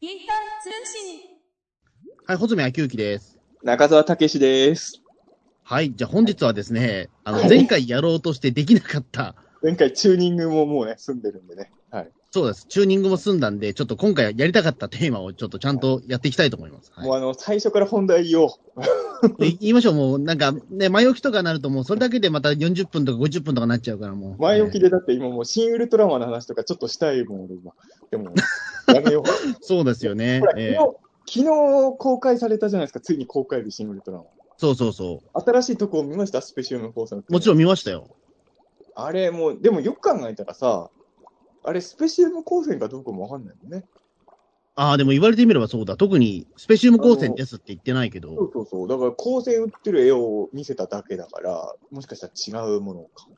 ピーター通信。はい、穂積昭之です。中澤武史です。はい、じゃあ本日はですね、あの、はい前回やろうとしてできなかった、前回チューニングももうね、済んでるんでね。はい。そうです、チューニングも済んだんで、ちょっと今回やりたかったテーマをちょっとちゃんとやっていきたいと思います。はいもうあの、最初から本題を。で言いましょう、もうなんかね、前置きとかなるともうそれだけでまた40分とか50分とかなっちゃうからもう。前置きで。でだって今もう新ウルトラマンの話とかちょっとしたいもん、俺今。でも、やめよう。そうですよねほら。え昨日、昨日公開されたじゃないですか。ついに公開日、新ウルトラマン。そうそうそ新しいとこを見ました？スペシウムフォースの。う。もちろん見ましたよ。あれもう、でもよく考えたらさ、あれスペシウム光線かどうかもわかんないもんね。ああ、でも言われてみればそうだ。特にスペシウム光線ですって言ってないけそど、うそうそう。だから光線売ってる絵を見せただけだから、もしかしたら違うものかも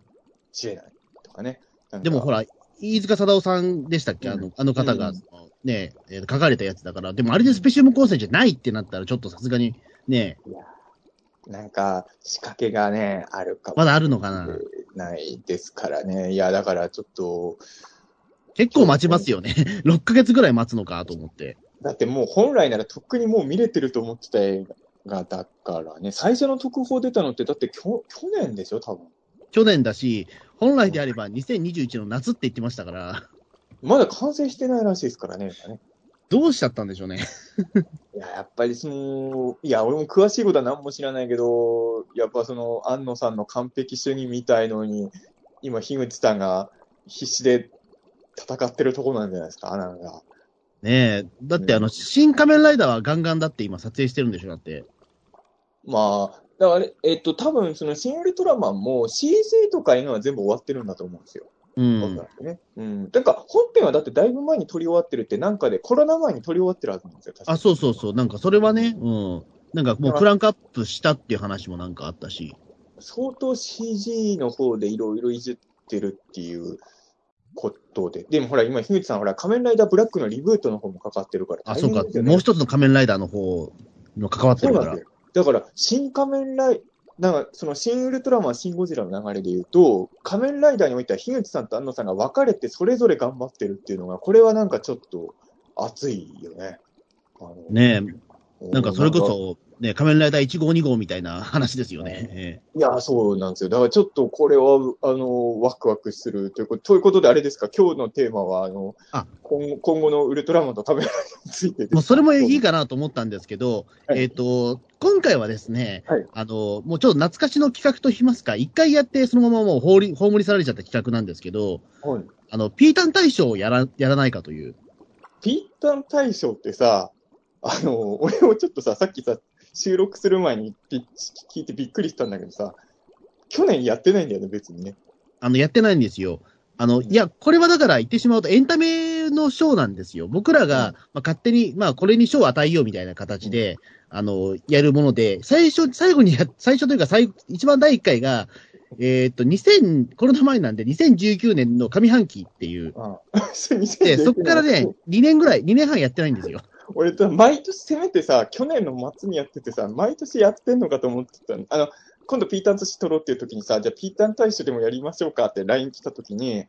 しれないとかね。かでもほら、飯塚貞夫さんでしたっけ、あうんのあの方が、うんね、えー書かれたやつだから、でもあれでスペシウム光線じゃないってなったら、ちょっとさすがにね、なんか仕掛けがね、あるかもまだあるのかな？ないですからね。いや、だからちょっと、結構待ちますよね。6ヶ月ぐらい待つのかと思って。だってもう本来ならとっくにもう見れてると思ってた映画だからね、最初の特報出たのって、だってきょ去年でしょ、多分去年だし、本来であれば2021の夏って言ってましたから、まだ完成してないらしいですからね。どうしちゃったんでしょうね。いや、やっぱりその、いや、俺も詳しいことは何も知らないけど、やっぱその、安野さんの完璧主義みたいのに、今、樋口さんが必死で戦ってるところなんじゃないですか、なんか。ねえ。だってあの、新仮面ライダーはガンガンだって今撮影してるんでしょだって。まあ、だからえっと、多分その、シン・ウルトラマンも CG とかいうのは全部終わってるんだと思うんですよ。うん。ね。うん。だから、本編はだってだいぶ前に撮り終わってるって、なんかで、コロナ前に撮り終わってるはずなんですよ、確かあ、そうそうそう。なんかそれはね、うん。なんかもうクランクアップしたっていう話もなんかあったし。相当 CG の方でいろいろいじってるっていうことで。でもほら、今、樋口さん、ほら、仮面ライダーブラックのリブートの方もかかってるから。あ、そうかもう一つの仮面ライダーの方の関わってるからだ。から、新仮面ライなんか、その新ウルトラマン、新ゴジラの流れで言うと、仮面ライダーにおいては、樋口さんと安野さんが分かれて、それぞれ頑張ってるっていうのが、これはなんかちょっと熱いよね。ねえ。なんかそれこそ、ね、仮面ライダー1号2号みたいな話ですよね。ええ。いや、そうなんですよ。だからちょっとこれは、あの、ワクワクする。ということ、ということであれですか、今日のテーマは、あの、あ。今後今後のウルトラマンと仮面ライダーについてですもうそれもいいかなと思ったんですけど、はい。えっ、と、今回はですね、はい。あの、もうちょっと懐かしの企画といいますか、一回やってそのままもう放り、葬り去られちゃった企画なんですけど、はい。あの、ピータン大賞をやら、やらないかという。ピータン大賞ってさ、あの、俺もちょっとさ、さっきさ、収録する前にび聞いてびっくりしたんだけどさ、去年やってないんだよね、別にね。あの、やってないんですよ。あの、いや、これはだから言ってしまうとエンタメの賞なんですよ。僕らが、うんまあ、勝手に、まあ、これに賞を与えようみたいな形で、あの、やるもので、最初、最後にや、最初というか、最一番第一回が、えっ、と、2000、コロナ前なんで、2019年の上半期っていう。ああ で、2019そっからね、2年ぐらい、2年半やってないんですよ。俺と毎年せめてさ、去年の末にやっててさ、毎年やってんのかと思ってたのあの、今度ピータン寿司取ろうっていう時にさ、じゃあピータン大賞でもやりましょうかって LINE 来た時に、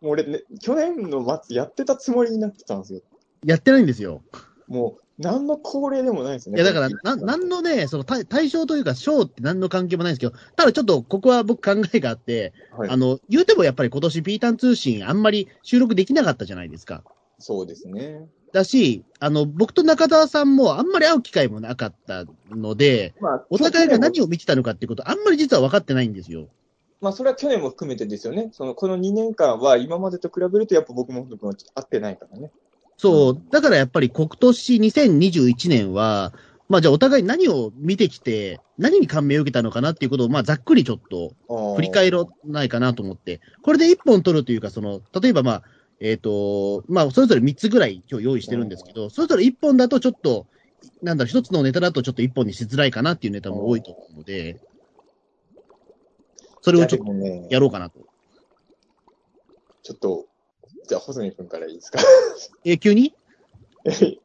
もう俺、ね、去年の末やってたつもりになってたんですよ。やってないんですよ。もう、何の恒例でもないですね。いや、だから、こな、のなんのね、その対対象というか、賞って何の関係もないんですけど、ただちょっと、ここは僕考えがあって、はいあの、言うてもやっぱり今年ピータン通信あんまり収録できなかったじゃないですか。そうですね。だし、あの、僕と中澤さんもあんまり会う機会もなかったので、まあ、お互いが何をを見てたのかっていうこと、あんまり実は分かってないんですよ。まあ、それは去年も含めてですよね。その、この2年間は今までと比べると、やっぱ僕も本当に会ってないからね。そう、だからやっぱり今年2021年は、まあじゃあお互い何を見てきて、何に感銘を受けたのかなっていうことを、まあざっくりちょっと振り返ろないかなと思って、これで一本取るというか、その、例えばまあ、えっ、と、まあそれぞれ三つぐらい今日用意してるんですけど、それぞれ一本だとちょっと、なんだろう、一つのネタだとちょっと一本にしづらいかなっていうネタも多いと思うので、それをちょっといやろうかなと。ちょっと、じゃあ、細見君からいいですか？え、急に？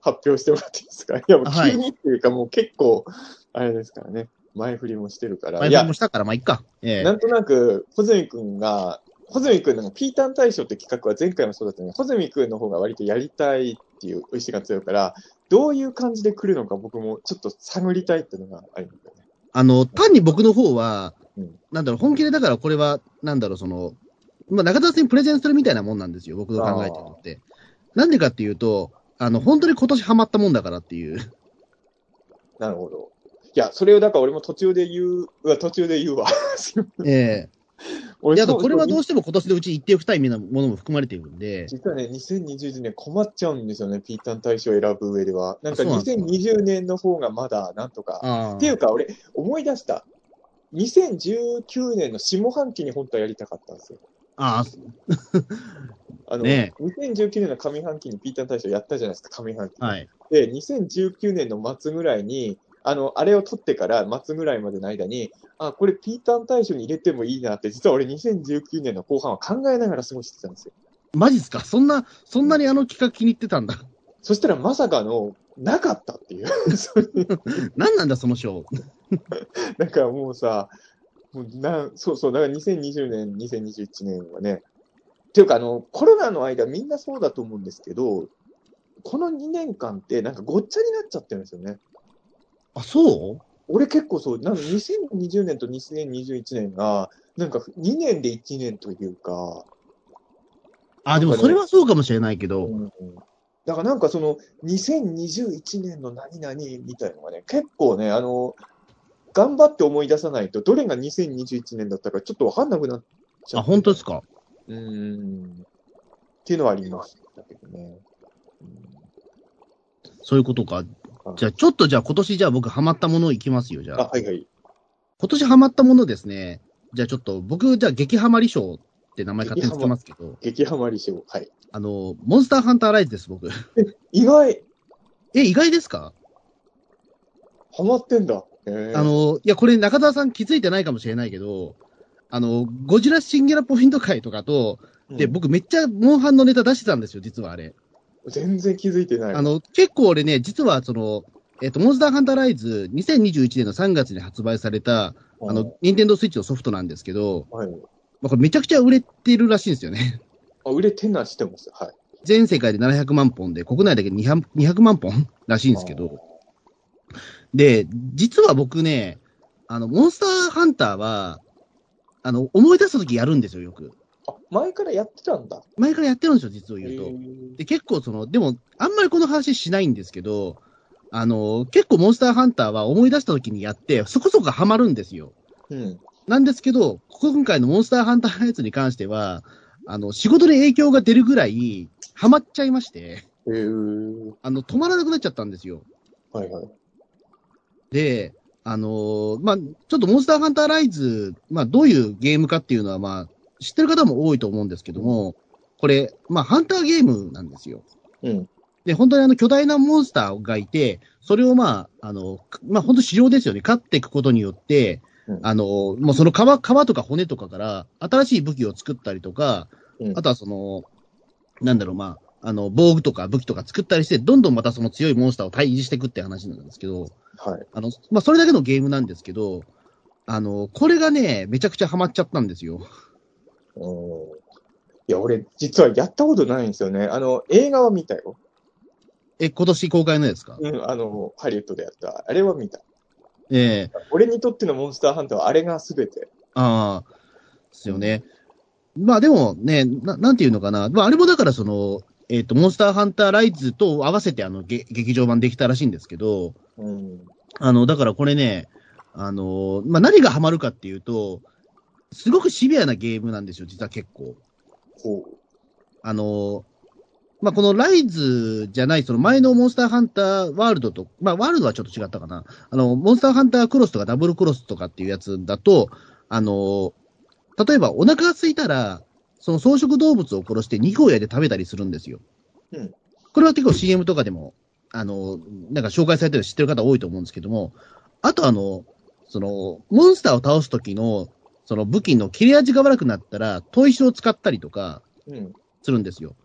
発表してもらっていいですか？いや、もうはい急にっていうか、もう結構、あれですからね。前振りもしてるから。前振りもしたから、まあいっか。ええなんとなく、穂積君が、穂積君のピータン大賞って企画は前回もそうだったのに、穂積君の方が割とやりたいっっていう意志が強いから、どういう感じで来るのか僕もちょっと探りたいっていうのがありますよね。あの、単に僕の方は、うんなんだろう、本気でだからこれは、なんだろう、その、まあ、中田さんにプレゼンするみたいなもんなんですよ、僕の考えてるのって。なんでかっていうと、あの、本当に今年ハマったもんだからっていう。なるほど。いや、それをだから俺も途中で言う、うわ途中で言うわ。ええ俺いや、これはどううしても今年のうち一定不対みたいなものも含まれているんで、実はね、2020年困っちゃうんですよね、ピータン大賞を選ぶ上では。なんかあそうなんですか2020年の方がまだなんとか。あっていうか、俺、思い出した。2019年の下半期に本当はやりたかったんですよ。あ あの、ね2019年の上半期にピータン大賞やったじゃないですか、上半期。あ、はい。で、2019年の末ぐらいに、あの、あれを取ってから末ぐらいまでの間に、あ、これピータン大賞に入れてもいいなって、実は俺2019年の後半は考えながら過ごしてたんですよ。マジっすか？そんな、そんなにあの企画気に入ってたんだ。そしたらまさかの、なかったっていう。何なんだ、その賞。だからもうさ、もうなそうそう、だから2020年、2021年はね、っていうかあの、コロナの間みんなそうだと思うんですけど、この2年間ってなんかごっちゃになっちゃってるんですよね。あ、そう？俺結構そう、なんか2020年と2021年が、なんか2年で1年というか、あ、でもそれはそうかもしれないけど、だからなんかその2021年の何々みたいのがね、結構ね、あの、頑張って思い出さないと、どれが2021年だったかちょっとわかんなくなっちゃあ、う。本当ですか？うーん。っていうのはありましたけどね。そういうことか。じゃあ、ちょっとじゃあ今年じゃあ僕ハマったものいきますよ、じゃあ、あ。はいはい。今年ハマったものですね。じゃあちょっと僕、じゃあ激ハマり賞って名前勝手につけますけど、激ハマり賞。はい。あの、モンスターハンターライズです、僕。意外、え、意外ですか？ハマってんだ。へーあ、の、いや、これ中田さん気づいてないかもしれないけど、あの、ゴジラシンギュラポイント会とかと、で、うん僕めっちゃモンハンのネタ出してたんですよ、実はあれ。全然気づいてない。あの、結構俺ね、実はその、えっ、と、モンスターハンターライズ2021年の3月に発売された、あの、ニンテンドースイッチのソフトなんですけど、はい。まあ、これめちゃくちゃ売れてるらしいんですよね。あ、売れてんのは知ってます。はい。全世界で700万本で、国内だけで 200, 200万本？らしいんですけど、で、実は僕ね、あの、モンスターハンターは、あの、思い出した時やるんですよ、よく。あ、前からやってたんだ。前からやってるんですよ、実を言うと。で、結構その、でも、あんまりこの話しないんですけど、あの、結構モンスターハンターは思い出した時にやって、そこそこハマるんですよ。うん。なんですけど、今回のモンスターハンターのやつに関しては、あの、仕事で影響が出るぐらい、ハマっちゃいまして、へーあの、止まらなくなっちゃったんですよ。はいはい。で、あのーまあ、ちょっとモンスターハンターライズ、まあ、どういうゲームかっていうのは、まあ、知ってる方も多いと思うんですけども、これ、まあ、ハンターゲームなんですよ。うん。で、本当にあの、巨大なモンスターがいて、それをまあ、あの、かまあ、本当市場ですよね。勝っていくことによって、うんあの、もうその皮、皮とか骨とかから、新しい武器を作ったりとか、うんあとはその、なんだろう、まあ、あの、防具とか武器とか作ったりして、どんどんまたその強いモンスターを退治していくって話なんですけど、はい。あの、まあ、それだけのゲームなんですけど、あの、これがね、めちゃくちゃハマっちゃったんですよ。うんいや、俺、実はやったことないんですよね。あの、映画は見たよ。え、今年公開のやつか、うん、あの、ハリウッドでやった。あれは見た。ええ俺にとってのモンスターハンターはあれが全て。ああ、ですよね。まあでもね、ななんていうのかな。まああれもだからその、えっ、と、モンスターハンターライズと合わせてあの、げ劇場版できたらしいんですけど、うん。あの、だからこれね、あの、まあ何がハマるかっていうと、すごくシビアなゲームなんですよ、実は結構。ほあの、まあ、このライズじゃない、その前のモンスターハンターワールドと、まあ、ワールドはちょっと違ったかな。あの、モンスターハンタークロスとかダブルクロスとかっていうやつだと、あの、例えばお腹が空いたら、その草食動物を殺して肉を焼いて食べたりするんですよ。うんこれは結構 CM とかでも、あの、なんか紹介されてるの知ってる方多いと思うんですけども、あとあの、その、モンスターを倒す時の、その武器の切れ味が悪くなったら、砥石を使ったりとか、う。うん。するんですよ。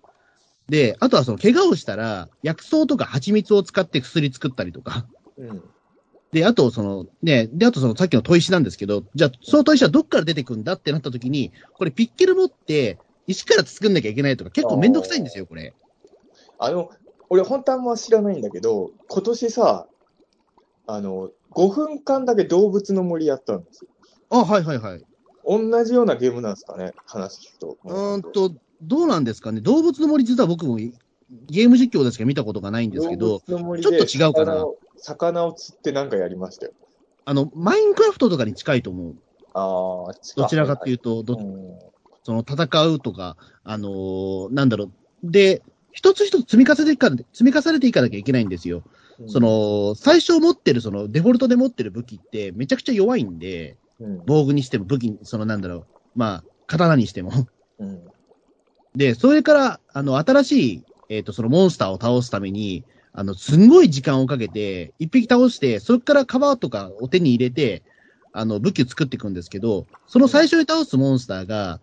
で、あとはその怪我をしたら、薬草とか蜂蜜を使って薬作ったりとか。うん。で、あとその、ね、で、あとそのさっきの砥石なんですけど、じゃあ、その砥石はどっから出てくんだってなった時に、これピッケル持って、石から作んなきゃいけないとか、結構めんどくさいんですよ、これ。あの、俺本当はあんま知らないんだけど、今年さ、あの、5分間だけ動物の森やったんですよ。あ、はいはいはい。同じようなゲームなんですかね、話聞くと。うーんと、どうなんですかね？動物の森実は僕もゲーム実況でしか見たことがないんですけど、ちょっと違うかな？魚を釣ってなんかやりましたよ。あの、マインクラフトとかに近いと思う。ああ、どちらかっていうと、どうんその戦うとか、あのーなんだろう。で、一つ一つ積み重ねていか積み重ねていかなきゃいけないんですよ。そ、の、最初持ってる、その、デフォルトで持ってる武器ってめちゃくちゃ弱いんで、うん防具にしても武器、そのなんだろう、まあ、刀にしても。うんで、それから、あの、新しい、えっ、と、そのモンスターを倒すために、あの、すんごい時間をかけて、一匹倒して、それからカバーとかを手に入れて、あの、武器を作っていくんですけど、その最初に倒すモンスターが、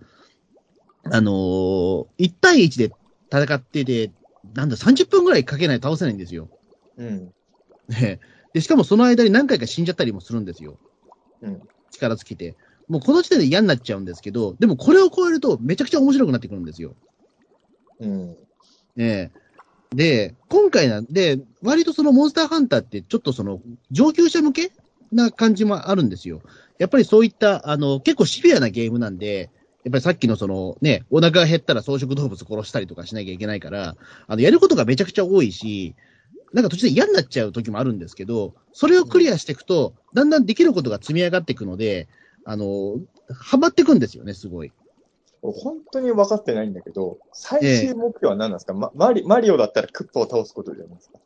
あのー、1対1で戦ってて、なんだ、30分ぐらいかけないと倒せないんですよ。うん。ねで、しかもその間に何回か死んじゃったりもするんですよ。うん。力尽きて。もうこの時点で嫌になっちゃうんですけど、でもこれを超えるとめちゃくちゃ面白くなってくるんですよ。うん。ねえ。で、今回なんで、割とそのモンスターハンターってちょっとその上級者向けな感じもあるんですよ。やっぱりそういった、あの、結構シビアなゲームなんで、やっぱりさっきのそのね、お腹が減ったら草食動物殺したりとかしなきゃいけないから、あの、やることがめちゃくちゃ多いし、なんか途中で嫌になっちゃう時もあるんですけど、それをクリアしていくと、だんだんできることが積み上がっていくので、あの、ハマっていくんですよね、すごい。俺本当に分かってないんだけど、最終目標は何なんですか、まマリマリオだったらクッパを倒すことじゃないですか？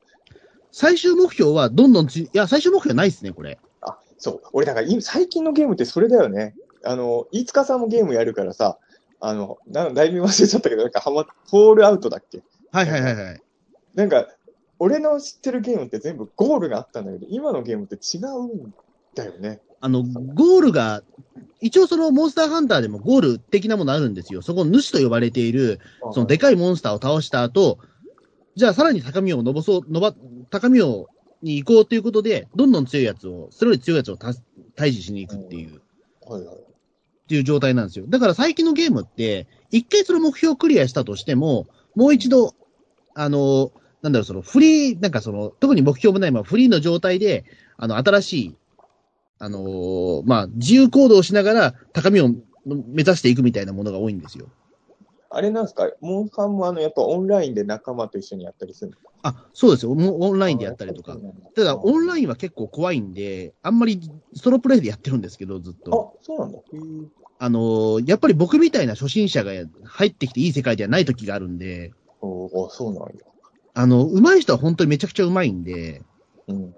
最終目標はどんどんつい、いや、最終目標ないですね、これ。あ、そう。俺、だから今、最近のゲームってそれだよね。あの、飯塚さんもゲームやるからさ、あの、なだいぶ忘れちゃったけど、なんかハマ、フォールアウトだっけ？はいはいはいはい。なんか、俺の知ってるゲームって全部ゴールがあったんだけど、今のゲームって違うんだよね。あの、ゴールが、一応そのモンスターハンターでもゴール的なものあるんですよ。そこ、主と呼ばれている、そのでかいモンスターを倒した後、じゃあさらに高みを伸ばそう、伸ば、高みを、に行こうということで、どんどん強いやつを、それより強いやつをた退治しに行くっていう、はいはい。っていう状態なんですよ。だから最近のゲームって、一回その目標をクリアしたとしても、もう一度、あの、なんだろう、そのフリー、なんかその、特に目標もないままフリーの状態で、あの、新しい、あのーまあ、自由行動をしながら高みを目指していくみたいなものが多いんですよ。あれなんですか？モンハンもあの、やっぱオンラインで仲間と一緒にやったりするの？あ、そうですよ。オンラインでやったりとかただ、オンランインは結構怖いんで、あんまりソロプレイでやってるんですけど、ずっあと。、そうなんだ。あのーやっぱり僕みたいな初心者が入ってきていい世界ではない時があるんで、おーあ、そうなんや。あの、上手い人は本当にめちゃくちゃ上手いんで、うん。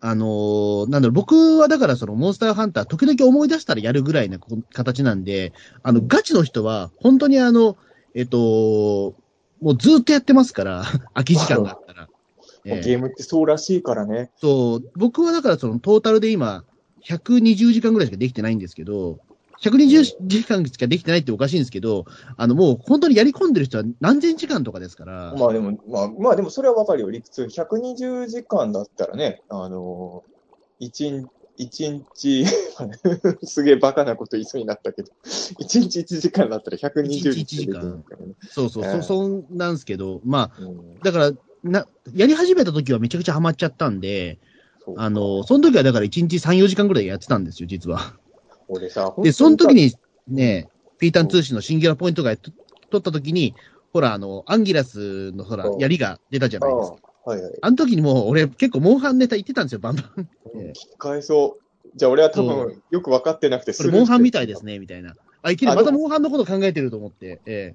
あのーなんだろう、僕はだからそのモンスターハンター、時々思い出したらやるぐらいなこ形なんで、あの、ガチの人は、本当にあの、えっと、もうずっとやってますから、空き時間があったら。ええゲームってそうらしいからね。そう、僕はだからそのトータルで今、120時間ぐらいしかできてないんですけど、120時間しかできてないっておかしいんですけど、あのもう本当にやり込んでる人は何千時間とかですから、まあでも、まあ、まあでもそれはわかるよ。理屈。120時間だったらね、あのー、一日、一日、すげえバカなこと言いそうになったけど、一日1時間だったら120一日一日時間ね。そうそう、ええそそうなんですけど、まあ、うんだから、な、やり始めた時はめちゃくちゃハマっちゃったんで、あの、その時はだから1日3、4時間ぐらいやってたんですよ、実は。俺さ、で、その時ににね、ピータン通信のシンギュラーポイントが取った時に、ほら、あの、アンギラスのほらう、ん槍が出たじゃないですか。あはいはい。あの時にもう俺結構モンハンネタ言ってたんですよ、バンバン。聞き返そう。じゃあ俺は多そ分よく分かってなくてこれモンハンみたいです。ね、みたいな。あ、いきなりまたモンハンのこと考えてると思って、え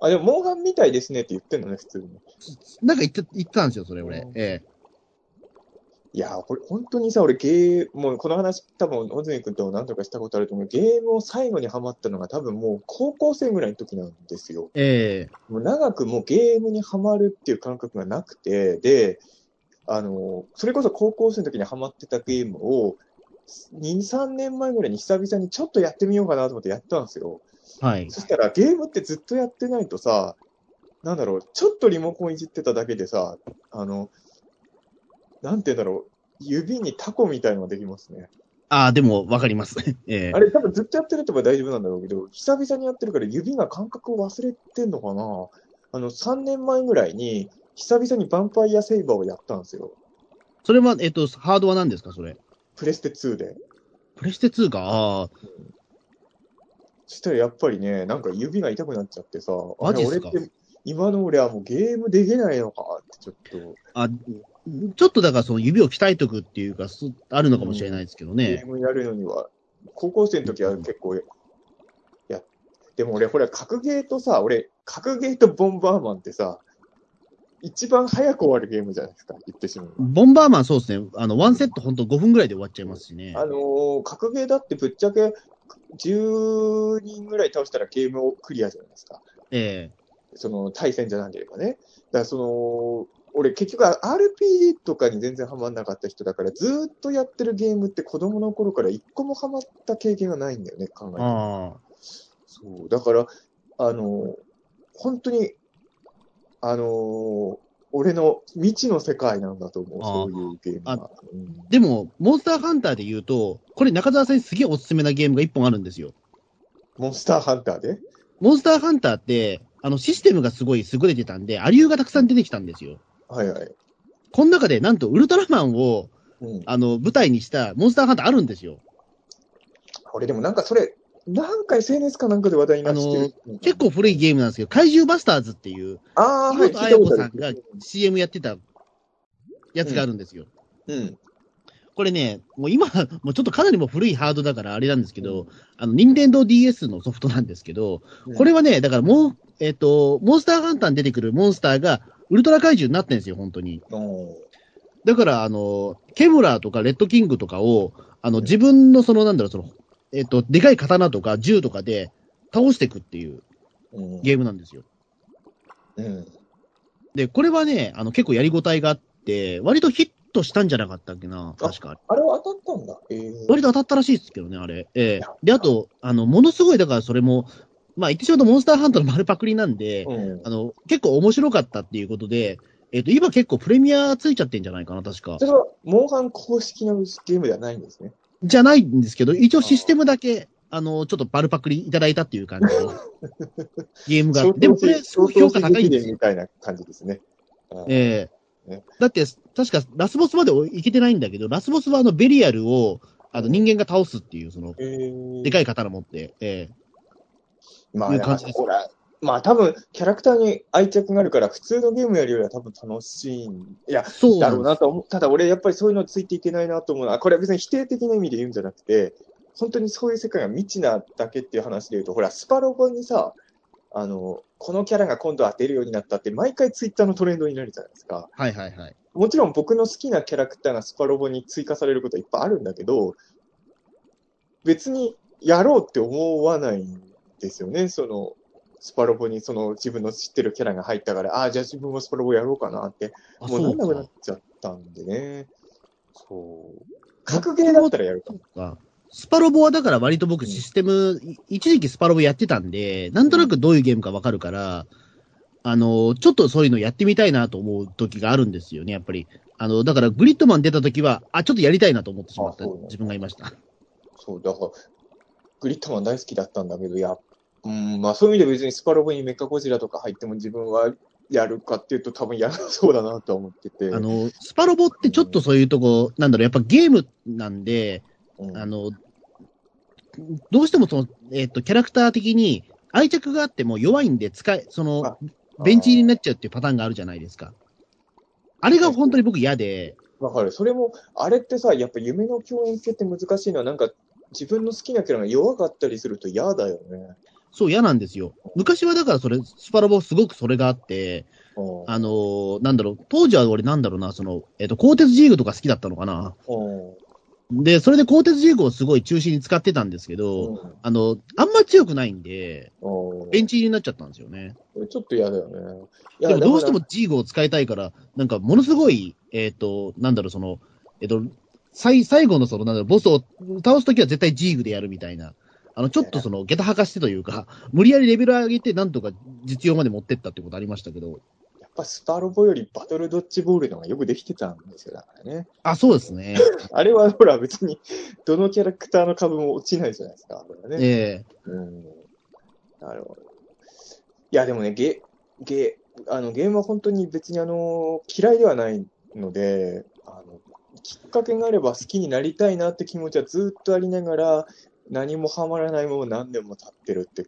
あ、でもモンハンみたいですねって言ってんのね、普通に。えなんか言って、言ってたんですよ、それ俺うん。えいやー、これ本当にさ、俺ゲーム、もうこの話多分、小泉君とも何とかしたことあると思う。ゲームを最後にハマったのが多分もう高校生ぐらいの時なんですよ。ええもう長くもうゲームにハマるっていう感覚がなくて、で、あの、それこそ高校生の時にハマってたゲームを、2、3年前ぐらいに久々にちょっとやってみようかなと思ってやったんですよ。えはい。そしたらゲームってずっとやってないとさ、なんだろう、ちょっとリモコンいじってただけでさ、あの、なんて言うんだろう、指にタコみたいのができますね。ああ、でもわかります。ええあれ多分ずっとやってるとば大丈夫なんだろうけど、久々にやってるから指が感覚を忘れてんのかなあの、3年前ぐらいに、久々にヴァンパイアセイバーをやったんですよ。それは、えっと、ハードは何ですか、それ？プレステ2で。プレステ2か？ああ。そしたらやっぱりね、なんか指が痛くなっちゃってさ、あれ俺って、今の俺はもうゲームできないのかってちょっと、あ、ちょっとだからその指を鍛えとくっていうか、そあるのかもしれないですけどね。ゲームやるのには、高校生の時は結構や、やでも俺、ほら、格ゲーとさ、俺、格ゲーとボンバーマンってさ、一番早く終わるゲームじゃないですか、言ってしまう。ボンバーマンそうですね。あの、ワンセットほんと5分ぐらいで終わっちゃいますしね。あのー格ゲーだってぶっちゃけ10人ぐらい倒したらゲームをクリアじゃないですか。えその対戦じゃなければね。だからその、俺結局 RPG とかに全然ハマんなかった人だから、ずーっとやってるゲームって子供の頃から一個もハマった経験がないんだよね、考ええて。そう。だから、あの、本当に、あの、俺の未知の世界なんだと思う、あそういうゲームあは。うんでも、モンスターハンターで言うと、これ中澤さんにすげえおすすめなゲームが1本あるんですよ。モンスターハンターで？モンスターハンターって、あの、システムがすごい優れてたんで、アリューがたくさん出てきたんですよ。はいはい。この中で、なんと、ウルトラマンを、うん、あの、舞台にしたモンスターハンターあるんですよ。俺でもなんかそれ、なんか SNS かなんかで話題になってる。うん結構古いゲームなんですけど、怪獣バスターズっていう、ああ、はい、木本彩子さんが CM やってたやつがあるんですよ。うん。これね、もう今、もうちょっとかなりもう古いハードだからあれなんですけど、あの、任天堂 DS のソフトなんですけど、これはね、だからもう、えっ、と、モンスターハンターに出てくるモンスターが、ウルトラ怪獣になってるんですよ、本当に。だから、あの、ケムラーとかレッドキングとかを、あの、自分のその、なんだろう、その、えっ、と、でかい刀とか銃とかで倒していくっていううんゲームなんですよ。うん。で、これはね、あの、結構やりごたえがあって、割とヒットしたんじゃなかったっけな、確か。あれは当たったんだ。えー、割と当たったらしいですけどね、あれ。ええで、あと、あの、ものすごい、だからそれも、まあ、言ってしまうとモンスターハンターの丸パクリなんで、うんあの、結構面白かったっていうことで、えっ、と、今結構プレミアついちゃってんじゃないかな、確かそ。れは、モンハン公式のゲームではないんですね。じゃないんですけど、一応システムだけ、あの、ちょっと丸パクリいただいたっていう感じの ゲームがあって、でもこれ、すごく評価高いんですよ。みたいな感じですね。うんええねだって、確かラスボスまでいけてないんだけど、ラスボスはあの、ベリアルを、あの、人間が倒すっていう、その、えーでかい刀持って、ええまあ、感じまあ多分、キャラクターに愛着があるから、普通のゲームやるよりは多分楽しいん。いや、そうだろうなと思う。ただ俺、やっぱりそういうのついていけないなと思うのは、これは別に否定的な意味で言うんじゃなくて、本当にそういう世界が未知なだけっていう話で言うと、ほら、スパロボにさ、あの、このキャラが今度は出るようになったって、毎回ツイッターのトレンドになるじゃないですか。はいはいはい。もちろん僕の好きなキャラクターがスパロボに追加されることはいっぱいあるんだけど、別にやろうって思わないんですよね。その、スパロボにその自分の知ってるキャラが入ったから、ああ、じゃあ自分もスパロボやろうかなって、あ、もうなんなくなっか。ちゃったんでね。そう。格ゲーだったらやるかスパロボはだから割と僕システム、い一時期スパロボやってたんで、なんとなくどういうゲームかわかるから、あの、ちょっとそういうのやってみたいなと思う時があるんですよね、やっぱり。あの、だからグリッドマン出た時は、あ、ちょっとやりたいなと思ってしまった自分がいました。そう、だから、グリッドマン大好きだったんだけど、や、うん、まあそういう意味で別にスパロボにメカゴジラとか入っても自分はやるかっていうと多分やらなそうだなとは思ってて。あの、スパロボってちょっとそういうとこ、なんだろう、やっぱゲームなんで、うん、あの、どうしてもその、えっ、と、キャラクター的に愛着があっても弱いんで使え、そのあ、ベンチ入りになっちゃうっていうパターンがあるじゃないですか。あれが本当に僕嫌で、わかる。それも、あれってさ、やっぱ夢の共演系って難しいのは、なんか、自分の好きなキャラが弱かったりすると嫌だよね。そう嫌なんですよ。昔はだからそれ、スパロボすごくそれがあって、うんあのーなんだろう、当時は俺なんだろうな、その、えっ、と、鋼鉄ジーグとか好きだったのかな。うんで、それで鋼鉄ジーグをすごい中心に使ってたんですけど、あの、あんま強くないんで、うんベンチ入りになっちゃったんですよね。ちょっと嫌だよね。いでもどうしてだもジーグを使いたいから、なんかものすごい、えっ、と、なんだろう、その、えっ、と、最、最後のその、なんだろう、ボスを倒すときは絶対ジーグでやるみたいな。あの、ちょっとその、下駄履かしてというか、無理やりレベル上げて、なんとか実用まで持ってったってことありましたけど。やっぱスパロボよりバトルドッジボールの方がよくできてたんですよ、だからね。あ、そうですね。あれはほら別に、どのキャラクターの株も落ちないじゃないですか、これはね。ええうん。なるほど。いや、でもね、ゲ、ゲ、あのゲームは本当に別にあの嫌いではないのであの、きっかけがあれば好きになりたいなって気持ちはずっとありながら、何もハマらないまま何年も経ってるって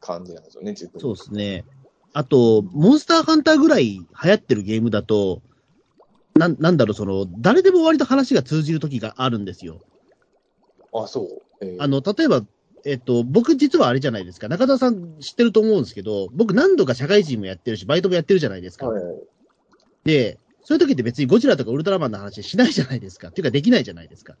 感じなんですよね、自分そうですね。あと、モンスターハンターぐらい流行ってるゲームだと、なんなんだろう、その、誰でも割と話が通じる時があるんですよ。あ、そう。えーあの、例えば、えっと、僕実はあれじゃないですか。中田さん知ってると思うんですけど、僕何度か社会人もやってるし、バイトもやってるじゃないですか。はいで、そういう時って別にゴジラとかウルトラマンの話しないじゃないですか。っていうかできないじゃないですか。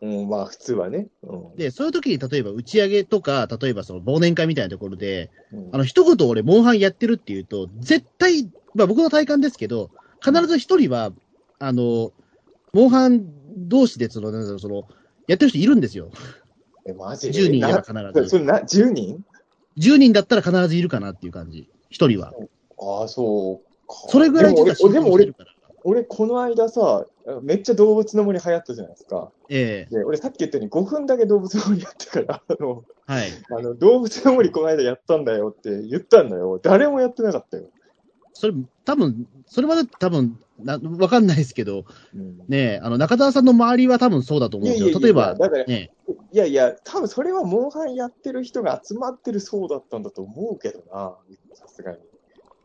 うん、まあ、普通はね。うんで、そういう時に例えば打ち上げとか、例えばその忘年会みたいなところで、うんあの、一言俺、モンハンやってるって言うと、絶対、まあ僕の体感ですけど、必ず一人は、あの、モンハン同士で、その、なんだろう、その、やってる人いるんですよ。え、マジで？10人いればな必ず。それな、10人？10人だったら必ずいるかなっていう感じ。一人は。ああ、そうか。それぐらいでも俺、でも俺この間さ、めっちゃ動物の森流行ったじゃないですか。ええで、俺さっき言ったように5分だけ動物の森やってから、あの、はい。あの動物の森この間やったんだよって言ったんだよ。誰もやってなかったよ。それ、多分、それまで多分、な、わかんないですけど、うんねえ、あの、中澤さんの周りは多分そうだと思うんですよ。例えば、だから、ねいやいや、多分それはモンハンやってる人が集まってるそうだったんだと思うけどな、さすがに。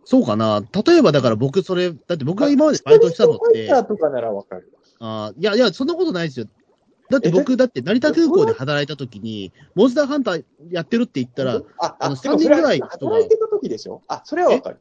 そうかな。例えばだから僕それ、だって僕が今までバイトしたのってとかならわかる。あーいやいや、そんなことないですよ。だってえ僕、だって成田空港で働いた時に、モンスターハンターやってるって言ったら、あ、あのでも三人ぐらい働いてた時でしょ？あ、それはわかる。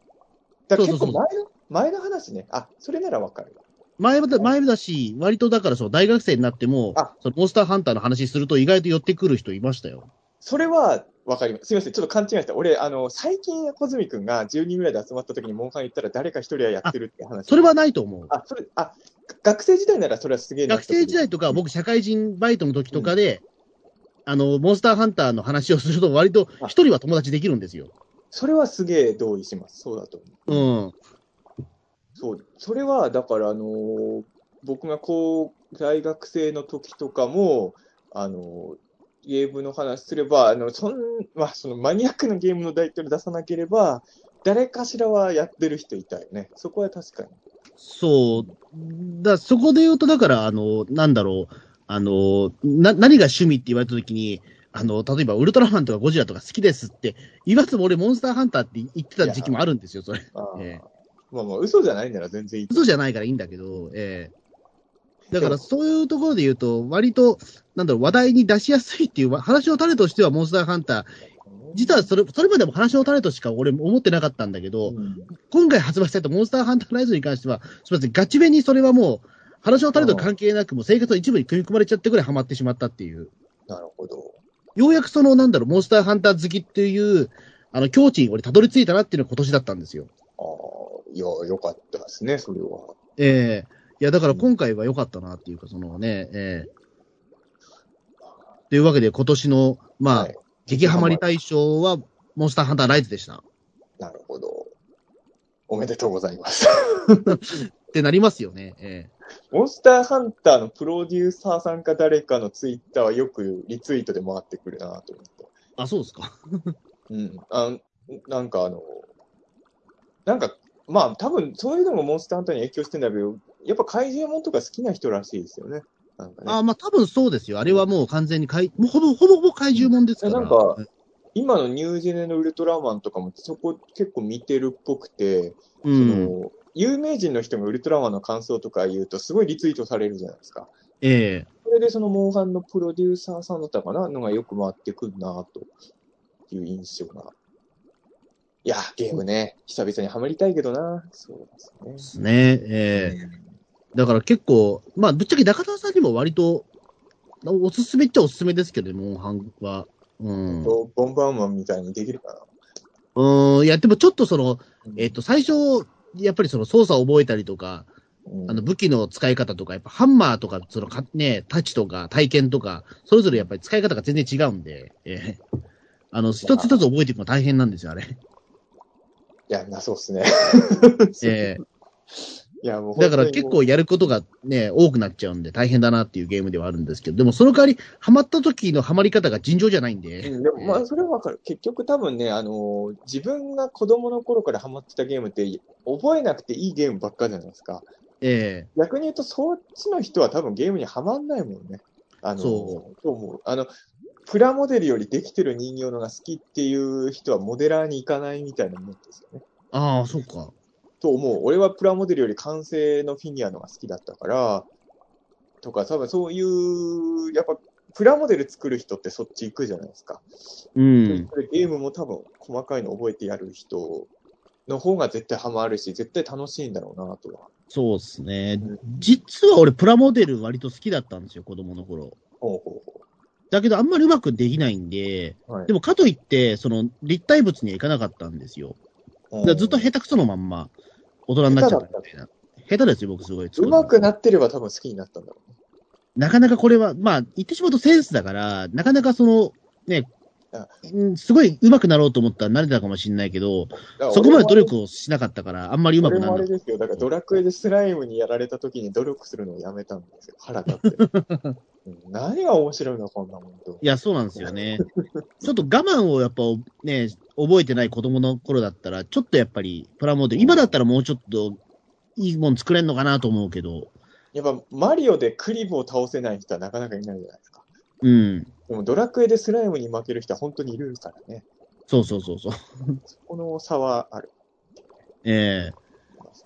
だから結そうそうそう構前の、前の話ね。あ、それならわかる。前だ前だし、割とだからそう、大学生になってもあ、そのモンスターハンターの話すると意外と寄ってくる人いましたよ。それはわかります。すみません、ちょっと勘違いした。俺、あの、最近、小泉くんが10人ぐらいで集まった時にモンハン行ったら誰か一人はやってるって話。それはないと思う。あ、それ、あ、学生時代ならそれはすげえな学生時代とか、僕、社会人バイトの時とかで、あの、モンスターハンターの話をすると、割と一人は友達できるんですよ。それはすげえ同意します。そうだと思う。うん。そう。それは、だから、あのー僕がこう、大学生の時とかも、あのーゲームの話すれば、あの、そん、まあ、そのマニアックなゲームのタイトル出さなければ、誰かしらはやってる人いたよね。そこは確かに。そう。だそこで言うと、だから、あの、なんだろう、あの、な、何が趣味って言われたときに、あの、例えば、ウルトラマンとかゴジラとか好きですって言わずも俺、モンスターハンターって言ってた時期もあるんですよ、それ。あーええまあまあ、嘘じゃないなら全然いい。嘘じゃないからいいんだけど、ええだから、そういうところで言うと、割と、なんだろう、話題に出しやすいっていう、話の種としては、モンスターハンター、実はそれ、それまでも話の種としか俺思ってなかったんだけど、うん今回発売されたモンスターハンターライズに関しては、すみません、ガチめにそれはもう、話の種と関係なく、もう生活の一部に組み込まれちゃってぐらいハマってしまったっていう。なるほど。ようやくその、なんだろう、モンスターハンター好きっていう、あの、境地に俺たどり着いたなっていうのが今年だったんですよ。ああ、いや、よかったですね、それは。ええいや、だから今回は良かったなっていうか、そのね、ええというわけで、今年の、まあ、はい激ハマり大賞は、モンスターハンターライズでした。なるほど。おめでとうございます。ってなりますよね。えモンスターハンターのプロデューサーさんか誰かのツイッターはよくリツイートで回ってくるなと思って。えあ、そうですか。うん。あなんかあの、なんか、まあ多分そういうのもモンスターハンターに影響してんだけど、やっぱ怪獣もんとか好きな人らしいですよね。なんかね。あまあ多分そうですよ。あれはもう完全に怪、もうほぼ、ほぼほぼ怪獣もんですから。なんか今のニュージェネのウルトラマンとかもそこ結構見てるっぽくて、そうん。の有名人の人がウルトラマンの感想とか言うとすごいリツイートされるじゃないですか。ええそれでそのモンハンのプロデューサーさんだったかなのがよく回ってくるなという印象が。いや、ゲームね、久々にハマりたいけどな。そうでですすね。ええだから結構、まあ、ぶっちゃけ中田さんにも割と、おすすめっちゃおすすめですけど、モンハンは。うん。ボンバーマンみたいにできるかうん、いや、でもちょっとその、な。えっ、と、最初、やっぱりその操作を覚えたりとか、うんあの武器の使い方とか、やっぱハンマーとか、そのか、ね、タッチとか体験とか、それぞれやっぱり使い方が全然違うんで、ええあの、一つ一つ覚えていくの大変なんですよ、あれ。いや、なそうっすね。ええいや、もうだから結構やることがね、多くなっちゃうんで大変だなっていうゲームではあるんですけど、でもその代わり、ハマった時のハマり方が尋常じゃないんで。うん、でもまあ、それはわかる。結局多分ね、あのー自分が子供の頃からハマってたゲームって、覚えなくていいゲームばっかじゃないですか。え逆に言うと、そっちの人は多分ゲームにはまんないもんね。あのーそうと思う。あの、プラモデルよりできてる人形のが好きっていう人はモデラーに行かないみたいなもんですよね。ああ、そうか。と思う。俺はプラモデルより完成のフィギュアのが好きだったから、とか、多分そういう、やっぱ、プラモデル作る人ってそっち行くじゃないですか。うん。ゲームも多分細かいの覚えてやる人の方が絶対ハマるし、絶対楽しいんだろうなとは。そうですねうん。実は俺、プラモデル割と好きだったんですよ、子供の頃。ほうほうほだけど、あんまりうまくできないんで、う。はいでもかといって、その立体物にはいかなかったんですよ。ずっと下手くそのまんま、大人になっちゃったみたいな。下手ですよ、僕すごい。うまくなってれば多分好きになったんだろうね。なかなかこれは、まあ、言ってしまうとセンスだから、なかなかその、ねあ、うんすごい上手くなろうと思ったら慣れたかもしれないけど、そこまで努力をしなかったから、あんまり上手俺くならない。もあれですよ。だからドラクエでスライムにやられた時に努力するのをやめたんですよ。腹立って。うん何が面白いの、こんなもんと。いや、そうなんですよね。ちょっと我慢をやっぱね、覚えてない子供の頃だったら、ちょっとやっぱりプラモデル、今だったらもうちょっといいもん作れんのかなと思うけど、やっぱマリオでクリボを倒せない人はなかなかいないじゃないですか。うん。でもドラクエでスライムに負ける人は本当にいるからね。そうそうそうそう。そこの差はある。え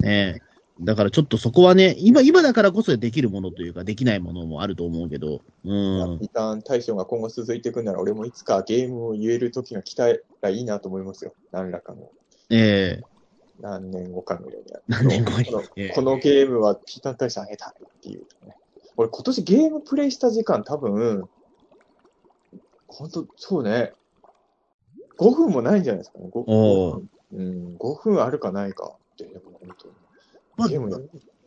えええだからちょっとそこはね、今、今だからこそできるものというか、できないものもあると思うけど、うん。リターン対象が今後続いていくなら、俺もいつかゲームを言える時が来たらいいなと思いますよ。何らかの。ええ何年後かのように。何年後にこのええこのゲームはピーターン対象あげたいっていう、ね。俺今年ゲームプレイした時間多分、本当そうね。5分もないんじゃないですかね。5, おー分。うん、5分あるかないかって、本当に。まあゲームや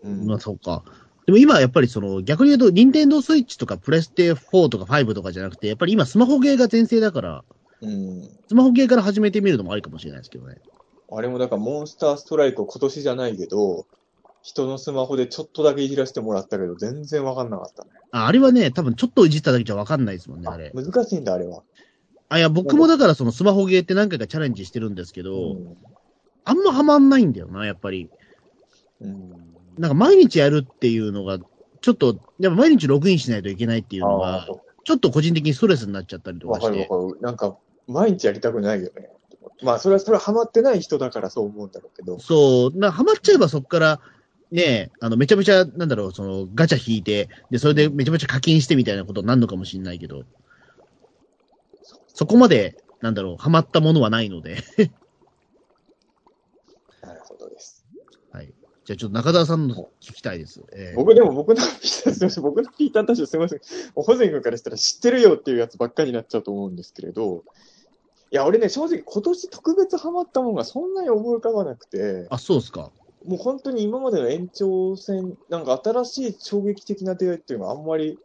うんまあ、そうか。でも今やっぱりその、逆に言うと、ニンテンドースイッチとかプレステ4とか5とかじゃなくて、やっぱり今スマホゲーが全盛だから、うん。スマホゲーから始めてみるのもありかもしれないですけどね。あれもだからモンスターストライクを今年じゃないけど、人のスマホでちょっとだけいじらせてもらったけど、全然わかんなかったね。ああれはね、多分ちょっといじっただけじゃわかんないですもんね、ああれ。難しいんだ、あれは。あ、いや、僕もだからそのスマホゲーって何回かチャレンジしてるんですけど、うんあんまハマんないんだよな、やっぱり。うん。なんか毎日やるっていうのが、ちょっと、やっぱ毎日ログインしないといけないっていうのがちょっと個人的にストレスになっちゃったりとわかして。かるわかる。なんか、毎日やりたくないよね。まあ、それは、それはハマってない人だからそう思うんだろうけど。そう、なハマっちゃえばそこから、ねあの、めちゃめちゃ、なんだろう、その、ガチャ引いて、で、それでめちゃめちゃ課金してみたいなことになるのかもしれないけど、そこまで、なんだろう、ハマったものはないので。なるほどです。はい。じゃあちょっと中澤さんの聞きたいです。えー僕でも僕のすみません僕のピーターたちすみません。もうホゼン君からしたら知ってるよっていうやつばっかりになっちゃうと思うんですけれど、いや、俺ね、正直今年特別ハマったものがそんなに思い浮かばなくて、あ、そうですか。もう本当に今までの延長戦、なんか新しい衝撃的な出会いっていうのがあんまり、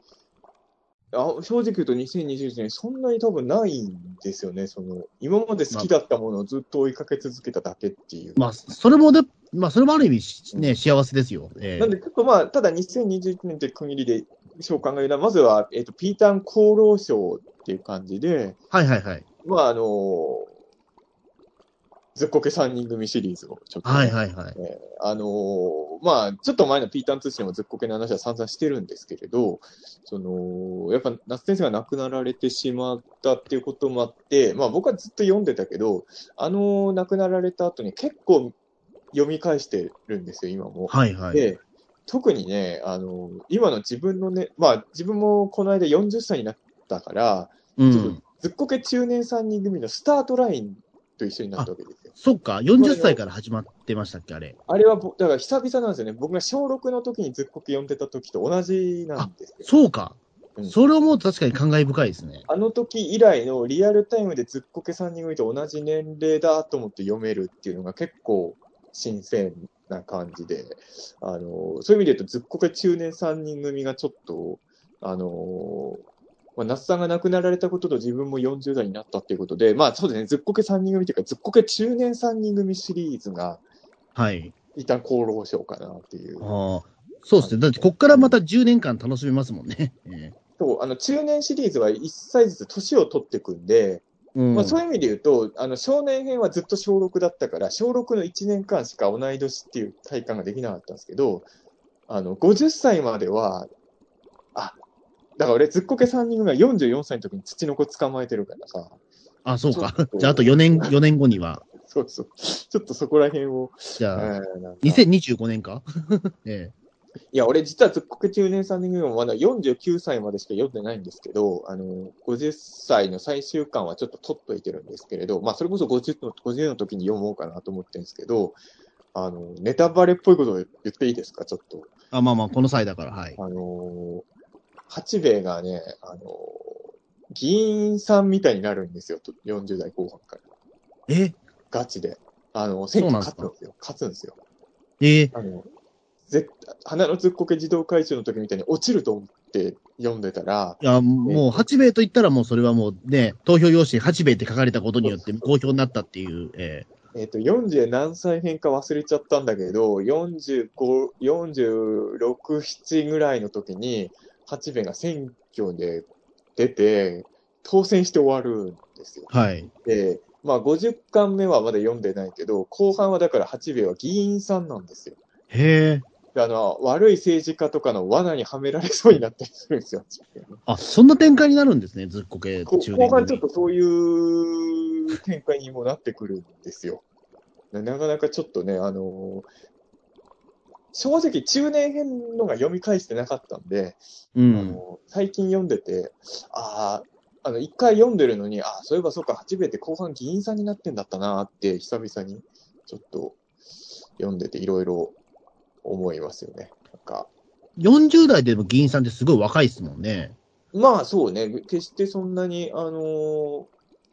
あ正直言うと2021年そんなに多分ないんですよね。その、今まで好きだったものをずっと追いかけ続けただけっていう。まあ、それもで、まあ、それもある意味し、ね、幸せですよ。えーなんで、ちょっとまあ、ただ2021年という区切りで、そう考えるなまずは、えっ、と、ピーターン厚労省っていう感じで、はいはいはい。まあ、あのずっこけ3人組シリーズをちょっと、はいはいはい。えーあのーまあ、ちょっと前のピーターン通信でもずっこけの話は散々してるんですけれど、その、やっぱ夏先生が亡くなられてしまったっていうこともあって、まあ僕はずっと読んでたけど、あの亡くなられた後に結構読み返してるんですよ、今も。はいはい。で、特にね、あの、今の自分のね、まあ自分もこの間40歳になったから、うん。ずっこけ中年3人組のスタートラインと一緒になったわけですよ。そっか、40歳から始まってましたっけ、あれ。あれはぼ、だから久々なんですよね。僕が小6の時にずっこけ読んでた時と同じなんですよ。そうか。うんそれを思うと確かに感慨深いですね。あの時以来のリアルタイムでずっこけ3人組と同じ年齢だと思って読めるっていうのが結構新鮮な感じで、あのそういう意味で言うとずっこけ中年3人組がちょっと、あのまあ、那須さんが亡くなられたことと自分も40代になったっていうことで、まあそうですね、ずっこけ3人組っていうか、ずっこけ中年3人組シリーズが、はい。一旦功労しようかなっていう。ああ、そうですね。だって、こっからまた10年間楽しめますもんね。ええそう、あの、中年シリーズは1歳ずつ年を取っていくんで、うんまあ、そういう意味で言うと、あの、少年編はずっと小6だったから、小6の1年間しか同い年っていう体感ができなかったんですけど、あの、50歳までは、あ、だから俺、ずっこけ3人が44歳の時に土の子捕まえてるからさ、あ、そうか。じゃあ、あと4年、4年後には。そうそう、ちょっとそこら辺を、じゃあ、えーなんか。2025年か？えいや、俺実はずっこけ中年3人組もまだ49歳までしか読んでないんですけど、あの、50歳の最終巻はちょっと取っといてるんですけれど、まあそれこそ50の ,50 の時に読もうかなと思ってるんですけど、あの、ネタバレっぽいことを言っていいですか、ちょっと。えあ、まあまあ、この際だから、はい。あの、八兵衛がね、あの、議員さんみたいになるんですよ、と40代後半から。え？ガチで。あの、選挙勝つんですよ。勝つんですよ。ええあの、絶対、花のずっこけ自動回収の時みたいに落ちると思って読んでたら、いや、もう、八兵衛と言ったらもうそれはもうね、投票用紙に八兵衛って書かれたことによって好評になったっていう、ええっ、と、40何歳編か忘れちゃったんだけど、45、46、7ぐらいの時に、八兵衛が選挙で出て、当選して終わるんですよ。えはい。で、まあ50巻目はまだ読んでないけど、後半はだから八兵衛は議員さんなんですよ。へえ。であの、悪い政治家とかの罠にはめられそうになったりするんですよ。あ、そんな展開になるんですね、ずっこけこ中年後半ちょっ組。とそういう展開にもなってくるんですよ。ななかなかちょっとね、あの正直中年編のが読み返してなかったんで、あうん。の最近読んでて、ああ、あの、一回読んでるのに、ああ、そういえばそうか、八兵衛って後半議員さんになってんだったなって、久々にちょっと読んでていろいろ思いますよね。なんか、40代でも議員さんってすごい若いですもんね。まあそうね、決してそんなに、あのー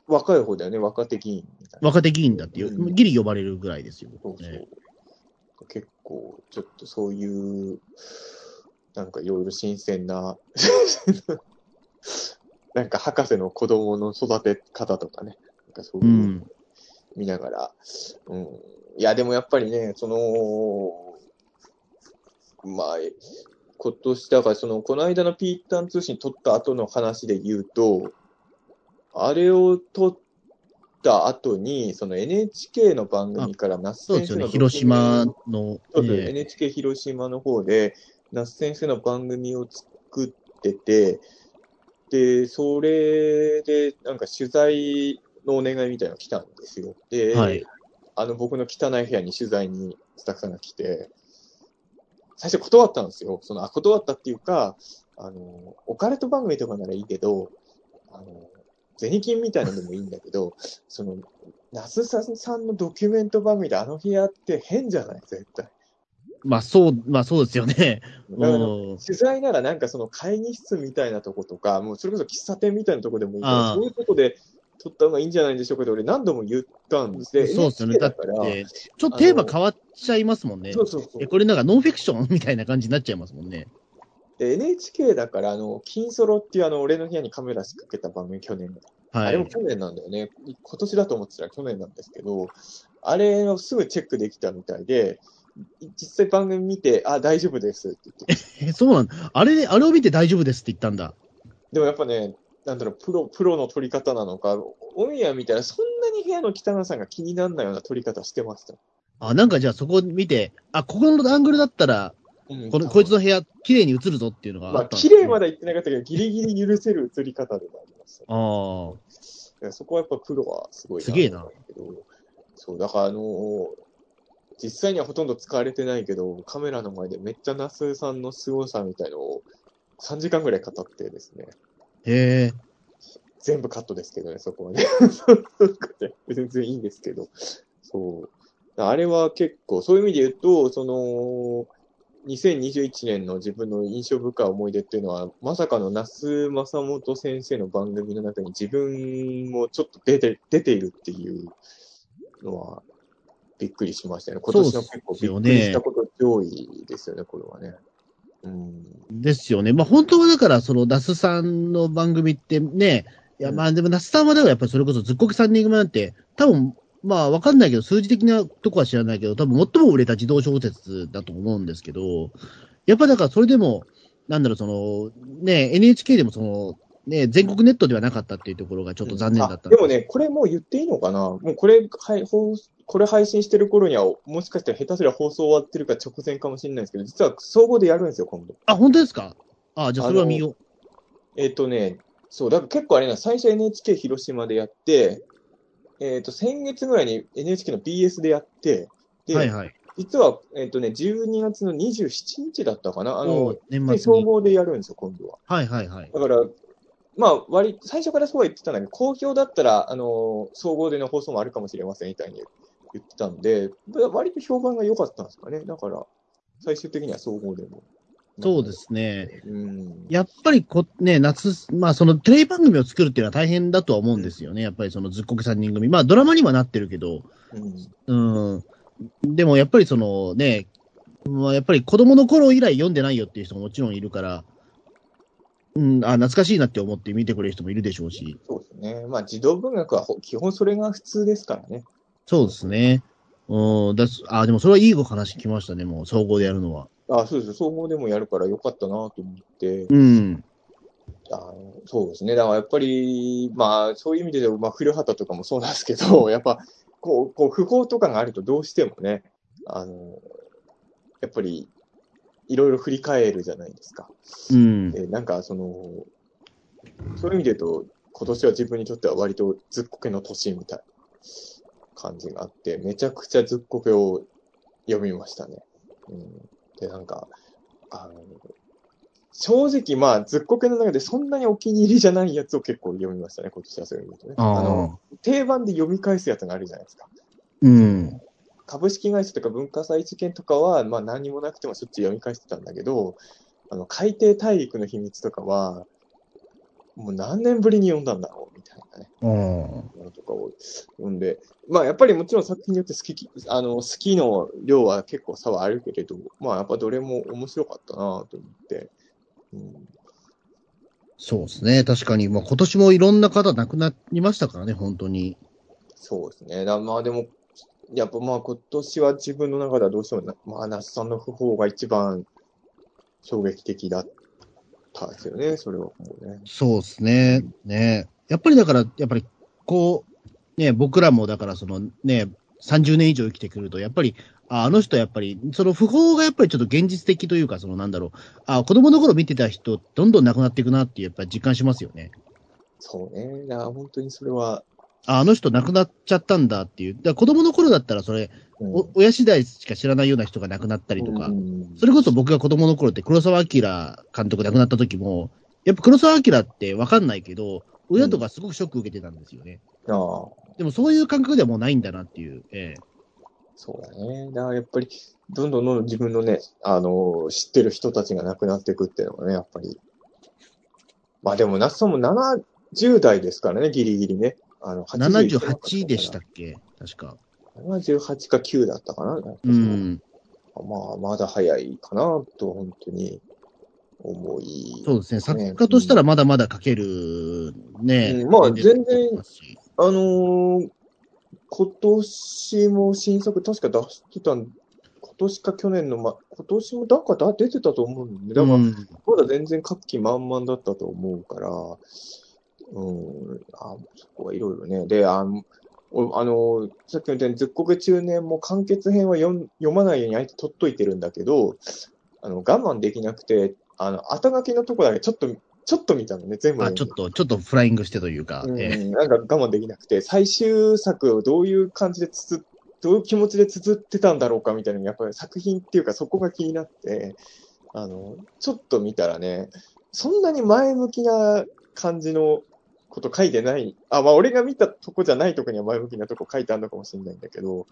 若い方だよね、若手議員みたいな。若手議員だってよ、うんギリ呼ばれるぐらいですよ。そうそう。ね結構、ちょっとそういう、なんかいろいろ新鮮な、なんか博士の子供の育て方とかね、なんかそうういう見ながら、うん。いや、でもやっぱりね、その、まあ、今年、だからその、この間のピータン通信撮った後の話で言うと、あれを撮った後に、その NHK の番組から那須先生の広島の。ええ NHK 広島の方で、那須先生の番組を作ってて、で、それで、なんか取材のお願いみたいなのが来たんですよ。で、はい。あの、僕の汚い部屋に取材にスタッフさんが来て、最初断ったんですよ。その、あ、断ったっていうか、あの、オカルト番組とかならいいけど、あの、銭金みたいなのでもいいんだけど、その、那須さんのドキュメント番組であの部屋って変じゃない絶対。まあそう、まあそうですよね。取材ならなんかその会議室みたいなとことか、もうそれこそ喫茶店みたいなとこでもいいから、そういうとこで撮った方がいいんじゃないでしょうかって俺何度も言ったんです。で、そうですよね。だっら、て、ちょっとテーマ変わっちゃいますもんね。そうそうそうえ。これなんかノンフィクション？みたいな感じになっちゃいますもんね。で、NHK だから、あの、金ソロっていうあの、俺の部屋にカメラ仕掛けた番組、去年の。はい。あれも去年なんだよね。今年だと思ってたら去年なんですけど、あれをすぐチェックできたみたいで、実際番組見て、あ、大丈夫ですって言って。え、そうなんだ。あれ、あれを見て大丈夫ですって言ったんだ。でもやっぱね、なんだろう、プロ、プロの撮り方なのか、オンエア見たらそんなに部屋の汚さが気にならないような撮り方してました。あ、なんかじゃあそこ見て、あ、ここのアングルだったら、うんこの、こいつの部屋、綺麗に映るぞっていうのがまあ、綺麗までは言ってなかったけど、ギリギリ許せる映り方ではありました。ああ。いやそこはやっぱプロはすごいすげえな。そう、だからあのー実際にはほとんど使われてないけど、カメラの前でめっちゃ那須さんの凄さみたいのを3時間ぐらい語ってですね、へえ。全部カットですけどね、そこはね。全然いいんですけど。そう。あれは結構、そういう意味で言うと、その、2021年の自分の印象深い思い出っていうのは、まさかの那須正元先生の番組の中に自分もちょっと出て、出ているっていうのは、びっくりしましたね。今年の結構びっくりしたこと上位ですよね、これはね。うん。ですよね。まあ本当はだから、その、那須さんの番組ってね、いや、まあでも那須さんはだからやっぱりそれこそずっこけ三人組なんて、多分、まあわかんないけど、数字的なとこは知らないけど、多分最も売れた児童小説だと思うんですけど、やっぱだからそれでも、なんだろう、その、ね、NHK でもその、ね、全国ネットではなかったっていうところがちょっと残念だった、うん、でもね、これもう言っていいのかな？もうこれ、はい、これ配信してる頃には、もしかしたら下手すりゃ放送終わってるか直前かもしれないですけど、実は総合でやるんですよ、今度。あ、本当ですか？あ、じゃあそれは見よう。えっ、ー、とね、そう、だから結構あれな、最初 NHK 広島でやって、えっ、ー、と、先月ぐらいに NHK の BS でやって、で、はいはい、実は、えっ、ー、とね、12月の27日だったかな、あの、年末総合でやるんですよ、今度は。はいはいはい。だから、まあ、割、最初からそうは言ってたんだけど、好評だったら、あの、総合での放送もあるかもしれませんみたいに言ってたんで、割と評判が良かったんですかね。だから、最終的には総合でも。そうですね。うん、やっぱりこ、ね、夏、まあ、そのテレビ番組を作るっていうのは大変だとは思うんですよね。やっぱりそのずっこけ3人組。まあ、ドラマにはなってるけど、うん、うんでもやっぱりそのね、まあ、やっぱり子供の頃以来読んでないよっていう人ももちろんいるから、うん、あ懐かしいなって思って見てくれる人もいるでしょうし。そうですね。まあ、児童文学は基本それが普通ですからね。そうですね。うん、だあでもそれはいいお話来ましたね、もう、総合でやるのは。あそうです。総合でもやるからよかったなと思って。うん。あそうですね。だからやっぱり、まあ、そういう意味で、まあ、古畑とかもそうなんですけど、やっぱ、こう、こう、不法とかがあるとどうしてもね、あの、やっぱり、いろいろ振り返るじゃないですか。うん。えなんか、その、そういう意味で言うと、今年は自分にとっては割とずっこけの年みたいな感じがあって、めちゃくちゃずっこけを読みましたね。うん、で、なんか、あの、正直、まあ、ずっこけの中でそんなにお気に入りじゃないやつを結構読みましたね、今年はそういう意味でね。あの、定番で読み返すやつがあるじゃないですか。うん。株式会社とか文化祭事件とかは、まあ何もなくてもしょっちゅう読み返してたんだけど、あの、海底大陸の秘密とかは、もう何年ぶりに読んだんだろうみたいなね。うん。とかを読んで、まあやっぱりもちろん作品によって好き、あの、好きの量は結構差はあるけれど、まあやっぱどれも面白かったなと思って、うん、そうですね。確かに。まあ今年もいろんな方亡くなりましたからね、本当に。そうですね。だまあでも、やっぱまあ今年は自分の中ではどうしても、まあ、那須さんの訃報が一番衝撃的だったですよね、それはもうね。そうですね。ねやっぱりだから、やっぱり、こう、ね、僕らもだからそのね、30年以上生きてくると、やっぱり、ああの人やっぱり、その訃報がやっぱりちょっと現実的というか、そのなんだろう、あ子供の頃見てた人、どんどん亡くなっていくなってやっぱり実感しますよね。そうね。だから本当にそれは。ああの人亡くなっちゃったんだっていう。だから子供の頃だったらそれ、うん、親次第しか知らないような人が亡くなったりとか、うん、それこそ僕が子供の頃って黒澤明監督亡くなった時も、やっぱ黒澤明ってわかんないけど、親とかすごくショック受けてたんですよね。うん、ああ。でもそういう感覚ではもうないんだなっていう。ええ、そうだね。だからやっぱり、どんどんどんどん自分のね、あの、知ってる人たちが亡くなっていくっていうのがね、やっぱり。まあでも、那須さんも70代ですからね、ギリギリね。あの、78でしたっけ？確か。78か9だったかな。うん。まあ、まだ早いかなと、本当に思い、そうですね。作家としたらまだまだ書けるね。うん、まあ、全然、あのー、今年も新作確か出してたん、今年か去年の、ま、今年もなんかだ出てたと思うんで、だから、まだ全然活気満々だったと思うから、うん、あそこはいろいろね。で、あの、あの、さっき言ったように、ずっこけ中年も完結編は読読まないようにあえて取っといてるんだけど、あの、我慢できなくて、あの、後書きのとこだけちょっとちょっと見たのね、全部。あ、ちょっと、ちょっとフライングしてというか。うん、えー、なんか我慢できなくて、最終作をどういう感じでつつ、どういう気持ちで綴ってたんだろうかみたいなやっぱり作品っていうかそこが気になって、あの、ちょっと見たらね、そんなに前向きな感じのこと書いてない。あ、まあ俺が見たとこじゃないとこには前向きなとこ書いてあるのかもしれないんだけど、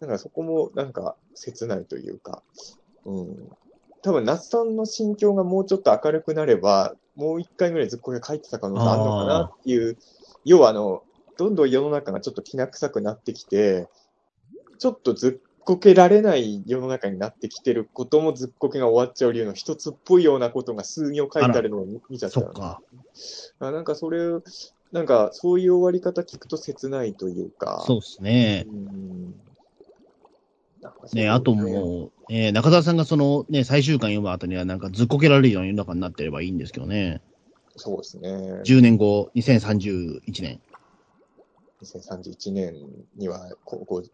なんかそこもなんか切ないというか、うん。多分、那須さんの心境がもうちょっと明るくなれば、もう一回ぐらいずっこけ書いてた可能性あるのかなっていう、要はあの、どんどん世の中がちょっときな臭くなってきて、ちょっとずっこけられない世の中になってきてることもずっこけが終わっちゃう理由の一つっぽいようなことが数行書いてあるのを見ちゃった。そっか。あなんかそれなんか、そういう終わり方聞くと切ないというか。そうですね。うん。なんかそうね、あともう、えー中澤さんがそのね、最終巻読む後にはなんかずっこけられるような世の中になってればいいんですけどね。そうですね。10年後、2031年。2031年には、こう、こう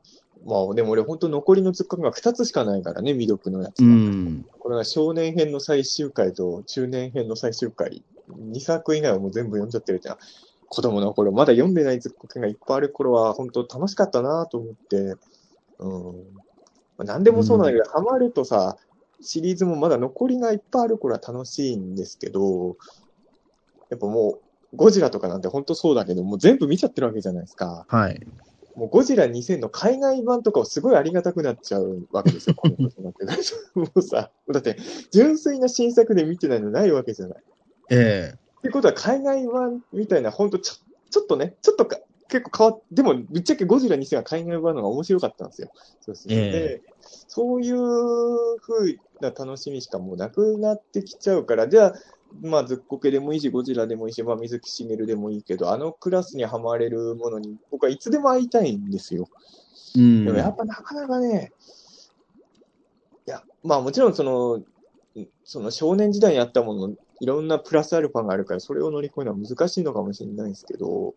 まあ、でも俺本当残りのツッコミが2つしかないからね、未読のやつうが。ん。これは少年編の最終回と中年編の最終回、2作以外はもう全部読んじゃってるじゃん。子供の頃、まだ読んでないツッコミがいっぱいある頃は、本当楽しかったなと思って、うん。まあ、何でもそうなんだけど、ハマるとさ、シリーズもまだ残りがいっぱいある頃は楽しいんですけど、やっぱもう、ゴジラとかなんて本当そうだけど、もう全部見ちゃってるわけじゃないですか。はい。もうゴジラ2000の海外版とかをすごいありがたくなっちゃうわけですよ、この年になってくるともうさ、だって純粋な新作で見てないのないわけじゃない。っえてことは海外版みたいな、ほんとちょちょっとね、ちょっとか結構変わっでもぶっちゃけゴジラ2000は海外版の方が面白かったんですよ。そうですね。えでそういう風な楽しみしかもうなくなってきちゃうから、じゃあ、まあ、ずっこけでもいいし、ゴジラでもいいし、まあ、水木しげるでもいいけど、あのクラスにはまれるものに、僕はいつでも会いたいんですよ。えうん。でもやっぱなかなかね、いや、まあもちろんその、んその少年時代にあったもの、いろんなプラスアルファがあるから、それを乗り越えるのは難しいのかもしれないですけど、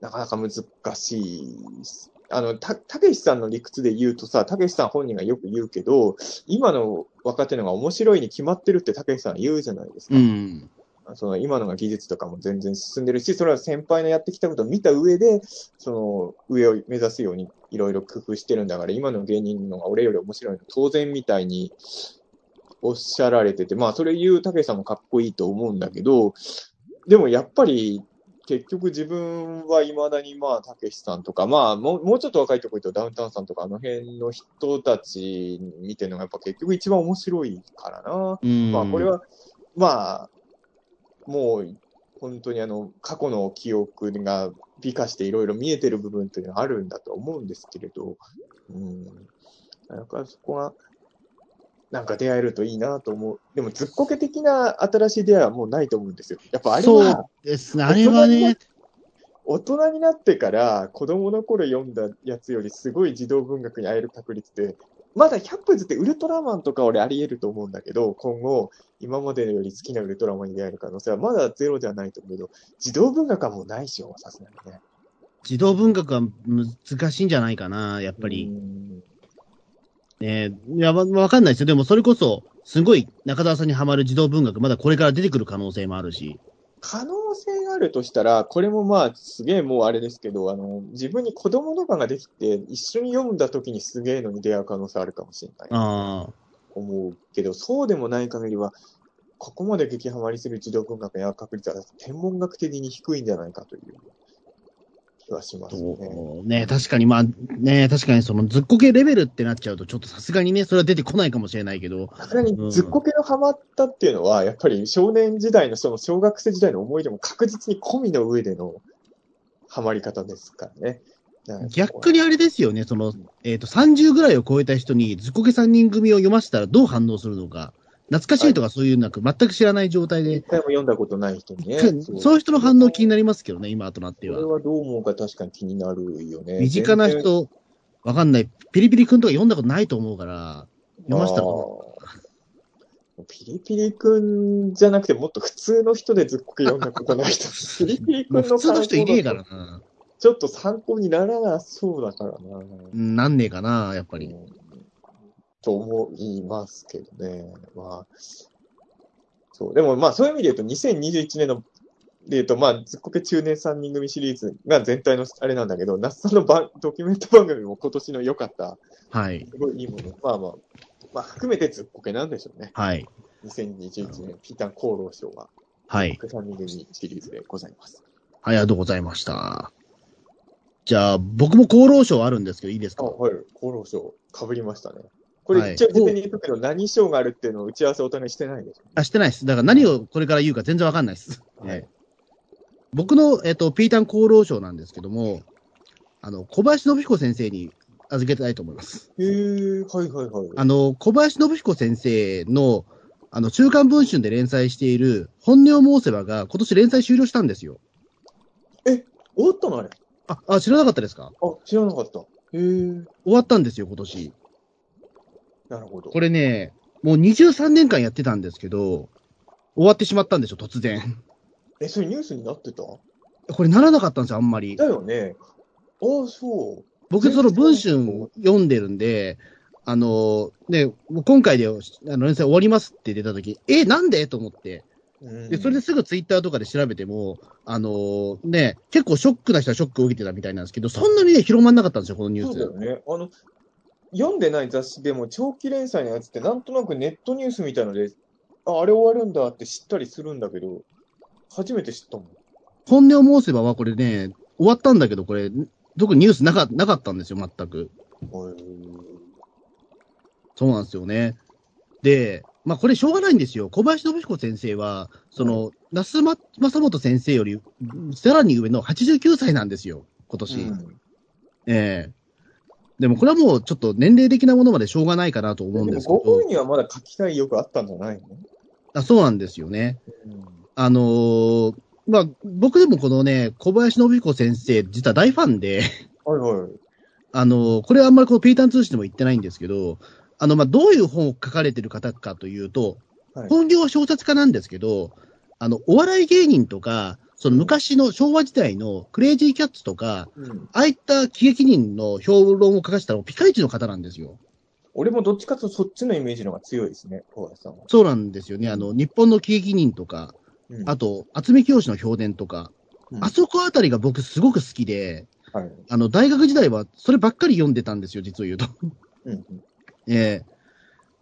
なかなか難しいです。あの、た、たけしさんの理屈で言うとさ、たけしさん本人がよく言うけど、今の若手のが面白いに決まってるってたけしさんは言うじゃないですか。うん。その今のが技術とかも全然進んでるし、それは先輩のやってきたことを見た上で、その上を目指すようにいろいろ工夫してるんだから、今の芸人のが俺より面白いの当然みたいにおっしゃられてて、まあそれ言うたけしさんもかっこいいと思うんだけど、でもやっぱり結局自分は未だにまあたけしさんとか、まあもうもうちょっと若いところとダウンタウンさんとかあの辺の人たち見てるのがやっぱ結局一番面白いからな。うん。まあ、これは、まあ、もう、本当にあの、過去の記憶が美化していろいろ見えてる部分というのはあるんだと思うんですけれど、うん。なんかそこが、なんか出会えるといいなと思う。でも、ずっこけ的な新しい出会いはもうないと思うんですよ。やっぱあれそうは、ですね。あれはね、大人になってから子供の頃読んだやつよりすごい児童文学に会える確率って、まだ100分ずってウルトラマンとか俺あり得ると思うんだけど、今後、今までより好きなウルトラマンに出会える可能性はまだゼロではないと思うけど、児童文学はもうないしよ、さすがにね。児童文学は難しいんじゃないかな、やっぱうり。んねいや、わわかんないですよ。でも、それこそ、すごい中澤さんにハマる児童文学、まだこれから出てくる可能性もあるし。可能性があるとしたら、これもまあ、すげえもうあれですけど、あの、自分に子供とかができて、一緒に読んだ時にすげえのに出会う可能性あるかもしれない。ああ。思うけど、そうでもない限りは、ここまで激ハマりする児童文学や確率は天文学的に低いんじゃないかという気はしますね。ね、確かに、まあ、ね、確かにそのずっこけレベルってなっちゃうと、ちょっとさすがにね、それは出てこないかもしれないけど、さすがにずっこけのハマったっていうのは、やっぱり少年時代の、その小学生時代の思い出も確実に込みの上でのハマり方ですからね。逆にあれですよね、その、えっ、と、30ぐらいを超えた人に、ずっこけ3人組を読ませたらどう反応するのか、懐かしいとかそういうなんか全く知らない状態で一、回も読んだことない人にね。そういう人の反応気になりますけどね、今となっては。これはどう思うか確かに気になるよね。身近な人、わかんない。ピリピリ君とか読んだことないと思うから、読ませたピリピリ君じゃなくて、もっと普通の人でずっこけ読んだことない人。ピリピリ君の普通の人いねえからな。ちょっと参考にならなそうだからな。うんなんねえかな、やっぱり。うんと思いますけどね。まあ、そう。でもまあそういう意味で言うと、2021年の、で言うと、まあ、ずっこけ中年3人組シリーズが全体のあれなんだけど、那須さんの番ドキュメント番組も今年の良かった、はい。すごいいいもの。まあまあ、まあ含めてずっこけなんでしょうね。はい。2021年、ピータン厚労省は、はい。3人組シリーズでございます。ありがとうございました。じゃあ、僕も厚労省あるんですけど、いいですあ、かはい。厚労省、被りましたね。これ、はい一応事前に言ったけど、何賞があるっていうのを打ち合わせお互いしてないでしょ。あ、してないです。だから何をこれから言うか全然わかんないです。はいええ僕の、えっ、と、ピータン厚労省なんですけども、あの、小林信彦先生に預けたいと思います。へえ、はいはいはい。あの、小林信彦先生の、あの、週刊文春で連載している、本音を申せばが、今年連載終了したんですよ。終わったのあれ？あ、あ、知らなかったですか？あ、知らなかった。へえ。終わったんですよ、今年。なるほど。これね、もう23年間やってたんですけど、終わってしまったんですよ、突然。え、それニュースになってた？これならなかったんですよ、あんまりだ。よね。ああ、そう。僕、その文春読んでるんで、あの、ね、もう今回で、あの、連載終わりますって出たとき、え、なんで？と思って。うんで、それですぐツイッターとかで調べても、あのね、結構ショックな人はショックを受けてたみたいなんですけど、そんなにね、広まんなかったんですよ、このニュース。そうだよね。あの、読んでない雑誌でも長期連載のやつってなんとなくネットニュースみたいので、あ、あれ終わるんだって知ったりするんだけど、初めて知ったもん。本音を申せばは、これね、終わったんだけど、これ、特にニュースなかなかったんですよ、全く。そうなんですよね。で、まあ、これしょうがないんですよ。小林信彦先生は、その、那須ま正元先生より、さらに上の89歳なんですよ、今年。うんええでもこれはもうちょっと年齢的なものまでしょうがないかなと思うんですけど。5分、にはまだ書きたい欲あったんじゃないの、あそうなんですよね。うん。あのーまあ、僕でもこのね、小林信彦先生、実は大ファンで、はいはい。あのーこれはあんまりこのピーターン通信でも言ってないんですけど、あの、まあ、どういう本を書かれてる方かというと、はい。本業は小説家なんですけど、あの、お笑い芸人とか、その昔の昭和時代のクレイジーキャッツとか、うん、ああいった喜劇人の評論を書かせたのピカイチの方なんですよ。俺もどっちかとそっちのイメージの方が強いですね、小林さんは。そうなんですよね。あの、日本の喜劇人とか、うんあと、渥美清の評伝とか、うんあそこあたりが僕すごく好きで、はい。あの、大学時代はそればっかり読んでたんですよ、実を言うと。うんうん ええ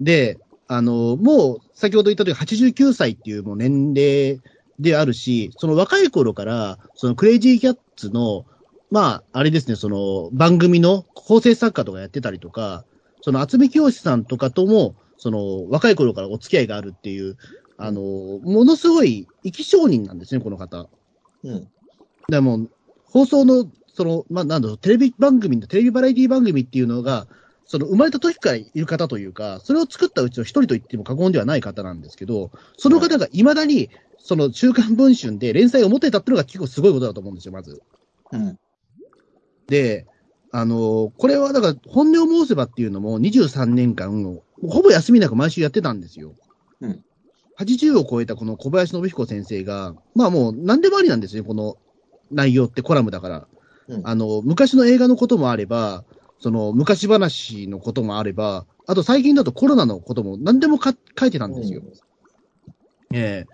で、あの、もう、先ほど言った通り89歳っていうもう年齢であるし、その若い頃から、そのクレイジーキャッツの、まあ、あれですね、その番組の構成作家とかやってたりとか、その渥美清さんとかとも、その若い頃からお付き合いがあるっていう、あの、ものすごい生き証人なんですね、この方。うん。でも、放送の、その、まあ、なんだろう、テレビ番組の、テレビバラエティ番組っていうのが、その生まれた時からいる方というか、それを作ったうちの一人と言っても過言ではない方なんですけど、その方が未だに、その週刊文春で連載を持ってたっていうのが結構すごいことだと思うんですよ、まず。うん。で、あのこれはだから、本音を申せばっていうのも23年間、ほぼ休みなく毎週やってたんですよ。うん80を超えたこの小林信彦先生が、まあもう何でもありなんですよ、この内容ってコラムだから。うんあの、昔の映画のこともあれば、その昔話のこともあれば、あと最近だとコロナのことも何でもか書いてたんですよ。ええだか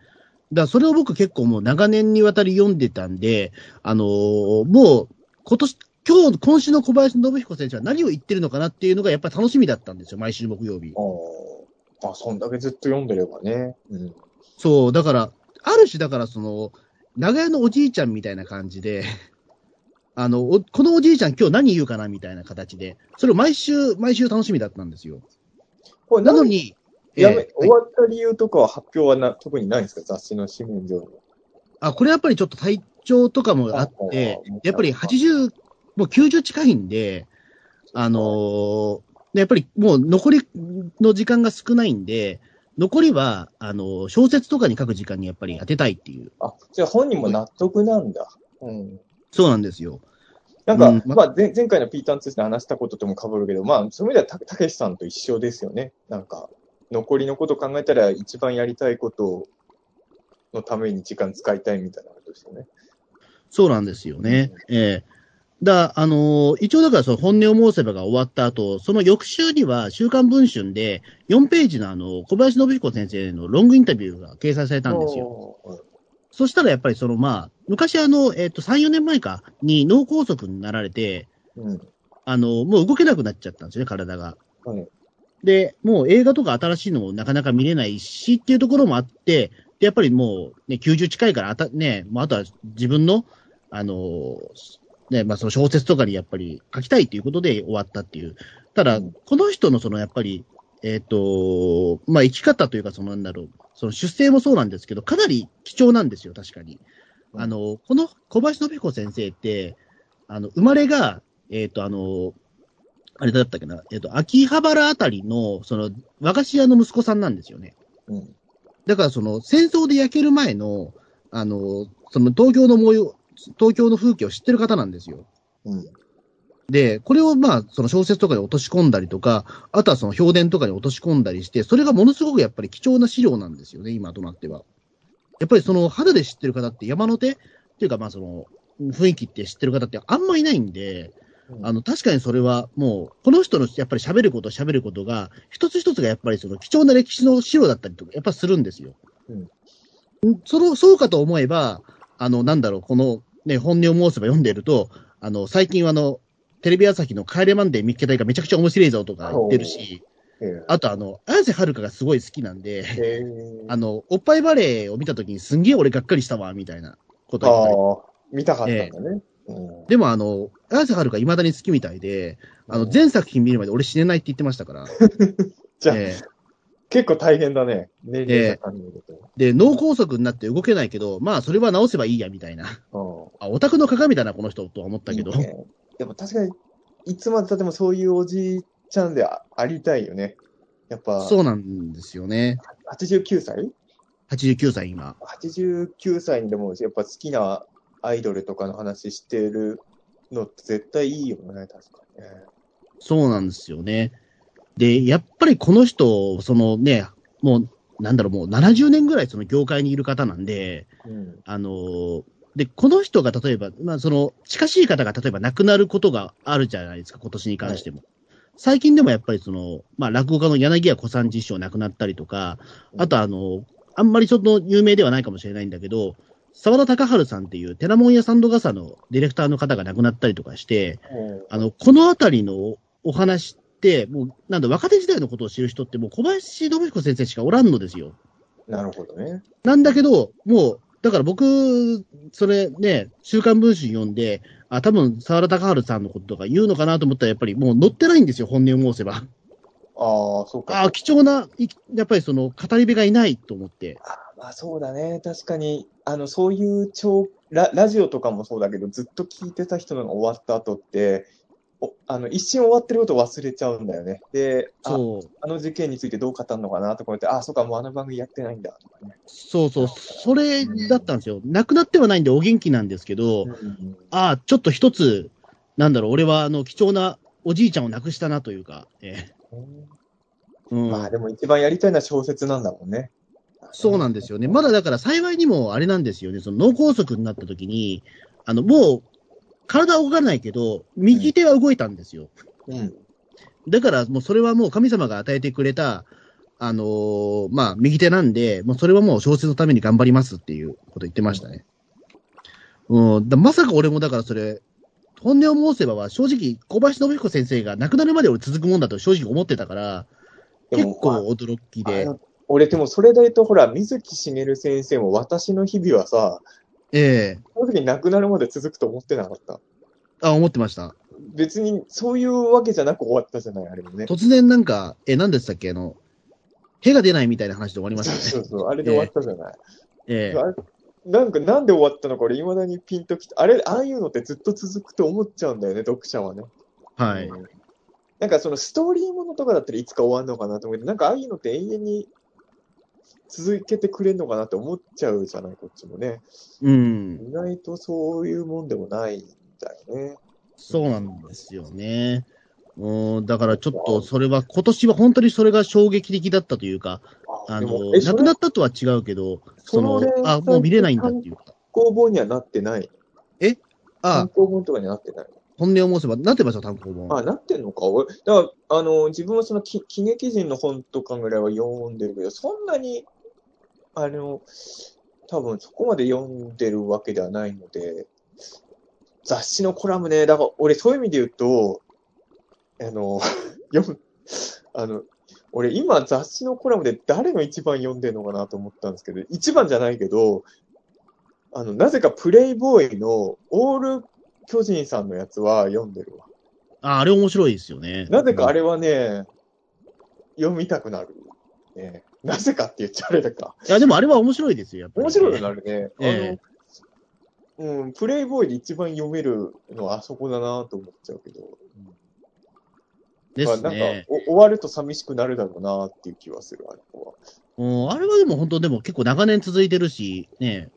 らそれを僕結構もう長年にわたり読んでたんで、あのーもう今年、今日、今週の小林信彦先生は何を言ってるのかなっていうのがやっぱり楽しみだったんですよ、毎週木曜日。ああ。あ、そんだけずっと読んでればね。うん。そう、だから、ある種だからその、長屋のおじいちゃんみたいな感じで、あの、おこのおじいちゃん今日何言うかなみたいな形で、それを毎週、毎週楽しみだったんですよ。これ何なのに、やめ、ええ終わった理由とかは発表はな特にないんですか？雑誌の紙面上に。あ、これやっぱりちょっと体調とかもあってやっぱり80、もう90近いんで、あのーやっぱりもう残りの時間が少ないんで、残りは、あのー小説とかに書く時間にやっぱり当てたいっていう。あ、じゃあ本人も納得なんだ。うん。そうなんですよ。なんか、うんままあ、前前回のピーターン通信で話したこととも被るけど、まあ、そういう意味ではた、たけしさんと一緒ですよね。なんか、残りのこと考えたら、一番やりたいことのために時間使いたいみたいなことですよね。そうなんですよね。ええだあのー一応だからその本音を申せばが終わった後、その翌週には週刊文春で4ページのあの、小林信彦先生のロングインタビューが掲載されたんですよ。よ。そしたらやっぱりそのまあ、昔あの、えっ、と、3、4年前かに脳梗塞になられて、うん。あの、もう動けなくなっちゃったんですよね、体が。はいで、もう映画とか新しいのもなかなか見れないしっていうところもあって、でやっぱりもう、ね、90近いからあた、ね、もうあとは自分の、あの、ね、まあその小説とかにやっぱり書きたいということで終わったっていう。ただ、うんこの人のそのやっぱり、えっ、と、まあ生き方というか、そのなんだろう、その出世もそうなんですけど、かなり貴重なんですよ、確かに。うんあの、この小林信彦先生って、あの、生まれが、えっ、と、あの、あれだったっけな、えっ、と、秋葉原あたりの、その、和菓子屋の息子さんなんですよね。うん。だから、その、戦争で焼ける前の、あの、その、東京の模様、東京の風景を知ってる方なんですよ。うん。で、これをまあ、その小説とかに落とし込んだりとか、あとはその評伝とかに落とし込んだりして、それがものすごくやっぱり貴重な資料なんですよね、今となっては。やっぱりその肌で知ってる方って山の手っていうかまあその雰囲気って知ってる方ってあんまいないんで、あの、確かにそれはもう、この人のやっぱり喋ること喋ることが、一つ一つがやっぱりその貴重な歴史の資料だったりとか、やっぱするんですよ。うん。その、そうかと思えば、あの、なんだろう、このね、本音を申せば読んでると、あの、最近はあの、テレビ朝日の帰れマンデー見っけたいがめちゃくちゃ面白いぞとか言ってるし、えあとあの、綾瀬はるかがすごい好きなんで、ええあの、おっぱいバレーを見たときにすんげえ俺がっかりしたわ、みたいなこと言ったり。ああ、見たかったんだね。うんでもあの、綾瀬はるか未だに好きみたいで、あの、全作品見るまで俺死ねないって言ってましたから。じゃあ、ええ結構大変だね。で、脳梗塞になって動けないけど、まあ、それは直せばいいや、みたいな。うんあ、オタクの鏡だな、この人、とは思ったけど。いいねでも確かに、いつまでたってもそういうおじいちゃんであありたいよね。やっぱ、そうなんですよね。89歳？89歳、今。?89 歳にでもやっぱ好きなアイドルとかの話してるのって絶対いいよね、確かにね。そうなんですよね。で、やっぱりこの人、そのね、もう、なんだろう、もう70年ぐらいその業界にいる方なんで、うん。あのーで、この人が例えば、まあ、その、近しい方が例えば亡くなることがあるじゃないですか、今年に関しても。最近でもやっぱりその、まあ、落語家の柳家小三治師匠亡くなったりとか、あとあの、あんまりちょっと有名ではないかもしれないんだけど、沢田隆治さんっていう寺門屋サンドガサのディレクターの方が亡くなったりとかして、あの、このあたりのお話って、もう、なんだ、若手時代のことを知る人って、もう小林信彦先生しかおらんのですよ。なるほどね。なんだけど、もう、だから僕、それね、週刊文春読んで、あ、多分、沢田隆治さんのこととか言うのかなと思ったら、やっぱりもう載ってないんですよ、本音を申せば。ああ、そうか。あ貴重な、いやっぱりその、語り部がいないと思って。あまあそうだね。確かに、あの、そういう超ラ、ラジオとかもそうだけど、ずっと聞いてた人のが終わった後って、おあの、一瞬終わってることを忘れちゃうんだよね。で、あそう。あの事件についてどう語るのかなとか言って、あ、そうか、もうあの番組やってないんだとかね。そうそう。それだったんですよ。亡くなってはないんでお元気なんですけど、ああ、ちょっと一つ、なんだろう、俺はあの、貴重なおじいちゃんを亡くしたなというか、ええうん。まあでも一番やりたいのは小説なんだもんね。そうなんですよね。まだだから幸いにもあれなんですよね。その脳梗塞になった時に、あの、もう、体は動かないけど、右手は動いたんですよ。うん。だからもうそれはもう神様が与えてくれた、あのーまあ、右手なんで、もうそれはもう小説のために頑張りますっていうこと言ってましたね。うん、だまさか俺もだからそれ、本音を申せばは正直小林信彦先生が亡くなるまで俺続くもんだと正直思ってたから、結構驚きで。俺でもそれで言うと、ほら、水木しげる先生も私の日々はさ、ええその時に亡くなるまで続くと思ってなかった。あ、思ってました。別にそういうわけじゃなく終わったじゃない、あれもね。突然なんか、え、何でしたっけ？あの、手が出ないみたいな話で終わりましたね。そうそうそう、あれで終わったじゃない。ええあれなんか、なんで終わったのか、俺、未だにピンときて、あれ、ああいうのってずっと続くと思っちゃうんだよね、読者はね。はい。うんなんか、そのストーリーものとかだったらいつか終わるのかなと思って、なんか、ああいうのって永遠に続けてくれるのかなって思っちゃうじゃない、こっちもね。うん。意外とそういうもんでもないんだよね。そうなんですよね。うん、だからちょっとそれは、今年は本当にそれが衝撃的だったというか、あの、亡くなったとは違うけど、そのあ、もう見れないんだっていうか。単行本にはなってない。単あ、行本とかにはなってない。本音を申せば、なってました、単行本。あ、なってんのか？俺、だから、あの、自分はそのき喜劇人の本とかぐらいは読んでるけど、そんなに、あの、多分そこまで読んでるわけではないので、雑誌のコラムね、だから俺そういう意味で言うと、あの、読む、あの、俺今雑誌のコラムで誰の一番読んでるのかなと思ったんですけど、一番じゃないけど、あの、なぜかプレイボーイのオール巨人さんのやつは読んでるわ。あ、あれ面白いですよね。なぜかあれ。れはね、読みたくなる。ね、なぜかって言っちゃあれだか。いや、でもあれは面白いですよ、やっぱり、面白いようになるね。えあの、うん、プレイボーイで一番読めるのはあそこだなと思っちゃうけど。ですまあなんか終わると寂しくなるだろうなっていう気はする、あれは。うん、あれはでも本当でも結構長年続いてるし、ね、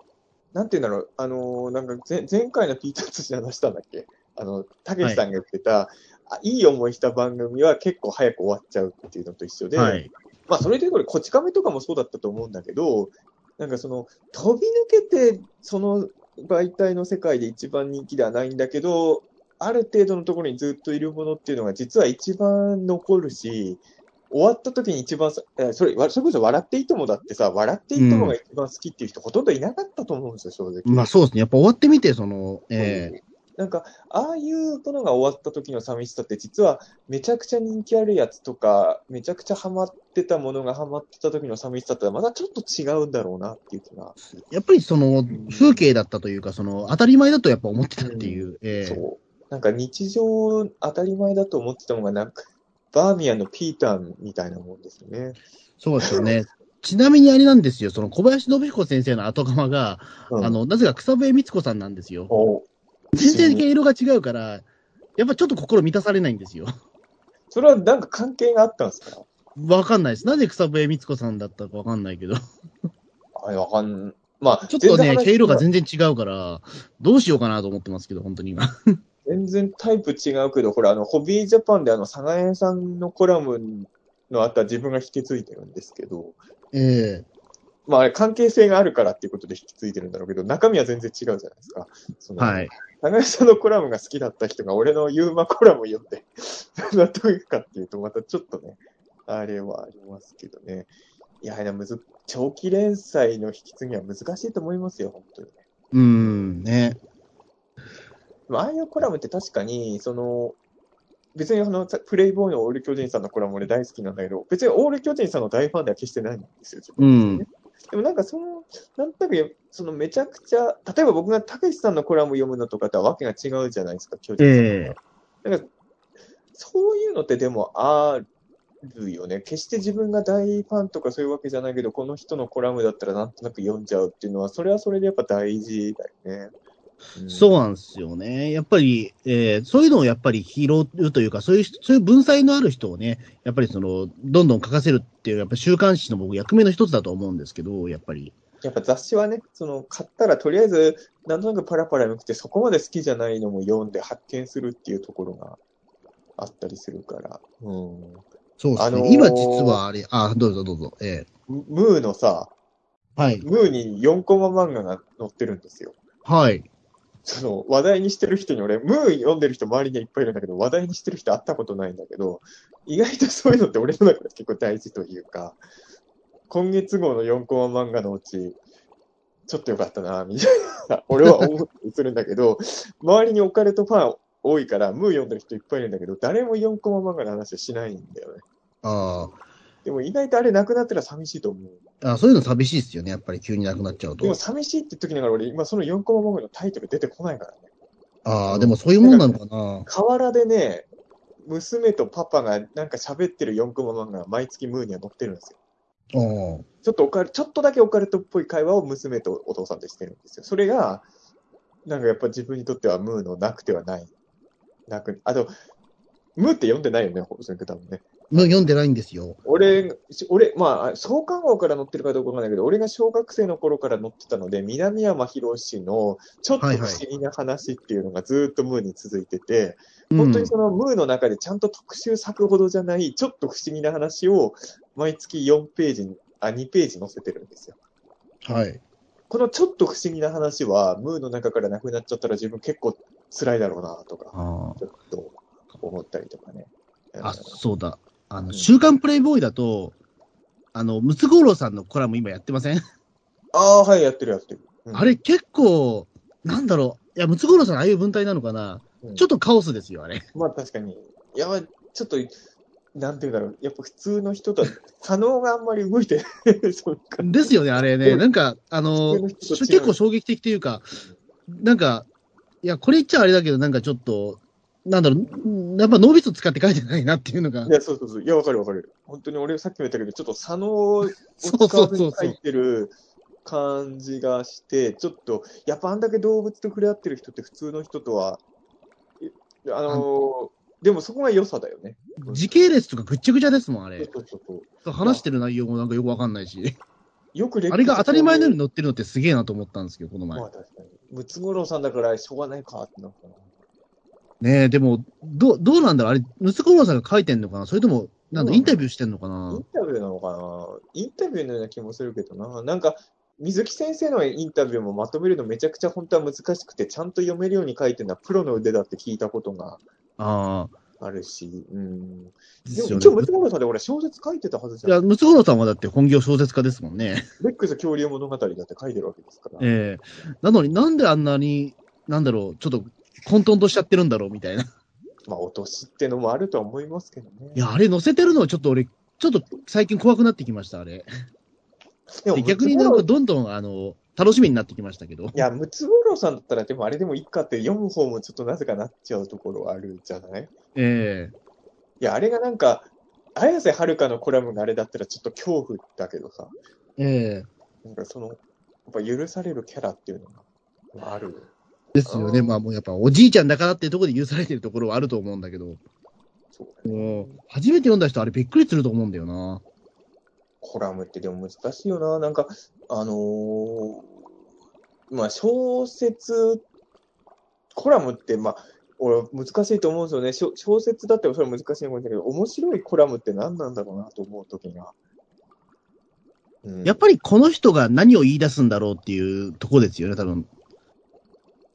なんて言うんだろう、あのーなんか前前回のピーターツ氏話したんだっけ？あの、たけしさんが言ってた、あいい思いした番組は結構早く終わっちゃうっていうのと一緒で、はい。まあ、それでこれ、こち亀とかもそうだったと思うんだけど、なんかその、飛び抜けて、その媒体の世界で一番人気ではないんだけど、ある程度のところにずっといるものっていうのが実は一番残るし、終わった時に一番それ、わそれこそ笑っていいともだってさ、笑っていいともが一番好きっていう人ほとんどいなかったと思うんですよ、正直。まあそうですね。やっぱ終わってみて、その、ええなんか、ああいうものが終わった時の寂しさって、実はめちゃくちゃ人気あるやつとか、めちゃくちゃハマってたものがハマってた時の寂しさって、またちょっと違うんだろうなっていう気が。やっぱりその風景だったというか、その当たり前だとやっぱ思ってたっていう。ええそう。なんか日常当たり前だと思ってたのが、なんか、バーミヤンのピーターみたいなもんですよね。そうですよね。ちなみにあれなんですよ、その小林信彦先生の後釜が、うんあの、なぜか草笛光子さんなんですよ。お全然毛色が違うから、やっぱちょっと心満たされないんですよ。それはなんか関係があったんですか？わかんないです。なぜ草笛光子さんだったかわかんないけど。あれ、わかん、まあ、ちょっとね、毛色が全然違うから、どうしようかなと思ってますけど、本当に今。全然タイプ違うけど、ほら、あの、ホビージャパンであの、佐賀江さんのコラムのあった自分が引き継いでるんですけど、ええまあ、あれ関係性があるからっていうことで引き継いでるんだろうけど、中身は全然違うじゃないですか。はい。高橋さんのコラムが好きだった人が俺のユーマコラムを読んで、納得いくかっていうと、またちょっとね、あれはありますけどね。いや、むず長期連載の引き継ぎは難しいと思いますよ、本当にね。うーん、ね。まあああいうコラムって確かに、その、別にあの、プレイボーイのオール巨人さんのコラム俺大好きなんだけど、別にオール巨人さんの大ファンでは決してないんですよ、自う分ん。でもなんかその、なんとなく、そのめちゃくちゃ、例えば僕がたけしさんのコラム読むのとかとはわけが違うじゃないですか、巨人さんのええなんか、そういうのってでもあるよね。決して自分が大ファンとかそういうわけじゃないけど、この人のコラムだったらなんとなく読んじゃうっていうのは、それはそれでやっぱ大事だよね。うんそうなんですよね。やっぱり、えーそういうのをやっぱり拾うというか、そういう、そういう文才のある人をね、やっぱりその、どんどん書かせるっていう、やっぱ週刊誌の僕役目の一つだと思うんですけど、やっぱり。やっぱ雑誌はね、その買ったらとりあえず、なんとなくパラパラめくって、そこまで好きじゃないのも読んで発見するっていうところがあったりするから。うん。そうですね。あのー今実はあれ、あ、どうぞどうぞ。ええムーのさ、はい。ムーに4コマ漫画が載ってるんですよ。はい。その話題にしてる人に俺、ムー読んでる人周りにいっぱいいるんだけど、話題にしてる人会ったことないんだけど、意外とそういうのって俺の中で結構大事というか、今月号の4コマ漫画のうち、ちょっとよかったな、みたいな、俺は思ったりするんだけど、周りにオカルトファン多いから、ムー読んでる人いっぱいいるんだけど、誰も4コマ漫画の話はしないんだよね。ああでも意外とあれなくなったら寂しいと思う。ーあ、そういうの寂しいですよね。やっぱり急になくなっちゃうとでも。寂しいって言っときながら俺、今その4コマ漫画のタイトル出てこないからね。ああ、でもそういうもんなのかな。河原でね、娘とパパがなんか喋ってる4コマ漫画が毎月ムーには載ってるんですよ。ちょっとオカル、ちょっとだけオカルトっぽい会話を娘とお父さんでしてるんですよ。それが、なんかやっぱ自分にとってはムーのなくてはない。なく、あと、ムーって読んでないよね、細野君多分ね。読んでないんですよ。俺、し俺、まあ、創刊号から載ってるかどうかわかんないけど、俺が小学生の頃から載ってたので、南山博士のちょっと不はいはい思議な話っていうのがずーっとムーに続いてて、うん本当にそのムーの中でちゃんと特集作ほどじゃない、ちょっと不思議な話を毎月4ページに、あ、2ページ載せてるんですよ。はい。このちょっと不思議な話は、ムーの中からなくなっちゃったら自分結構辛いだろうなとか、あちょっと思ったりとかね。あ、あそうだ。あの、うん週刊プレイボーイだと、あの、ムツゴロウさんのコラム今やってません、ああ、はい、やってるやってる。うんあれ結構、なんだろう。いや、ムツゴロウさんああいう文体なのかな、うんちょっとカオスですよ、あれ。まあ確かに。いや、まあちょっと、なんていうんだろう。やっぱ普通の人とは、可能があんまり動いて。ですよね、あれね。うんなんか、あの結構衝撃的というか、なんか、いや、これ言っちゃあれだけど、なんかちょっと、なんだろう、やっぱ脳みそ使って書いてないなっていうのがい。や、そうそうそう。いや、わかるわかる。本当に俺さっきも言ったけど、ちょっと左脳をそう使わずそうそうそうに書いてる感じがして、ちょっと、やっぱあんだけ動物と触れ合ってる人って普通の人とは、いあのーでもそこが良さだよね。時系列とかぐっちゃぐちゃですもん、あれ。そうそうそう。話してる内容もなんかよくわかんないし。よくあれが当たり前のように載ってるのってすげえなと思ったんですけど、この前まあ。確かに。ムツゴロウさんだからしょうがないかってなったな。ねえ、でも、どう、どうなんだろう？あれ、ムツゴロウさんが書いてんのかな？それとも、なんだ、うんインタビューしてんのかイなンタビューなのかな？インタビューのような気もするけどな。なんか、水木先生のインタビューもまとめるのめちゃくちゃ本当は難しくて、ちゃんと読めるように書いてるのはプロの腕だって聞いたことがあるし。うん。でですよねも一応、ムツゴロウさんで俺小説書いてたはずじゃん。いや、ムツゴロウさんはだって本業小説家ですもんね。レックス恐竜物語だって書いてるわけですから。ええなのになんであんなに、なんだろう、ちょっと混沌としちゃってるんだろうみたいな。まあ、お年ってのもあるとは思いますけどね。いや、あれ載せてるのはちょっと俺、ちょっと最近怖くなってきました、あれ。でもで逆になんかどんどん、あの、楽しみになってきましたけど。いや、ムツゴロウさんだったら、でもあれでもいいかって読む方もちょっとなぜかなっちゃうところはあるじゃない？ええいや、あれがなんか、綾瀬はるかのコラムがあれだったらちょっと恐怖だけどさ、ええなんかその、やっぱ許されるキャラっていうのがある。ですよね。まあもうやっぱおじいちゃんだからっていうところで許されてるところはあると思うんだけど、そうもう、初めて読んだ人あれびっくりすると思うんだよな。コラムってでも難しいよな。なんか、あのーまあ小説、コラムって、まあ、俺難しいと思うんですよね。小小説だってそれは難しいと思うんだけど、面白いコラムって何なんだろうなと思うときが。うんやっぱりこの人が何を言い出すんだろうっていうところですよね、多分。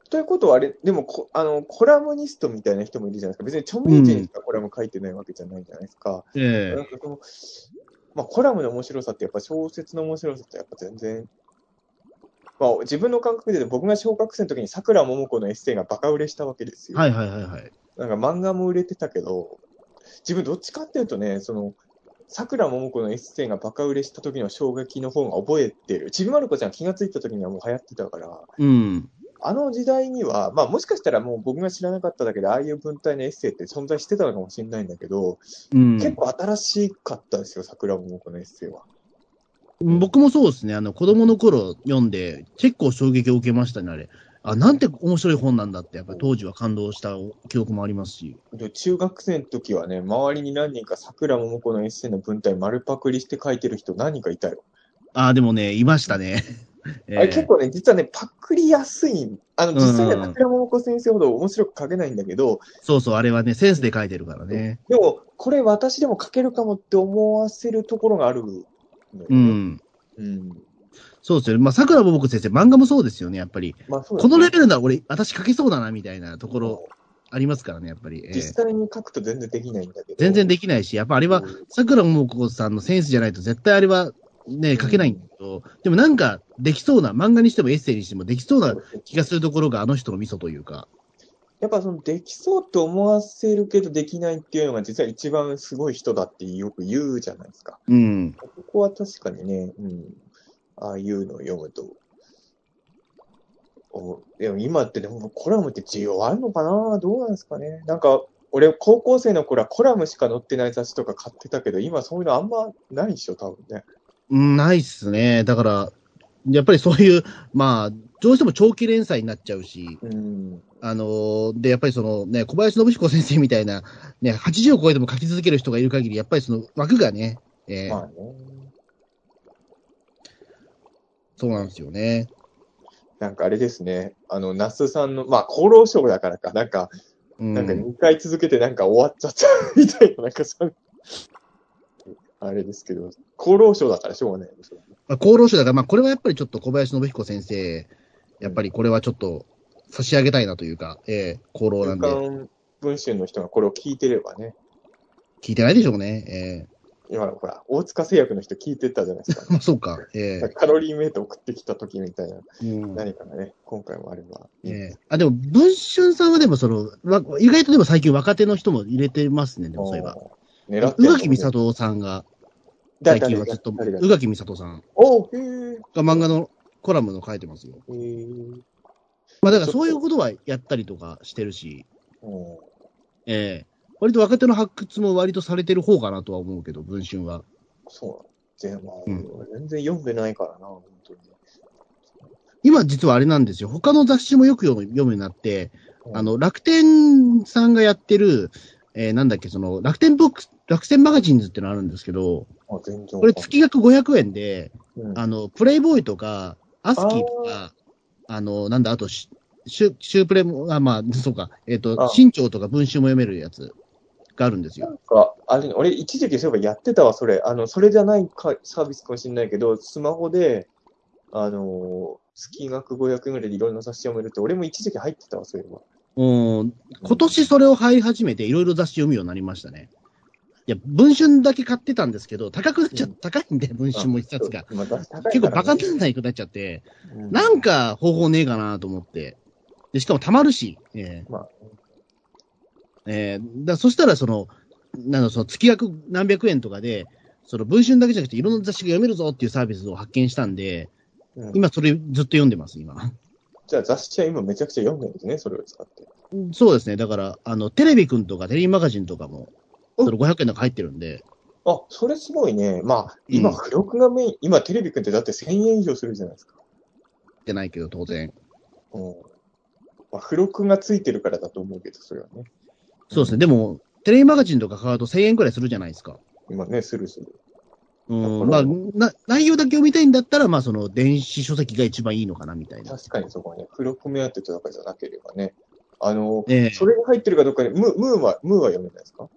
ということは、あれ、でもこあの、コラムニストみたいな人もいるじゃないですか。別に著名人しかコラム書いてないわけじゃないじゃないですか。えなんかそのまあ、コラムの面白さって、やっぱ小説の面白さって、やっぱ全然、まあ、自分の感覚で僕が小学生の時にさくらももこのエッセイがバカ売れしたわけですよ。はいはいはいはい。なんか漫画も売れてたけど、自分どっちかっていうとね、その、さくらももこのエッセイがバカ売れした時の衝撃の方が覚えてる。ちびまる子ちゃん気がついた時にはもう流行ってたから、うん。あの時代には、まあもしかしたらもう僕が知らなかっただけで、ああいう文体のエッセイって存在してたのかもしれないんだけど、うん。結構新しかったですよ、桜ももこのエッセイは。僕もそうですね。あの、子供の頃読んで、結構衝撃を受けましたね、あれ。あ、なんて面白い本なんだって、やっぱり当時は感動した記憶もありますし。で中学生の時はね、周りに何人か桜ももこのエッセイの文体丸パクリして書いてる人何人かいたよ。あ、でもね、いましたね。えあれ結構ね、実はね、パクりやすい。あの、実際にうんは桜ももこ先生ほど面白く書けないんだけど、そうそう、あれはね、センスで書いてるからね。でも、これ私でも書けるかもって思わせるところがあるね。うん。うん。そうですよね。まあ、桜も僕先生、漫画もそうですよね、やっぱり。まあ、そうだこねのレベルなら俺、私書けそうだな、みたいなところありますからね、やっぱり。ええ実際に書くと全然できないんだけど。全然できないし、やっぱあれは、桜ももこさんのセンスじゃないと絶対あれはね、書けないんだけど、でもなんかできそうな、漫画にしてもエッセイにしてもできそうな気がするところがあの人のミソというか。やっぱそのできそうと思わせるけどできないっていうのが実は一番すごい人だってよく言うじゃないですか。うん。ここは確かにね、うん、ああいうのを読むと。おでも今ってでもコラムって需要あるのかな？どうなんですかね？なんか、俺高校生の頃はコラムしか載ってない雑誌とか買ってたけど、今そういうのあんまないでしょ、多分ね。うんないっすね。だから、やっぱりそういう、まあ、どうしても長期連載になっちゃうし、うん。あのーで、やっぱりそのね、小林信彦先生みたいな、ね、80を超えても書き続ける人がいる限り、やっぱりその枠がね、えーまあね。そうなんですよね。なんかあれですね。あの、那須さんの、まあ厚労省だからか、なんか、うん、なんか2回続けてなんか終わっちゃったみたいな、なんかそう、あれですけど、厚労省だからしょうがないですよ。まあ、厚労省だから、まあ、これはやっぱりちょっと小林信彦先生、やっぱりこれはちょっと差し上げたいなというか、えー、厚労なんで、文春の人がこれを聞いてればね、聞いてないでしょうね。今のほら、大塚製薬の人聞いてたじゃないですえー、か。まあ、そうか。えカロリーメイト送ってきた時みたいな、ーうん何かがね、今回もあればえーあ、でも、文春さんはでも、その、わ意外とでも最近若手の人も入れてますね、でもそういえば。狙ってんの宇垣美里さんが、誰最近はずっと、宇垣美里さん。が漫画のコラムの書いてますよ。まあ、だからそういうことはやったりとかしてるし、うん。ええ。割と若手の発掘も割とされてる方かなとは思うけど、文春は。そう。全,、まあうん。全然読んでないからな、本当に。今実はあれなんですよ。他の雑誌もよく読む読むようになって、うん。あの、楽天さんがやってる、えーなんだっけ、その、楽天ボックス、楽天マガジンズってのあるんですけど、あ全然これ月額500円で、うんあの、プレイボーイとか、アスキーとか、あの、なんだ、あとシ、シュシュープレも、あ、まあ、そうか、えっ、とあ、新潮とか文集も読めるやつがあるんですよ。なんか、あれね、俺一時期そういえばやってたわ、それ。あの、それじゃないかサービスかもしれないけど、スマホで、あのー月額500円ぐらいでいろんな雑誌読めるって、俺も一時期入ってたわ、そういえば。うん、今年それを入り始めて、いろいろ雑誌読むようになりましたね。いや、文春だけ買ってたんですけど、高くなっちゃ、うん高いんで、文春も一冊が。そう。まあ雑誌高い結構バカにならないくなっちゃって、うんなんか方法ねえかなと思って。で、しかも溜まるし、えーまあ、えーだそしたら、その、なんだ、その月額何百円とかで、その文春だけじゃなくていろんな雑誌が読めるぞっていうサービスを発見したんで、うん今それずっと読んでます、今。じゃあ雑誌は今めちゃくちゃ読んでるんですね、それを使って。そうですね。だから、あの、テレビくんとかテレビマガジンとかも、おその500円の中入ってるんで、あ、それすごいね。まあ、今、うん付録がメイン、今テレビくんってだって1000円以上するじゃないですか。ってないけど、当然。うん。まあ、付録がついてるからだと思うけど、それはね。そうですね。でも、テレビマガジンとか買うと1000円くらいするじゃないですか。今ね、するする。うん。まあ、な、内容だけ読みたいんだったら、まあ、その、電子書籍が一番いいのかな、みたいな。確かにそこはね、付録目当てとかじゃなければね。あの、ええそれが入ってるかどうかで、ムムーは、ムーは読めないですか？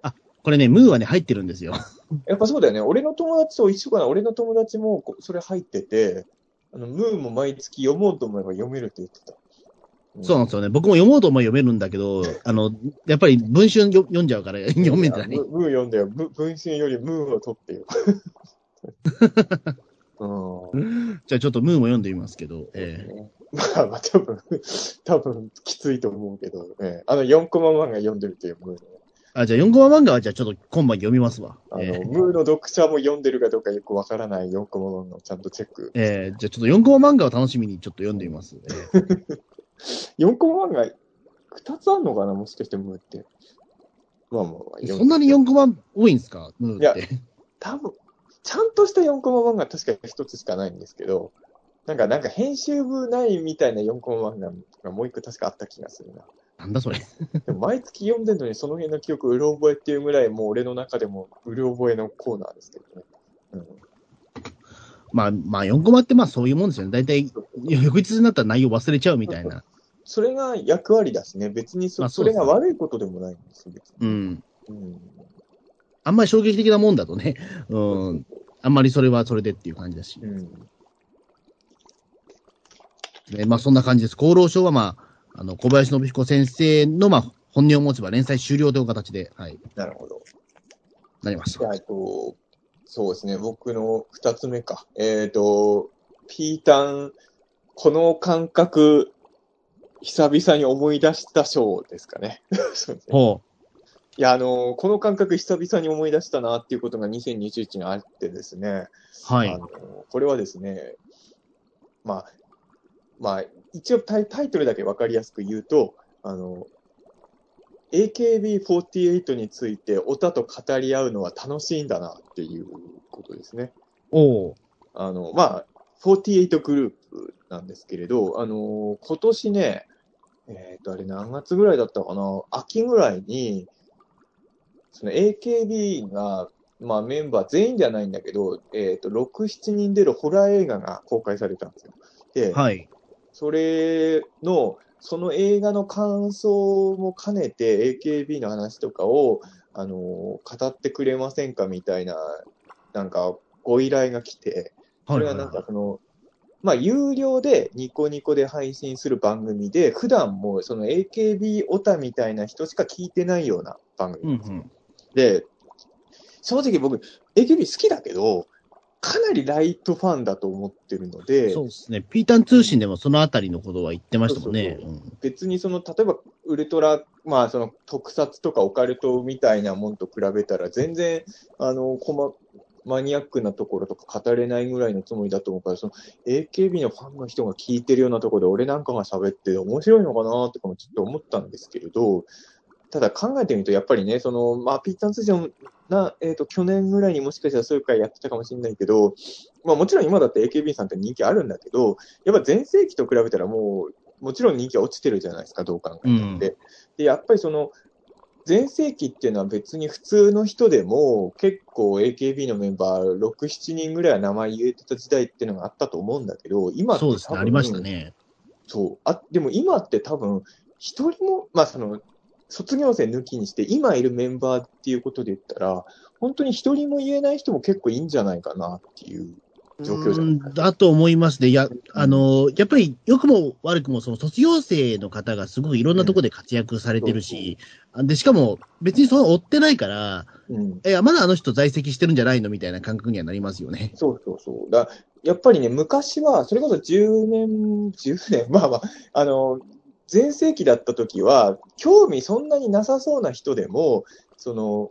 これね、ムーはね、入ってるんですよ。やっぱそうだよね。俺の友達と一緒かな。俺の友達もこそれ入ってて、あの、ムーも毎月読もうと思えば読めるって言ってた。そうなんですよね。僕も読もうと思えば読めるんだけど、あの、やっぱり文春よ読んじゃうから読めてない。ムムー読んだよ。ム文春よりムーを取ってよ。うん。じゃあちょっとムーも読んでみますけど、ええまあまあ、多分、多分きついと思うけど、ええあの4コマ漫画読んでるっていうムーの。あ、じゃあ4コマ漫画はじゃあちょっと今晩読みますわ。あの、ええムーの読者も読んでるかどうかよくわからない4コマ漫画をちゃんとチェック。ええじゃあちょっと4コマ漫画を楽しみにちょっと読んでみます。ええ4 コマ漫画、2つあんのかなもしかしてムーって。まあまあそんなに4コマ多いんですか？ムーって。多分、ちゃんとした4コマ漫画確か1つしかないんですけど、なんか、なんか編集部ないみたいな4コマ漫画がもう一個確かあった気がするな。なんだそれ。毎月読んでるのにその辺の記憶うろ覚えっていうぐらいもう俺の中でもうろ覚えのコーナーですけどね。うん、まあ、まあ4コマってまあそういうもんですよね。大体、翌日になったら内容忘れちゃうみたいな。それが役割だしね、別にそ,、まあそねれが悪いことでもないんですよ。うん。うんあんまり衝撃的なもんだとね、うん。あんまりそれはそれでっていう感じだし。うんね、まあそんな感じです。厚労省はまあ、あの、小林信彦先生のまあ、本音を持ちば連載終了という形で、はい、なるほど。なりました。えっと、そうですね、僕の二つ目か。えっ、と、ピータン、この感覚、久々に思い出した賞ですかね。そうですねほいや、あの、この感覚久々に思い出したなっていうことが2021年あってですね。う。はい。あのこれはですね、まあ、まあ、一応タイタイトルだけ分かりやすく言うと、あの、AKB48 についてオタと語り合うのは楽しいんだなっていうことですね。おうあの、まあ、48グループなんですけれど、あの、今年ね、えっ、と、あれ何月ぐらいだったかな、秋ぐらいに、その AKB が、まあメンバー全員ではないんだけど、えっ、と、6、7人出るホラー映画が公開されたんですよ。で、はい。それの、その映画の感想も兼ねて AKB の話とかを、あの語ってくれませんかみたいな、なんかご依頼が来て、それはなんかその、まあ、有料でニコニコで配信する番組で、普段もその AKB オタみたいな人しか聞いてないような番組うんうん。で、正直僕、AKB 好きだけど、かなりライトファンだと思ってるので、そうですね。ピータン通信でもそのあたりのことは言ってましたもんね。そううん別にその、例えばウルトラ、まあその特撮とかオカルトみたいなもんと比べたら、全然、あの、こま、マニアックなところとか語れないぐらいのつもりだと思うから、その AKB のファンの人が聞いてるようなところで俺なんかが喋って面白いのかなとかもちょっと思ったんですけれど、ただ考えてみると、やっぱりね、その、まあ、ピッタン通常な、えっ、と、去年ぐらいにもしかしたらそういう回やってたかもしれないけど、まあもちろん今だって AKB さんって人気あるんだけど、やっぱ全盛期と比べたらもう、もちろん人気は落ちてるじゃないですか、どう考えたって。で、やっぱりその、全盛期っていうのは別に普通の人でも結構 AKB のメンバー6、7人ぐらいは名前言えてた時代っていうのがあったと思うんだけど、今ってそうですね、ありましたね。そう。あ、でも今って多分、一人も、まあその、卒業生抜きにして、今いるメンバーっていうことで言ったら、本当に一人も言えない人も結構いいんじゃないかなっていう状況じゃない？うんだと思いますね。いや、あの、やっぱり良くも悪くも、その卒業生の方がすごくいろんなところで活躍されてるし、で、しかも別にその追ってないから、うん。いや、まだあの人在籍してるんじゃないのみたいな感覚にはなりますよね。そうそうそう。だやっぱりね、昔は、それこそ10年、10年、まあまあ、あの、全盛期だった時は、興味そんなになさそうな人でも、その、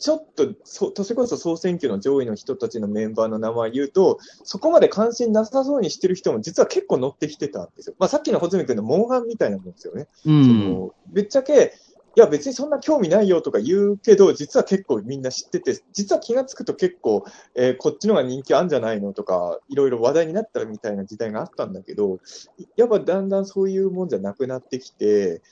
ちょっと、そ、それこそ総選挙の上位の人たちのメンバーの名前言うと、そこまで関心なさそうにしてる人も実は結構乗ってきてたんですよ。まあさっきの穂積君のモンハンみたいなもんですよね。うそん。のぶっちゃけ、いや別にそんな興味ないよとか言うけど、実は結構みんな知ってて、実は気がつくと結構、えーこっちの方が人気あるんじゃないのとか、いろいろ話題になったみたいな時代があったんだけど、やっぱだんだんそういうもんじゃなくなってきて、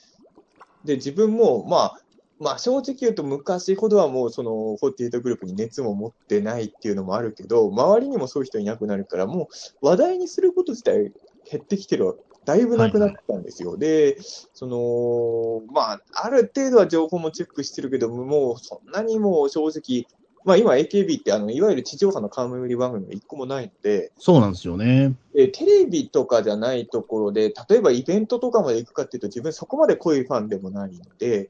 で、自分も、まあ、まあ正直言うと昔ほどはもうその48グループに熱も持ってないっていうのもあるけど、周りにもそういう人いなくなるから、もう話題にすること自体減ってきてるだいぶなくなったんですよ。で、その、まあ、ある程度は情報もチェックしてるけど、もうそんなにもう正直、まあ今 AKB ってあの、いわゆる地上波の冠番組が一個もないので、そうなんですよね。えテレビとかじゃないところで、例えばイベントとかまで行くかっていうと、自分そこまで濃いファンでもないので、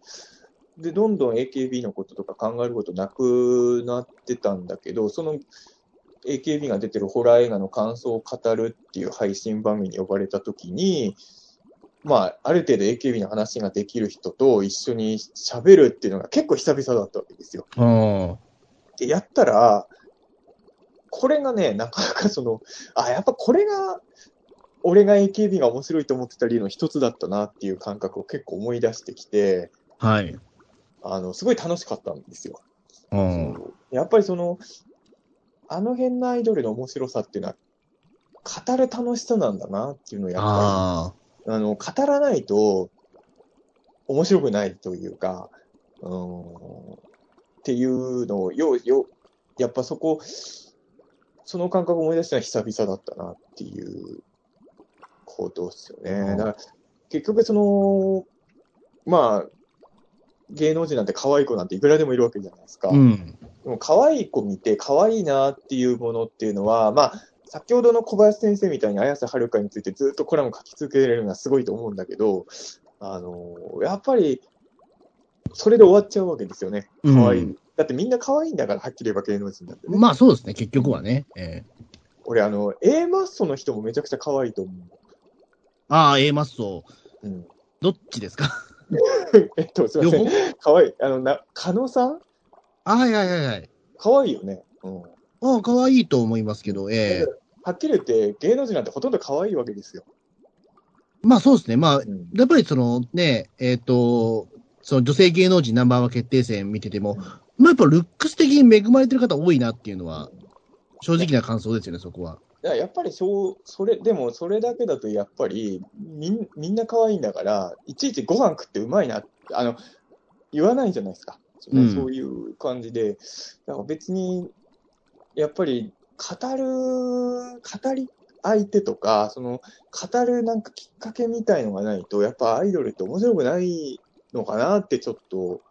で、どんどん AKB のこととか考えることなくなってたんだけど、その AKB が出てるホラー映画の感想を語るっていう配信番組に呼ばれたときに、まあ、ある程度 AKB の話ができる人と一緒に喋るっていうのが結構久々だったわけですよ。うん。で、やったら、これがね、なかなかその、あ、やっぱこれが、俺が AKB が面白いと思ってた理由の一つだったなっていう感覚を結構思い出してきて、はい。あの、すごい楽しかったんですよ。うん。やっぱりその、あの辺のアイドルの面白さっていうのは、語る楽しさなんだなっていうのをやっぱあり、あの、語らないと面白くないというか、うん、っていうのを、よう、よ、やっぱそこ、その感覚を思い出したのは久々だったなっていうことですよね。だから、結局その、まあ、芸能人なんて可愛い子なんていくらでもいるわけじゃないですか。あ。うん。でも可愛い子見て可愛いなっていうものっていうのは、まあ、先ほどの小林先生みたいに綾瀬はるかについてずっとコラム書き続けられるのはすごいと思うんだけど、あの、やっぱり、それで終わっちゃうわけですよね。可愛い。うんだってみんな可愛いんだから、はっきり言えば芸能人なんてね。まあそうですね、結局はね。ええ俺、あの、A マッソの人もめちゃくちゃ可愛いと思ああ、A マッソ。う。うん。どっちですか？えっと、すいません。可愛い。あの、な、加納さん？あはいはいはいはい。可愛いよね。うん。ああ、可愛いと思いますけど、ええはっきり言って、芸能人なんてほとんど可愛いわけですよ。まあそうですね。まあ、うん。やっぱりそのね、えっ、と、その女性芸能人ナンバーワン決定戦見てても、まあやっぱルックス的に恵まれてる方多いなっていうのは、正直な感想ですよね、そこは。いややっぱりそう、それ、でもそれだけだとやっぱりみん、みんな可愛いんだから、いちいちご飯食ってうまいなあの、言わないじゃないですか。そうんそういう感じで、だから別に、やっぱり語る、語り相手とか、その、語るなんかきっかけみたいのがないと、やっぱアイドルって面白くないのかなってちょっと、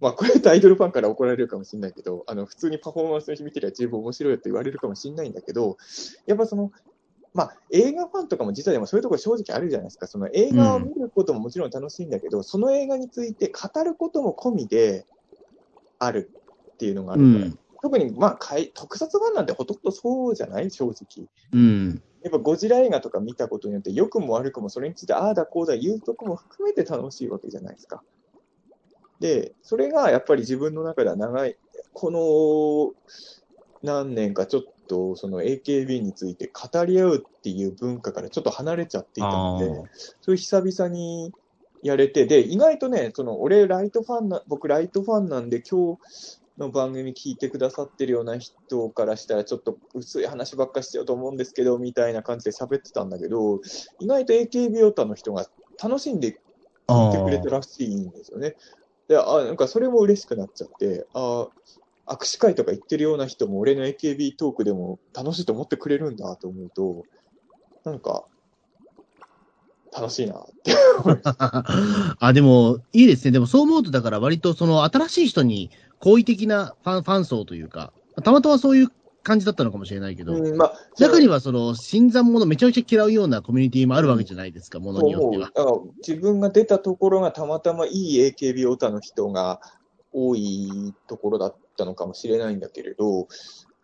まあ、これってアイドルファンから怒られるかもしれないけど、あの、普通にパフォーマンスの人見てりゃ十分面白いよって言われるかもしれないんだけど、やっぱその、まあ、映画ファンとかも実はでもそういうところ正直あるじゃないですか。その映画を見ることももちろん楽しいんだけど、その映画について語ることも込みであるっていうのがあうるから、ん。特に、まあかい、特撮ファンなんてほとんどそうじゃない？正直。うん。やっぱゴジラ映画とか見たことによって、良くも悪くもそれについてああだこうだ言うとこも含めて楽しいわけじゃないですか。で、それがやっぱり自分の中では長い、この何年かちょっとその AKB について語り合うっていう文化からちょっと離れちゃっていたので、そういう久々にやれて、で、意外とね、その俺ライトファンな、僕ライトファンなんで今日の番組聞いてくださってるような人からしたらちょっと薄い話ばっかしちゃうと思うんですけど、みたいな感じで喋ってたんだけど、意外と AKB オタの人が楽しんで聞いてくれてるらしいんですよね。で、あ、なんかそれも嬉しくなっちゃって、あ、握手会とか行ってるような人も俺の AKB トークでも楽しいと思ってくれるんだと思うと、なんか、楽しいなって。あ、でも、いいですね。でもそう思うと、だから割とその新しい人に好意的なファン、ファン層というか、たまたまそういう感じだったのかもしれないけど、うん、まあ、中にはその、新参者めちゃくちゃ嫌うようなコミュニティもあるわけじゃないですか、もう。思う。によっては。自分が出たところがたまたまいい AKB オタの人が多いところだったのかもしれないんだけれど、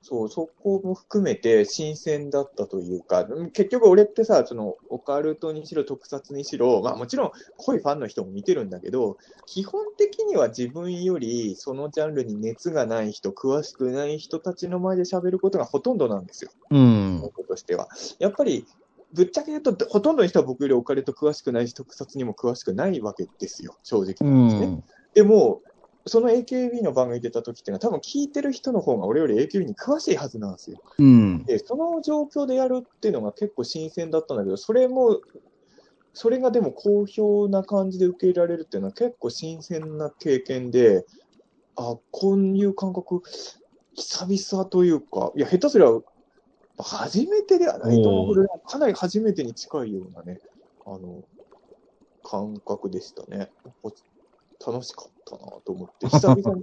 そう、そこも含めて新鮮だったというか、うん結局俺ってさ、そのオカルトにしろ特撮にしろ、まあもちろん濃いファンの人も見てるんだけど、基本的には自分よりそのジャンルに熱がない人、詳しくない人たちの前で喋ることがほとんどなんですよ。うん。僕としては。やっぱり、ぶっちゃけ言うと、ほとんどの人は僕よりオカルト詳しくないし、特撮にも詳しくないわけですよ、正直うなんですね。ん。でも、その AKB の番組出た時っていうのは、多分聞いてる人の方が俺より AKB に詳しいはずなんですよ。うん。で、その状況でやるっていうのが結構新鮮だったんだけど、それも、それがでも好評な感じで受け入れられるっていうのは結構新鮮な経験で、あ、こういう感覚、久々というか、いや、下手すりゃ、初めてではないと思うけど、かなり初めてに近いようなね、あの、感覚でしたね。楽しかったなと思って、久々に。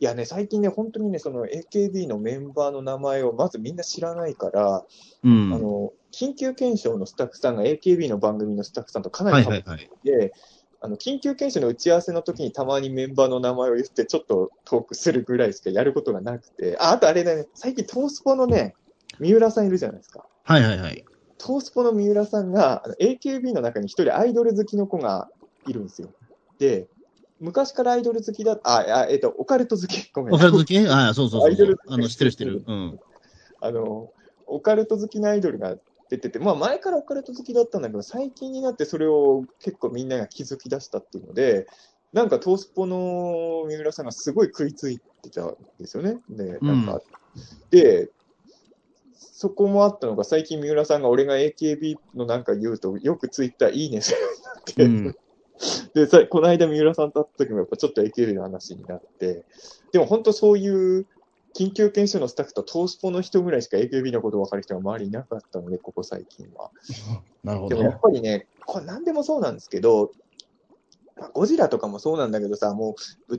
いやね、最近ね、本当にね、その AKB のメンバーの名前をまずみんな知らないから、うん。あの、緊急検証のスタッフさんが AKB の番組のスタッフさんとかなはり被っいはいはい。て、あの、緊急検証の打ち合わせの時にたまにメンバーの名前を言ってちょっとトークするぐらいしかやることがなくて、あ、あとあれだね、最近トースポのね、三浦さんいるじゃないですか。はいはいはい。トースポの三浦さんが、AKB の中に一人アイドル好きの子がいるんですよ。で、昔からアイドル好きだ、あ、あえっ、と、オカルト好き。ごめん。オカルト好き？ねああ、そうそうそう アイドルあの、知ってる知ってる。うん。あの、オカルト好きなアイドルが出てて、まあ前からオカルト好きだったんだけど、最近になってそれを結構みんなが気づき出したっていうので、なんかトースポの三浦さんがすごい食いついてたんですよね。で、なんか、で、そこもあったのが、最近三浦さんが俺が AKB のなんか言うと、よくツイッターいいねするようになって、で、さこの間三浦さんと会った時もやっぱちょっと AKB の話になって、でも本当そういう緊急検証のスタッフとトースポの人ぐらいしか AKB のこと分かる人が周りにいなかったので、ここ最近は。なるほでもやっど。ぱりね、これ何でもそうなんですけど、まあゴジラとかもそうなんだけどさ、もう、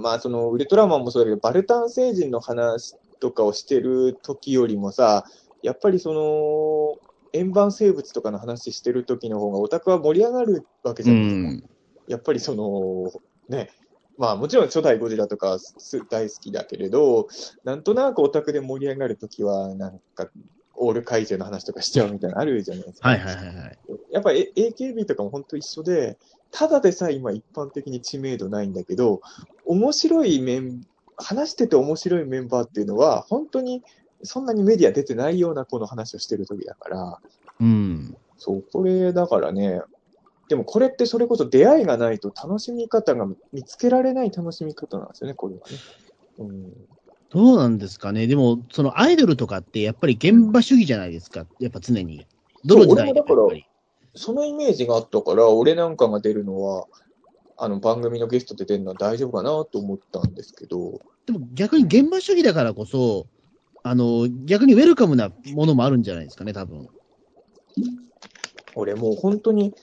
まあそのウルトラマンもそうだけど、バルタン星人の話とかをしてる時よりもさ、やっぱりその、円盤生物とかの話してる時の方がオタクは盛り上がるわけじうゃないですか。ん。やっぱりその、ね、まあもちろん初代ゴジラとかす大好きだけれど、なんとなくオタクで盛り上がるときは、なんか、オール怪獣の話とかしちゃうみたいなのあるじゃないですか。はいはいはいはい。やっぱ AKB とかも本当一緒で、ただでさえ今一般的に知名度ないんだけど、面白いメン、話してて面白いメンバーっていうのは、本当にそんなにメディア出てないような子の話をしてる時だから、うん。そう、これだからね、でもこれってそれこそ出会いがないと楽しみ方が見つけられない楽しみ方なんですよね、これはね。うん、どうなんですかね。でも、そのアイドルとかってやっぱり現場主義じゃないですか。やっぱ常に。どの時代でもやっぱり。そのイメージがあったから、俺なんかが出るのは、あの番組のゲストで出るのは大丈夫かなと思ったんですけど、でも逆に現場主義だからこそ、あの、逆にウェルカムなものもあるんじゃないですかね、多分。俺もう本当に、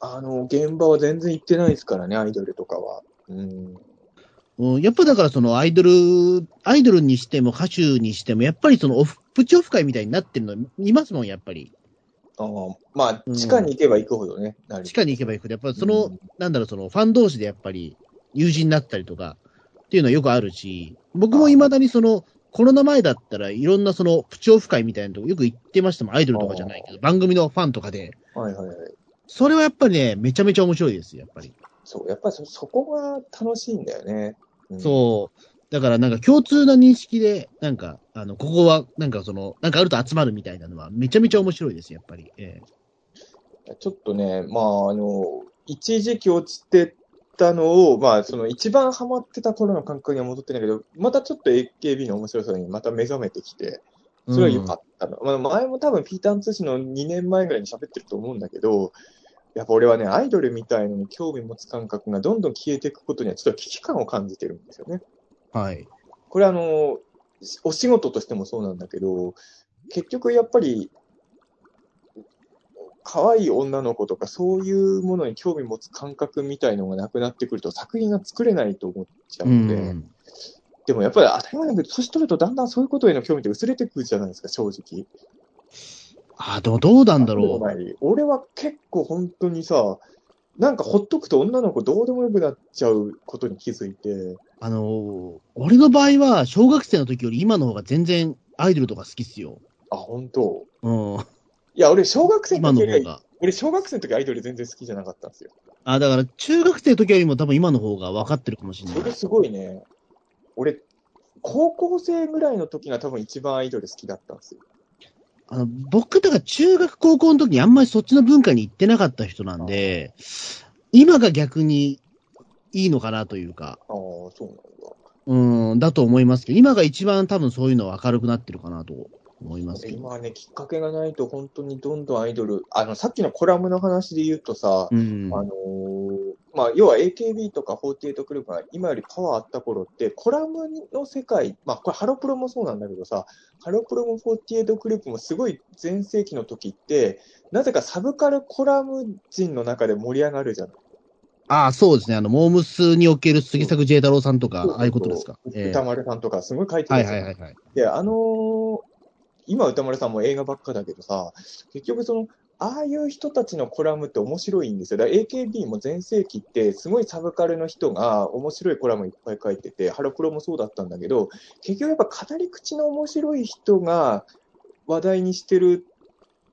あの、現場は全然行ってないですからね、アイドルとかは。うん。うん、やっぱだからそのアイドル、アイドルにしても歌手にしても、やっぱりそのオフ、プチオフ会みたいになってるのいますもん、やっぱり。あーまあ、うん地下に行けば行くほどね、なる地下に行けば行くほど、やっぱりその、うんなんだろう、そのファン同士でやっぱり友人になったりとかっていうのはよくあるし、僕も未だにその、コロナ前だったらいろんなそのプチオフ会みたいなとこよく行ってましたもん、アイドルとかじゃないけど、番組のファンとかで。はいはいはい。それはやっぱりね、めちゃめちゃ面白いですよ、やっぱり。そう、やっぱりそそこが楽しいんだよね。うんそう。だからなんか共通な認識で、なんか、あの、ここは、なんかその、なんかあると集まるみたいなのは、めちゃめちゃ面白いです、やっぱり。えちょっとね、まあ、あの、一時期落ちてたのを、まあ、その一番ハマってた頃の感覚には戻ってないけど、またちょっと AKB の面白さにまた目覚めてきて、えそれは良かったの。まあ、前も多分ピーターン通信の2年前ぐらいに喋ってると思うんだけど、やっぱ俺はね、アイドルみたいのに興味持つ感覚がどんどん消えていくことにはちょっと危機感を感じてるんですよね。はい。これあの、お仕事としてもそうなんだけど、結局やっぱり、可愛い女の子とかそういうものに興味持つ感覚みたいのがなくなってくると作品が作れないと思っちゃううので、ん。でもやっぱり当たり前だけど、年取るとだんだんそういうことへの興味って薄れてくるじゃないですか、正直。あ、でもどうなんだろう。う。俺は結構本当にさ、なんかほっとくと女の子どうでもよくなっちゃうことに気づいて、あの、俺の場合は、小学生の時より今の方が全然アイドルとか好きっすよ。あ、本当？うん。いや、俺小学生今の時より。俺小学生の時アイドル全然好きじゃなかったんですよ。あ、だから中学生の時よりも多分今の方が分かってるかもしれない。それすごいね。俺、高校生ぐらいの時が多分一番アイドル好きだったんですよ。あの僕とか中学高校の時にあんまりそっちの文化に行ってなかった人なんで、今が逆にいいのかなというか、ああ、そうなんだ。うん、だと思いますけど、今が一番多分そういうのは明るくなってるかなと思いますけど。今はね、きっかけがないと本当にどんどんアイドル、あの、さっきのコラムの話で言うとさ、うん。あのーまあ、要は AKB とか48クループが今よりパワーあった頃って、コラムの世界、まあ、これハロプロもそうなんだけどさ、ハロプロも48クループもすごい全盛期の時って、なぜかサブカルコラム人の中で盛り上がるじゃない。ああ、そうですね。あの、モームスにおける杉作 J 太郎さんとか、ああいうことですか？ええ歌丸さんとかすごい書いてたはいじゃんはいはいはい。で、あのー今歌丸さんも映画ばっかだけどさ、結局その、ああいう人たちのコラムって面白いんですよ。だから AKB も全盛期って、すごいサブカルの人が面白いコラムいっぱい書いてて、ハロプロもそうだったんだけど、結局やっぱ語り口の面白い人が話題にしてる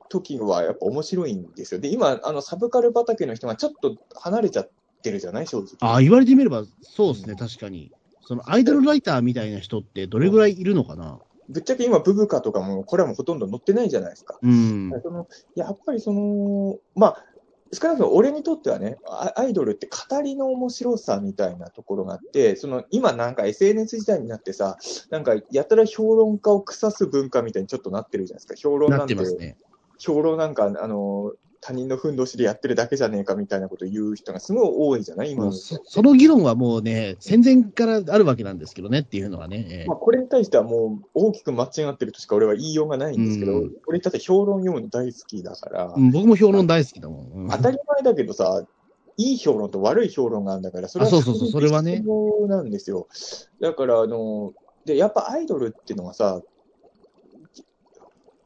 時はやっぱ面白いんですよ。で、今、あのサブカル畑の人がちょっと離れちゃってるじゃない？正直。ああ、言われてみれば、そうですね、確かに。そのアイドルライターみたいな人ってどれぐらいいるのかな？ぶっちゃけ今、ブブカとかも、これはもうほとんど載ってないじゃないですか。うん。そのやっぱりその、まあ、少なくとも俺にとってはね、アアイドルって語りの面白さみたいなところがあって、その今なんか SNS 時代になってさ、なんかやたら評論家を腐す文化みたいにちょっとなってるじゃないですか。評論なんて、ね。評論なんか、あの、他人のふんどしでやってるだけじゃねえかみたいなことを言う人がすごい多いじゃない？今のそその議論はもうね、戦前からあるわけなんですけどねっていうのはね。ええまあ、これに対してはもう大きく間違ってるとしか俺は言いようがないんですけど、うん俺だって評論読むの大好きだから、うん僕も評論大好きだもん。うん当たり前だけどさ、いい評論と悪い評論があるんだから、それはあそうそうそうそれはねなんですよ。だから、あの、で、やっぱアイドルっていうのはさ、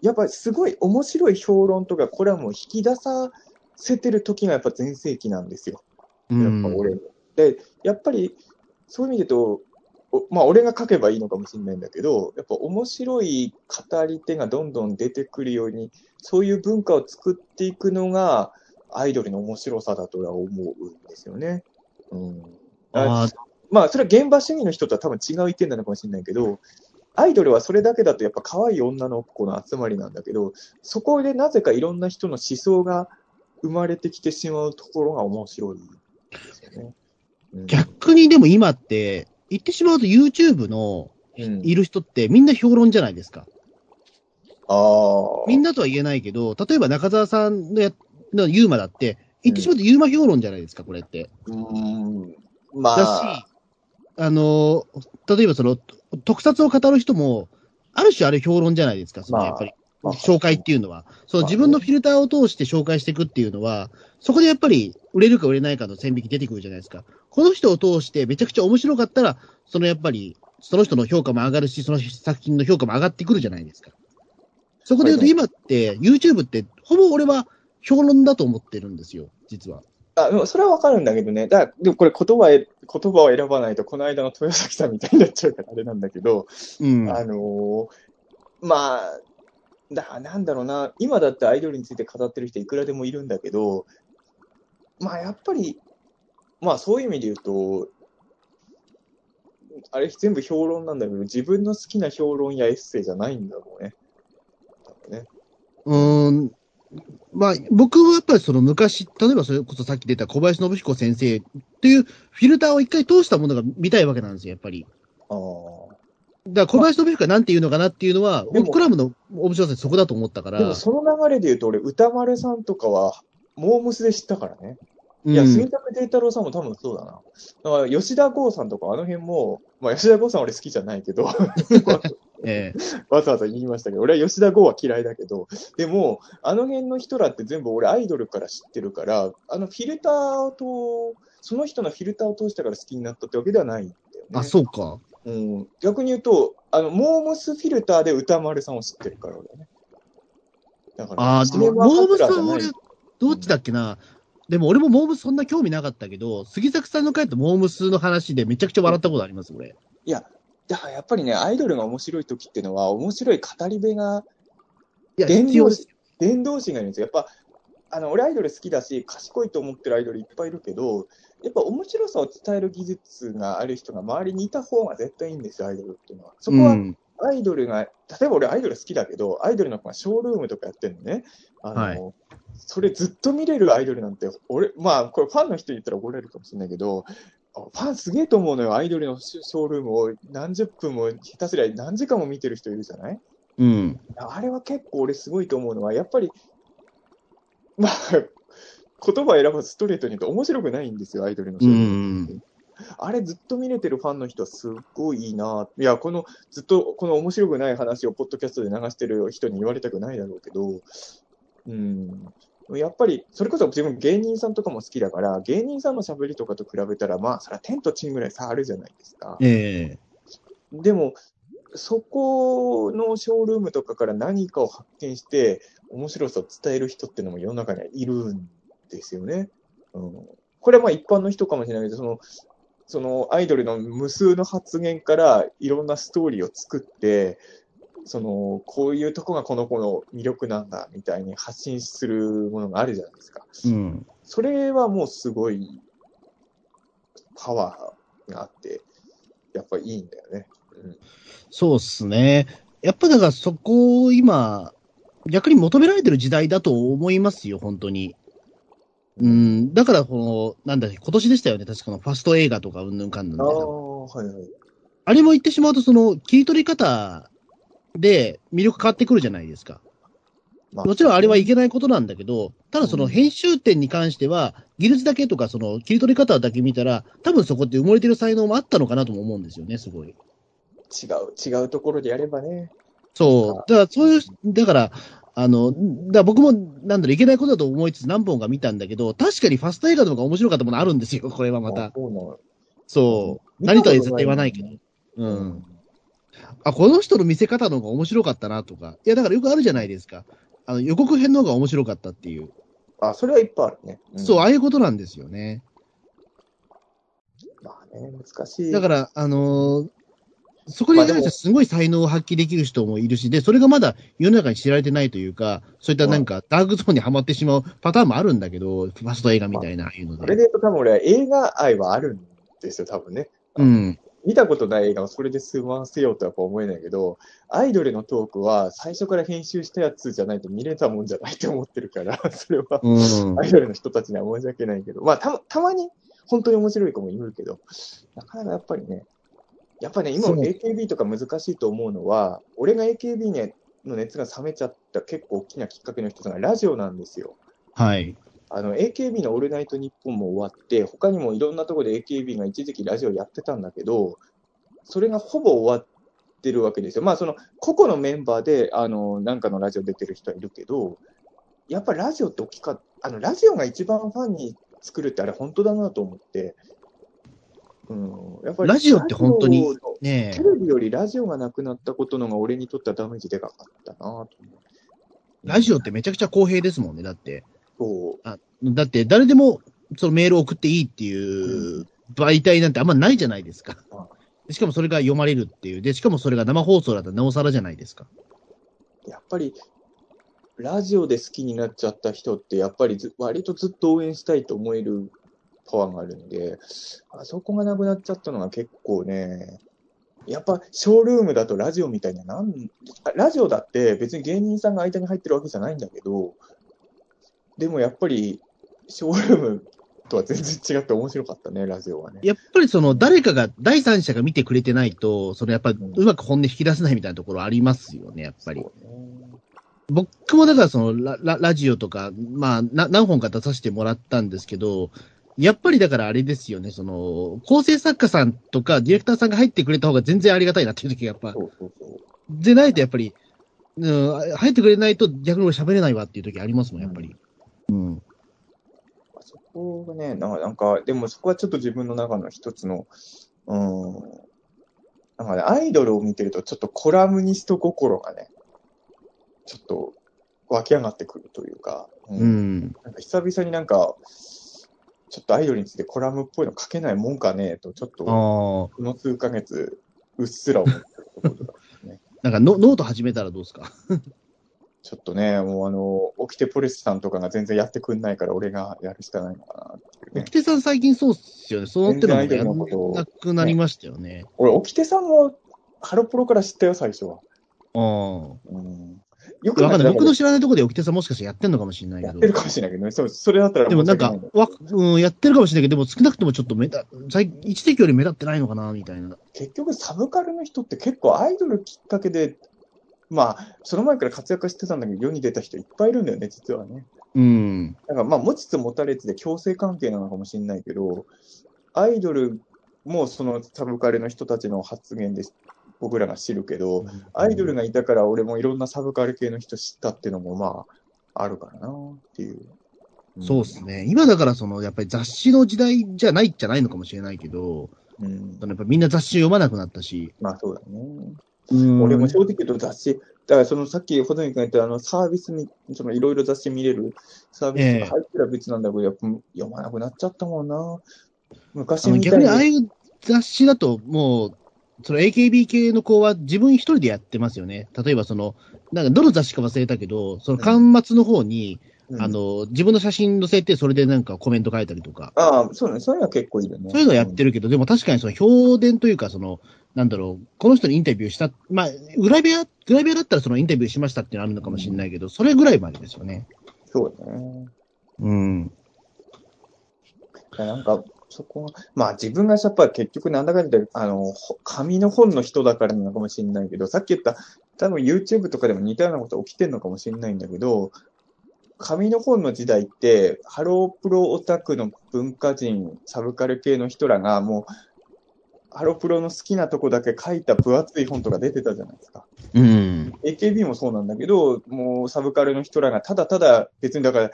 やっぱりすごい面白い評論とかコラムを引き出させてる時がやっぱ全盛期なんですよ。うやっんぱ俺も。で、やっぱりそういう意味で言うと、おまあ俺が書けばいいのかもしれないんだけど、やっぱ面白い語り手がどんどん出てくるように、そういう文化を作っていくのが、アイドルの面白さだとは思うんですよね。うん。あまあ、それは現場主義の人とは多分違う意見なのかもしれないけど、アイドルはそれだけだとやっぱ可愛い女の子の集まりなんだけど、そこでなぜかいろんな人の思想が生まれてきてしまうところが面白いですよね。うん逆にでも今って、言ってしまうと YouTube のうんいる人ってみんな評論じゃないですか。ああ。みんなとは言えないけど、例えば中澤さんのやのユーマだって、言ってしまうとユーマ評論じゃないですか、これって。うーん。まだしあ。、あの、例えばその、特撮を語る人も、ある種あれ評論じゃないですか、そのまあやっぱり。まあ紹介っていうのは。そのまあ自分のフィルターを通して紹介していくっていうのは、そこでやっぱり売れるか売れないかの線引き出てくるじゃないですか。この人を通してめちゃくちゃ面白かったら、そのやっぱり、その人の評価も上がるし、その作品の評価も上がってくるじゃないですか。そこで言うとはい今って、YouTube って、ほぼ俺は評論だと思ってるんですよ、実は。あでもそれはわかるんだけどね。だでもこれ言葉え言葉を選ばないと、この間の豊崎さんみたいになっちゃうからあれなんだけど、うん。あのーまあ、だなんだろうな、今だってアイドルについて語ってる人いくらでもいるんだけど、まあやっぱり、まあそういう意味で言うと、あれ全部評論なんだけど、自分の好きな評論やエッセイじゃないんだろうね。ねうーん。まあ、僕はやっぱりその昔、例えばそれこそさっき出た小林信彦先生っていうフィルターを一回通したものが見たいわけなんですよ、やっぱり。ああ。だから小林信彦がなんて言うのかなっていうのは、でも僕クラブの面白さそこだと思ったからでも、その流れで言うと、俺、歌丸さんとかは、モームスで知ったからね。うんいや、杉田データローさんも多分そうだな。だから、吉田剛さんとかあの辺も、まあ、吉田剛さん俺好きじゃないけど、ええわざわざ言いましたけど、俺は吉田剛は嫌いだけど、でも、あの辺の人らって全部俺アイドルから知ってるから、あのフィルターと、その人のフィルターを通したから好きになったってわけではないんだよね。あ、そうか。うん、逆に言うと、あの、モームスフィルターで歌丸さんを知ってるから、俺はね。だから、ああ、モームスハプラじゃない俺、どっちだっけな？でも俺もモームスそんな興味なかったけど、杉作さんの回とモームスの話でめちゃくちゃ笑ったことあります、俺。いや、だからやっぱりね、アイドルが面白い時っていうのは、面白い語り部が、伝道必要です。伝道師がいるんですよ。やっぱ、あの、俺アイドル好きだし、賢いと思ってるアイドルいっぱいいるけど、やっぱ面白さを伝える技術がある人が周りにいた方が絶対いいんですよ、アイドルっていうのは。そこは、うん。アイドルが、例えば俺アイドル好きだけど、アイドルの子がショールームとかやってるのね。あの、はいそれずっと見れるアイドルなんて、俺、まあ、これファンの人言ったら怒られるかもしれないけど、あファンすげえと思うのよ、アイドルのショールームを何十分も、下手すりゃ何時間も見てる人いるじゃない？うん。あれは結構俺すごいと思うのは、やっぱり、まあ、言葉選ばずストレートに言うと面白くないんですよ、アイドルのシうョールームん。あれずっと見れてるファンの人はすっごいいいな。いや、この、ずっとこの面白くない話をポッドキャストで流してる人に言われたくないだろうけど、うん。やっぱり、それこそ自分芸人さんとかも好きだから、芸人さんの喋りとかと比べたら、まあ、それは天と地ぐらい差あるじゃないですか。ええでも、そこのショールームとかから何かを発見して、面白さを伝える人っていうのも世の中にはいるんですよね。うん、これはまあ一般の人かもしれないけど、その、そのアイドルの無数の発言からいろんなストーリーを作って、その、こういうとこがこの子の魅力なんだみたいに発信するものがあるじゃないですか。うん。それはもうすごいパワーがあって、やっぱいいんだよね。うんそうっすね。やっぱだからそこを今、逆に求められてる時代だと思いますよ、本当に。うん、だからこの、なんだっけ、今年でしたよね、確かのファスト映画とかうんぬんかんぬんああ、みたいな。はいはい。あれも言ってしまうと、その、切り取り方で魅力変わってくるじゃないですか。まもちろんあれはいけないことなんだけど、ただその編集点に関しては、技術だけとか、その切り取り方だけ見たら、多分そこって埋もれてる才能もあったのかなとも思うんですよね、すごい。違う、違うところでやればね。そう。だからそういう、だから、あの、だ僕も、なんだろう、いけないことだと思いつつ何本か見たんだけど、確かにファスト映画の方が面白かったものあるんですよ、これはまあた。そう。そう。何とは絶対言わないけど。うん。あ、この人の見せ方の方が面白かったなとか。いや、だからよくあるじゃないですか。あの、予告編の方が面白かったっていう。あ、それはいっぱいあるね。んそう、ああいうことなんですよね。まあね、難しい。だから、あのーそこに関してはすごい才能を発揮できる人もいるし、で、それがまだ世の中に知られてないというか、そういったなんかダークゾーンにはまってしまうパターンもあるんだけど、ファスト映画みたいな、ああいうので。それで言うと多分俺は映画愛はあるんですよ、多分ね。うん。見たことない映画をそれで済ませようとはやっぱ思えないけど、アイドルのトークは最初から編集したやつじゃないと見れたもんじゃないと思ってるから、それはうん。アイドルの人たちには申し訳ないけど、まあたたまに本当に面白い子もいるけど、なかなかやっぱりね、やっぱりね、今 AKB とか難しいと思うのは、俺が AKB ねの熱が冷めちゃった結構大きなきっかけの一つがラジオなんですよ。はい。あの AKB のオールナイトニッポンも終わって、他にもいろんなところで AKB が一時期ラジオやってたんだけど、それがほぼ終わってるわけですよ。まあ、その個々のメンバーで、あの、なんかのラジオ出てる人はいるけど、やっぱりラジオって大きかった、あの、ラジオが一番ファンに作るってあれ本当だなと思って、うん、やっぱりラジオって本当にねテレビよりラジオがなくなったことのが俺にとってはダメージでかかったなと。ラジオってめちゃくちゃ公平ですもんね、だって。そうあだって、誰でもそのメールを送っていいっていう媒体なんてあんまないじゃないですか。しかもそれが読まれるっていう。で、しかもそれが生放送だったらなおさらじゃないですか。やっぱり、ラジオで好きになっちゃった人って、やっぱりず割とずっと応援したいと思えるパワーがあるんで、あそこがなくなっちゃったのが結構ね、やっぱショールームだとラジオみたいな、なんあラジオだって別に芸人さんが間に入ってるわけじゃないんだけど、でもやっぱり、ショールームとは全然違って面白かったね、ラジオはね。やっぱりその誰かが、第三者が見てくれてないと、そのやっぱりうまく本音引き出せないみたいなところありますよね、やっぱり。僕もだからそのラララジオとか、まあな、何本か出させてもらったんですけど、やっぱりだからあれですよね、その、構成作家さんとかディレクターさんが入ってくれた方が全然ありがたいなっていう時がやっぱ、そうそうそう。でないとやっぱり、うん、入ってくれないと逆に俺喋れないわっていう時ありますもん、やっぱり。うん。そこがね、なんか、なんか、でもそこはちょっと自分の中の一つの、うん、なんかね、アイドルを見てると、ちょっとコラムニスト心がね、ちょっと湧き上がってくるというか、ううん。なんか久々になんか、ちょっとアイドルについてコラムっぽいの書けないもんかねと、ちょっと、あこあ。の数ヶ月、うっすら思ってるところだ。なんかノノート始めたらどうですか？ちょっとね、もうあの、オキテポリスさんとかが全然やってくんないから、俺がやるしかないのかなっていうね沖。手さん最近そうっすよね。そうなってるのもやなくなりましたよね。俺、オキテさんもハロプロから知ったよ、最初は。ああ。うん。よくわかんない。僕のの知らないところで沖手さんもしかしてやってんのかもしれないけどやって。るかもしれないけどね。そう、それだったらでもなんかわ、うん、やってるかもしれないけど、でも少なくともちょっと目立、最一時期より目立ってないのかな、みたいな。結局サブカルの人って結構アイドルきっかけで、まあ、その前から活躍してたんだけど、世に出た人いっぱいいるんだよね、実はね。うん。だからまあ、持ちつ持たれつで共生関係なのかもしれないけど、アイドルもそのサブカルの人たちの発言で僕らが知るけど、アイドルがいたから俺もいろんなサブカル系の人知ったっていうのもまあ、あるからなっていう。そうですね。今だからその、やっぱり雑誌の時代じゃないじゃないのかもしれないけど、うん。やっぱみんな雑誌読まなくなったし。まあそうだね。うん俺も正直言うと雑誌、だからそのさっき穂積君が言ったあのサービスに、そのいろいろ雑誌見れるサービスが入ってら別なんだけど、やっぱ読まなくなっちゃったもんな。昔みたいに。逆にああいう雑誌だと、もう、その AKB 系の子は自分一人でやってますよね。例えばその、なんかどの雑誌か忘れたけど、その端末の方に、うんあの、自分の写真載せて、それでなんかコメント書いたりとか、ああ、そうね、そういうのは結構いるね。そういうのやってるけど、でも確かにその評伝というか、その、なんだろう、この人にインタビューした、まあ、裏部屋、裏部屋だったらそのインタビューしましたっていうのあるのかもしれないけど、それぐらいまでですよね。そうだね。うん。なんか、そこは、まあ自分がやっぱ結局なんだかんだで、あの、ほ紙の本の人だからなのかもしれないけど、さっき言った、多分 YouTube とかでも似たようなこと起きてるのかもしれないんだけど、紙の本の時代って、ハロープロオタクの文化人、サブカル系の人らがもう、ハロプロの好きなとこだけ書いた分厚い本とか出てたじゃないですか。うん。AKB もそうなんだけど、もうサブカルの人らがただただ別にだから、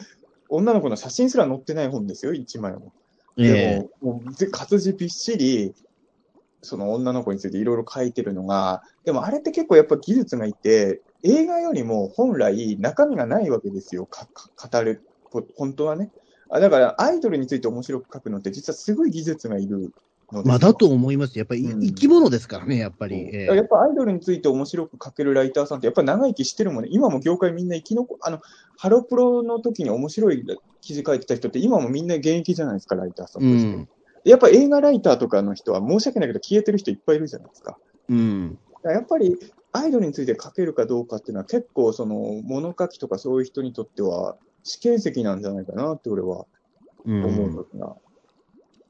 女の子の写真すら載ってない本ですよ、一枚も。えでえも、もうぜ活字びっしり、その女の子についていろいろ書いてるのが、でもあれって結構やっぱ技術がいて、映画よりも本来中身がないわけですよ、かか語る、ほ本当はね。あだからアイドルについて面白く書くのって実はすごい技術がいるまあ、だと思います。やっぱり、うん生き物ですからね、やっぱり。ええだからやっぱアイドルについて面白く書けるライターさんって、やっぱ長生きしてるもんね。今も業界みんな生き残あの、ハロプロの時に面白い記事書いてた人って、今もみんな現役じゃないですか、ライターさん。うん。でやっぱ映画ライターとかの人は申し訳ないけど消えてる人いっぱいいるじゃないですか。うん。やっぱりアイドルについて書けるかどうかっていうのは結構その物書きとかそういう人にとっては試験石なんじゃないかなって俺はうん。思う時が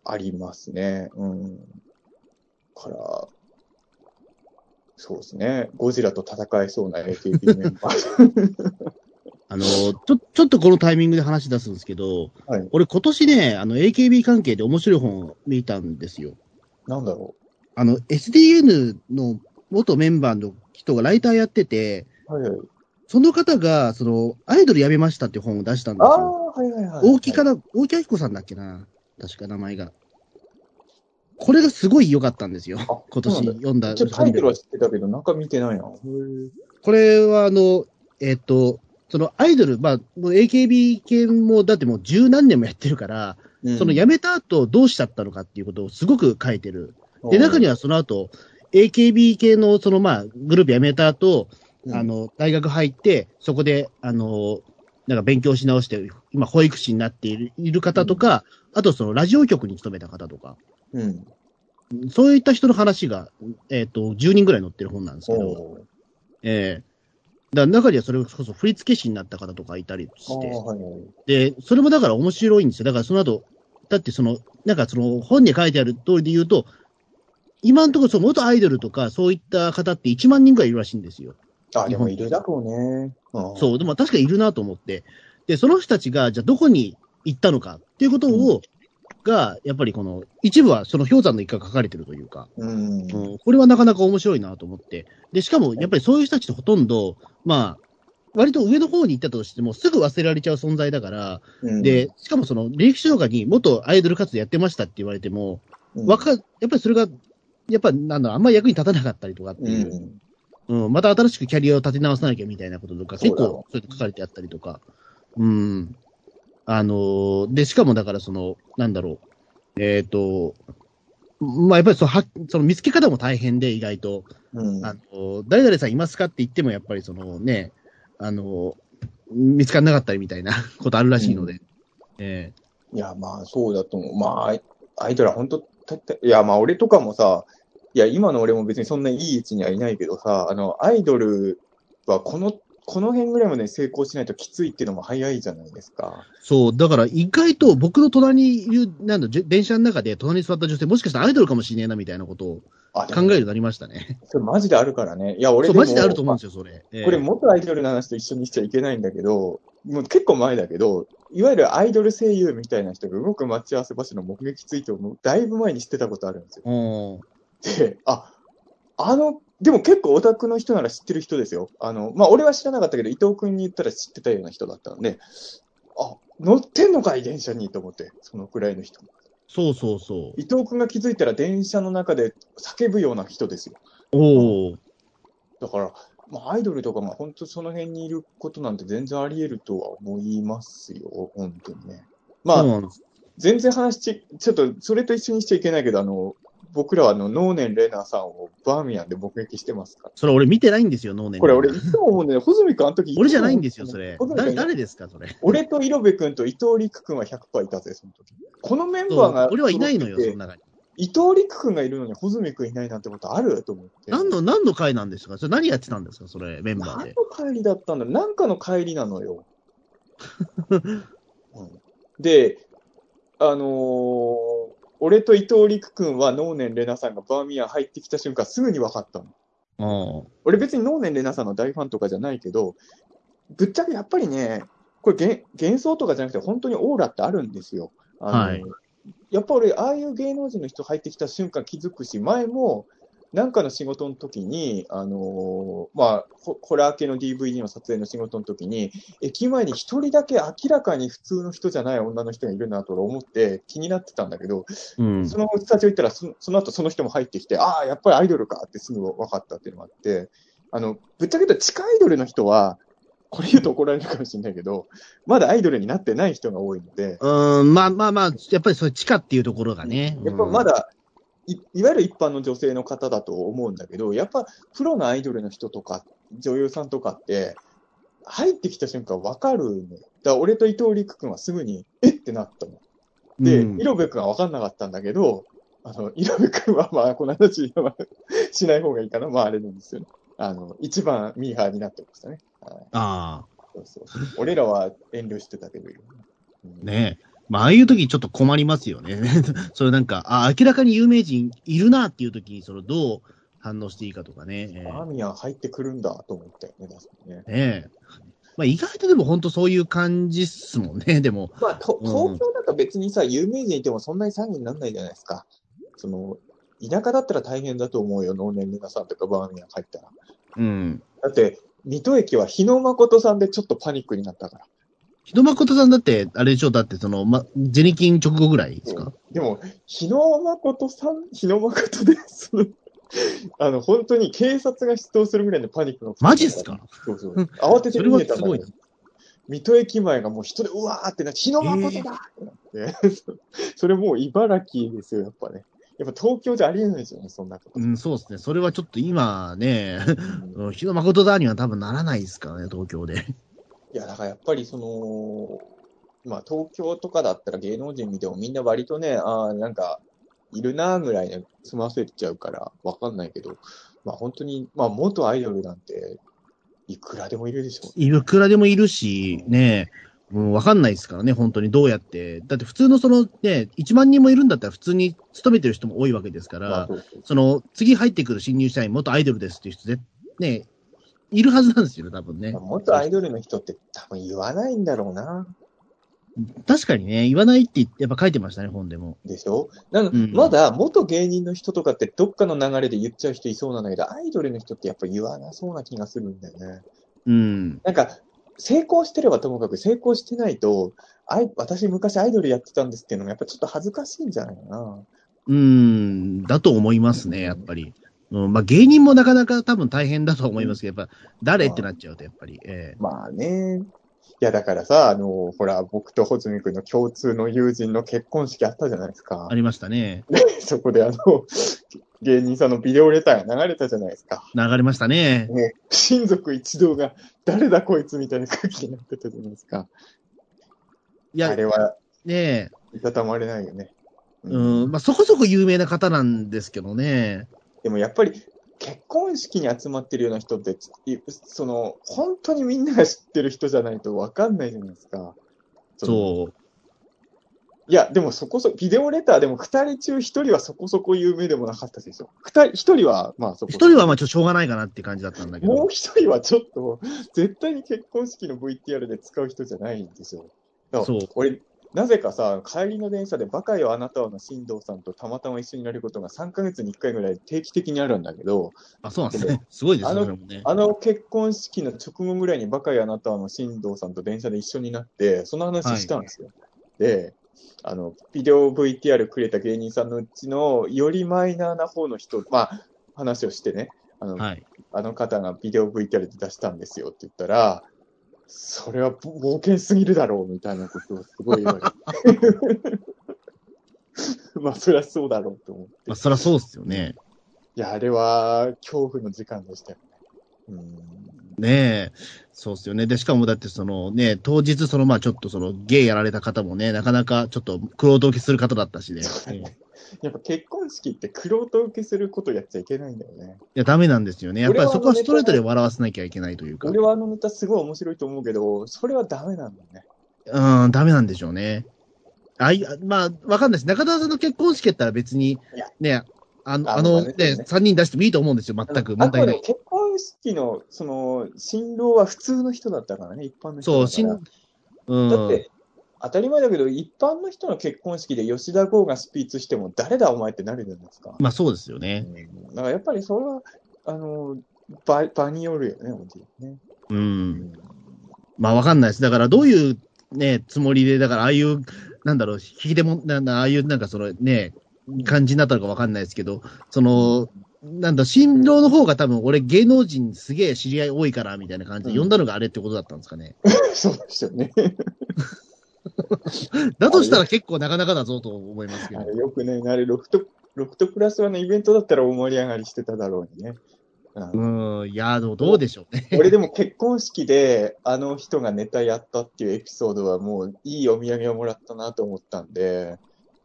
ありますね。うん。から、そうですね。ゴジラと戦えそうな AKB メンバー。あの、ちょ、ちょっとこのタイミングで話出すんですけど、はい俺今年ね、あの、AKB 関係で面白い本を見たんですよ。なんだろあの、SDN の元メンバーの人がライターやってて、う。はいはい。その方が、その、アイドル辞めましたって本を出したんですああよ。ー、はいはいはい。大木かな、大木明子さんだっけな確か名前が。これがすごい良かったんですよ。あ今年読んだちょっとタイトルは。知ってたけど、中見てないな。これは、あの、えっ、と、そのアイドル、まあ、もう AKB 系も、だってもう十何年もやってるから、うんその辞めた後どうしちゃったのかっていうことをすごく書いてる。で、中にはその後、AKB 系のそのまあ、グループ辞めた後、うんあの、大学入って、そこで、あの、なんか勉強し直して、今保育士になっているいる方とか、あとそのラジオ局に勤めた方とか、うん。そういった人の話が、えっ、と、10人ぐらい載ってる本なんですけど、ええだから中にはそれこそ振付師になった方とかいたりあして、ーはいはい。で、それもだから面白いんですよ。だからその後、だってその、なんかその本に書いてある通りで言うと、今のところその元アイドルとかそういった方って1万人ぐらいいるらしいんですよ。あ、でもいるだろうね。そう、でも確かにいるなと思って。で、その人たちが、じゃあどこに行ったのかっていうことを、が、やっぱりこの、一部はその氷山の一角が書かれてるというか、う。うん。うん、これはなかなか面白いなと思って。で、しかも、やっぱりそういう人たちってほとんど、まあ、割と上の方に行ったとしても、すぐ忘れられちゃう存在だから、うん、で、しかもその、履歴書とかに元アイドル活動やってましたって言われても、うん、わか、やっぱりそれが、やっぱ、なんだ、あんまり役に立たなかったりとかってういう、ん。うん、また新しくキャリアを立て直さなきゃみたいなこととか、結構そういうの書かれてあったりとか、うん。あのーで、しかもだからその、なんだろう、えっ、と、まあやっぱりそのはその見つけ方も大変で、意外と。うん。あの、誰々さんいますかって言っても、やっぱりそのね、あの、見つからなかったりみたいな ことあるらしいので。えいや、まあ、そうだと思う。まあアイ、ドルは本当、いや、まあ、俺とかもさ、いや、今の俺も別にそんないい位置にはいないけどさ、あの、アイドルはこの、この辺ぐらいまで成功しないときついっていうのも早いじゃないですか。そう、だから意外と僕の隣にいる、なんだ、電車の中で隣に座った女性、もしかしたらアイドルかもしれねえなみたいなことを考もえるようになりましたね。それマジであるからね。いや、俺そう、マジであると思うんですよ。よ、それ。ええこれ元アイドルの話と一緒にしちゃいけないんだけど、もう結構前だけど、いわゆるアイドル声優みたいな人が動く待ち合わせ場所の目撃ツイートをもうだいぶ前に知ってたことあるんですよ。うんで、あ、あの、でも結構オタクの人なら知ってる人ですよ。あの、まあ、俺は知らなかったけど、伊藤君に言ったら知ってたような人だったんで、あ、乗ってんのかい、電車にと思って、そのくらいの人。そうそうそ伊藤君が気づいたら電車の中で叫ぶような人ですよ。う。おお。だから、まあ、アイドルとか、まあ、本当その辺にいることなんて全然あり得るとは思いますよ、本当にね。まあ。全然話ち、ちょっとそれと一緒にしちゃいけないけど、あの、僕らはあの、ノーネン・レナさんをバーミヤンで目撃してますから。それ俺見てないんですよ、脳年。これ俺、いつも思うんだよ。穂積君あの時。俺じゃないんですよ、それ誰、君誰ですか、それ？俺と色部君と伊藤陸君は100%いたぜ、その時。このメンバーが。俺はいないのよ、その中に。伊藤陸君がいるのに穂積君いないなんてことある？と思って。何の、何の会なんですか？それ何やってたんですかそれ、メンバーで？何の帰りだったんだ？なんかの帰りなのよ。うんで、あのー俺と伊藤陸君は能年レナさんがバーミヤン入ってきた瞬間すぐに分かったの。うん。俺別に能年レナさんの大ファンとかじゃないけど、ぶっちゃけやっぱりね、これ幻幻想とかじゃなくて本当にオーラってあるんですよ。あのはいやっぱ俺、ああいう芸能人の人入ってきた瞬間気づくし、前も、なんかの仕事の時に、あのーまあ、ホホラー系の DVD の撮影の仕事の時に、駅前に一人だけ明らかに普通の人じゃない女の人がいるなと俺思って気になってたんだけど、うん。そのスタジオ行ったらそ、その後その人も入ってきて、ああ、やっぱりアイドルかってすぐ分かったっていうのがあって、あの、ぶっちゃけ言うと地下アイドルの人は、これ言うと怒られるかもしれないけど、まだアイドルになってない人が多いので、うん、まあまあまあ、やっぱりそれ地下っていうところがね。やっぱまだ、いいわゆる一般の女性の方だと思うんだけど、やっぱプロのアイドルの人とか、女優さんとかって、入ってきた瞬間分かるのよ。だから俺と伊藤陸君はすぐに、えってなったの。うん、で、うん色部君は分かんなかったんだけど、あの、色部君はまあ、この話はしない方がいいかな。まあ、あれなんですよね。あの、一番ミーハーになってましたね。はいあそうそうそう俺らは遠慮してたけど、ねえ。まあ、ああいう時ちょっと困りますよね。それなんか、あ、明らかに有名人いるなっていう時に、それどう反応していいかとかね。ええアーミヤン入ってくるんだと思ったよね、確かにね。ねえ。まあ、意外とでも本当そういう感じっすもんね、でも。まあ、東京なんか別にさ、有名人いてもそんなに騒ぎにならないじゃないですか。その、田舎だったら大変だと思うよ、能年レナさんとかバーミヤン入ったら。うん。だって、水戸駅は日野誠さんでちょっとパニックになったから。日野誠さんだって、あれでしょ？だってその、ま、ジェニキン直後ぐらいですか、でも、日野誠さん、日野誠で、その、あの、本当に警察が出動するぐらいのパニックの。マジっすか？そうそう。慌てて逃げたんだそれはすごいよ。水戸駅前がもう人でうわーってなって、日野誠だってなって、それもう茨城ですよ、やっぱね。やっぱ東京じゃありえないですよね、そんなこと。うん、そうですね。それはちょっと今ね、うん うん日野誠だには多分ならないですからね、東京で。いや、だからやっぱりその、まあ東京とかだったら芸能人見てもみんな割とね、ああ、なんか、いるなーぐらいで済ませちゃうからわかんないけど、まあ本当に、まあ元アイドルなんて、いくらでもいるでしょうね。いくらでもいるし、ね、うん、わかんないですからね、本当にどうやって。だって普通のそのね、1万人もいるんだったら普通に勤めてる人も多いわけですから、まあそうそうその次入ってくる新入社員、元アイドルですっていう人、ぜね、いるはずなんですよね、多分ね。元アイドルの人って多分言わないんだろうな。確かにね、言わないってやっぱ書いてましたね、本でも。でしょ？なんか、うんまだ元芸人の人とかってどっかの流れで言っちゃう人いそうなんだけど、アイドルの人ってやっぱ言わなそうな気がするんだよね。うん。なんか、成功してればともかく成功してないと、あい私昔アイドルやってたんですっていうのもやっぱちょっと恥ずかしいんじゃないかな。うん、だと思いますね、やっぱり。うん、まあ芸人もなかなか多分大変だと思いますけど、やっぱ誰ってなっちゃうと、やっぱり。ええまあね。いや、だからさ、あの、ほら、僕と穂積君の共通の友人の結婚式あったじゃないですかあ。りましたね。そこであの、芸人さんのビデオレターが流れたじゃないですか。流れましたね。ね、親族一同が、誰だこいつみたいな空気になってたじゃないですか。いや、あれは、ねいたたまれないよね。え、うん、まあそこそこ有名な方なんですけどね。でもやっぱり、結婚式に集まってるような人って、いその、本当にみんなが知ってる人じゃないと分かんないじゃないですか。のそう。いや、でもそこそ、ビデオレターでも2人中1人はそこそこ有名でもなかったでしょ。2人、1人は、まあそこ一人はまあちょっとしょうがないかなって感じだったんだけど。もう1人はちょっと、絶対に結婚式の VTR で使う人じゃないんですよ。そう俺、なぜかさ、帰りの電車でバカよあなたはの進藤さんとたまたま一緒になることが3ヶ月に1回ぐらい定期的にあるんだけど、あ、そうなんですね。すごいですね、あの。あの結婚式の直後ぐらいにバカよあなたはの進藤さんと電車で一緒になって、その話したんですよ。で、あの、ビデオ VTR くれた芸人さんのうちの、よりマイナーな方の人、まあ、話をしてね、あの、はい。あの方がビデオ VTR で出したんですよって言ったら、それは冒険すぎるだろうみたいなことをすごい言われて。まあ、そりゃそうだろうと思って。まあそりゃそうですよね。いや、あれは恐怖の時間でしたよね。うんねえ。そうですよね。で、しかもだってそのね、当日そのまあちょっとそのゲイやられた方もね、なかなかちょっと苦労受けする方だったしね。ねええやっぱ結婚式って苦労と受けすることやっちゃいけないんだよね。いや、ダメなんですよね。やっぱりそこはストレートで笑わせなきゃいけないというか。俺はあのネタすごい面白いと思うけど、それはダメなんだよね。うん、ダメなんでしょうね。あい、まあ、わかんないです。中田さんの結婚式やったら別にね、あの、ああの、まあねね、3人出してもいいと思うんですよ。全く問題ない。結婚式の、その、新郎は普通の人だったからね、一般の人そう、だから。新、うん。だって、当たり前だけど、一般の人の結婚式で吉田剛がスピーチしても、誰だお前ってなるじゃないですか？まあそうですよね。うんだからやっぱりそれは、あの、場場によるよね、もちろんね。う。うんんまあわかんないです。だからどういうね、つもりで、だからああいう、なんだろう、引きでも、なんだ、ああいうなんかそのね、感じになったのかわかんないですけど、その、なんだ、新郎の方が多分俺芸能人すげえ知り合い多いから、みたいな感じで呼んだのがあれってことだったんですかね。そうですよね。だとしたら結構なかなかだぞと思いますけどよくね、あれ、ロフト、ロフトプラスワンのイベントだったら大盛り上がりしてただろうにね。うんうん、いや、でもどうでしょうね。俺でも結婚式であの人がネタやったっていうエピソードはもういいお土産をもらったなと思ったんで、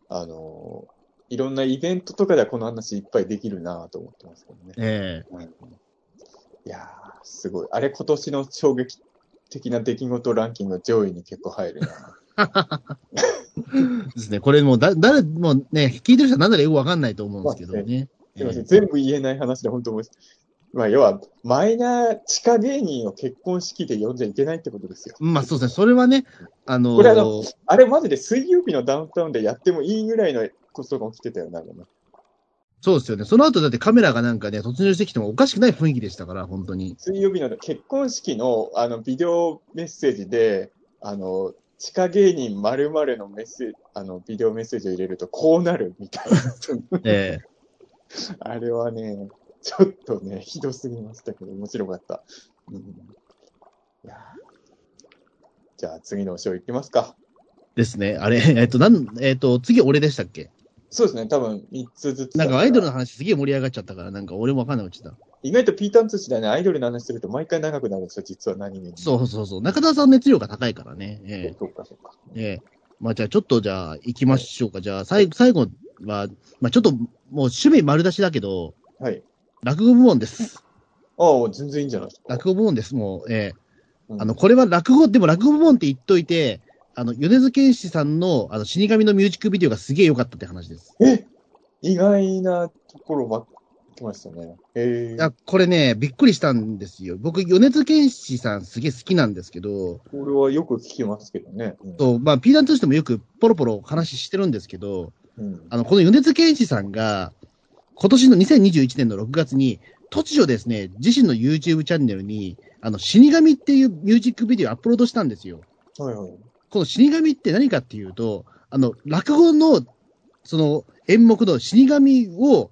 あの、いろんなイベントとかではこの話いっぱいできるなと思ってますけどね。ええうんいやー、すごい。あれ今年の衝撃的な出来事ランキング上位に結構入るな。ですね。これもうだ、誰もね、聞いてる人は何だかよくわかんないと思うんですけどね。すいません、ええ全部言えない話で本当もうまあ、要は、マイナー地下芸人を結婚式で呼んじゃいけないってことですよ。まあそうですね。それはね、あのーこれあのあれマジで水曜日のダウンタウンでやってもいいぐらいのことが起きてたよな、ね。そうですよね。その後だってカメラがなんかね、突入してきてもおかしくない雰囲気でしたから、本当に。水曜日の結婚式のあのビデオメッセージで、あの、地下芸人〇〇のメッセージ、あの、ビデオメッセージを入れるとこうなるみたいな。えあれはね、ちょっとね、ひどすぎましたけど、面白かった。うん、いやーじゃあ次の章いきますか。えですね。あれ、えっと、なん、えっと、次俺でしたっけ？そうですね、多分3つずつ。なんかアイドルの話すげえ盛り上がっちゃったから、なんか俺もわかんなくなっちゃった。意外とピーターン通信だね、アイドルの話すると毎回長くなるんですよ、実は何気に。そうそうそう。中田さんの熱量が高いからね。えそうか、そうか。えええまあじゃあちょっとじゃあ行きましょうか。じゃあ最後、最後は、まあちょっともう趣味丸出しだけど、はい。落語部門です。ああ、全然いいんじゃないですか。落語部門です。もう、ええうんあの、これは落語、でも落語部門って言っといて、あの、米津玄師さんの、あの、死神のミュージックビデオがすげえ良かったって話です。え意外なところばっきましたね。へえ。いや、これね、びっくりしたんですよ。僕、米津玄師さんすげえ好きなんですけど、これはよく聞きますけどね。うんと、まあ、ピーダンとしてもよくポロポロ話してるんですけど、うん。あの、この米津玄師さんが、今年の2021年の6月に、突如ですね、自身の YouTube チャンネルに、あの、死神っていうミュージックビデオをアップロードしたんですよ。はいはい。この死神って何かっていうと、あの、落語の、その、演目の死神を、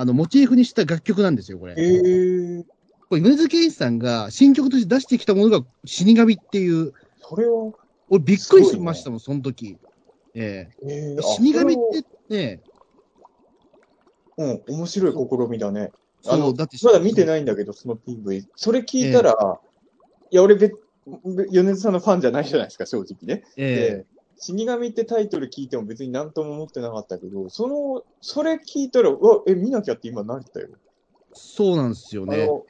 あの、モチーフにした楽曲なんですよ、これ。へえ。これ、米津玄師さんが新曲として出してきたものが死神っていう、それは、俺びっくりしましたもん、その時。えええー、あ死神ってね、はうん、面白い試みだね。あのだって、まだ見てないんだけど、その PV。それ聞いたら、いや、俺べ、べ米津さんのファンじゃないじゃないですか、正直ね。えで、死神ってタイトル聞いても別に何とも思ってなかったけど、その、それ聞いたら、うわ、え、見なきゃって今なったよ。えそうなんですよね。あの、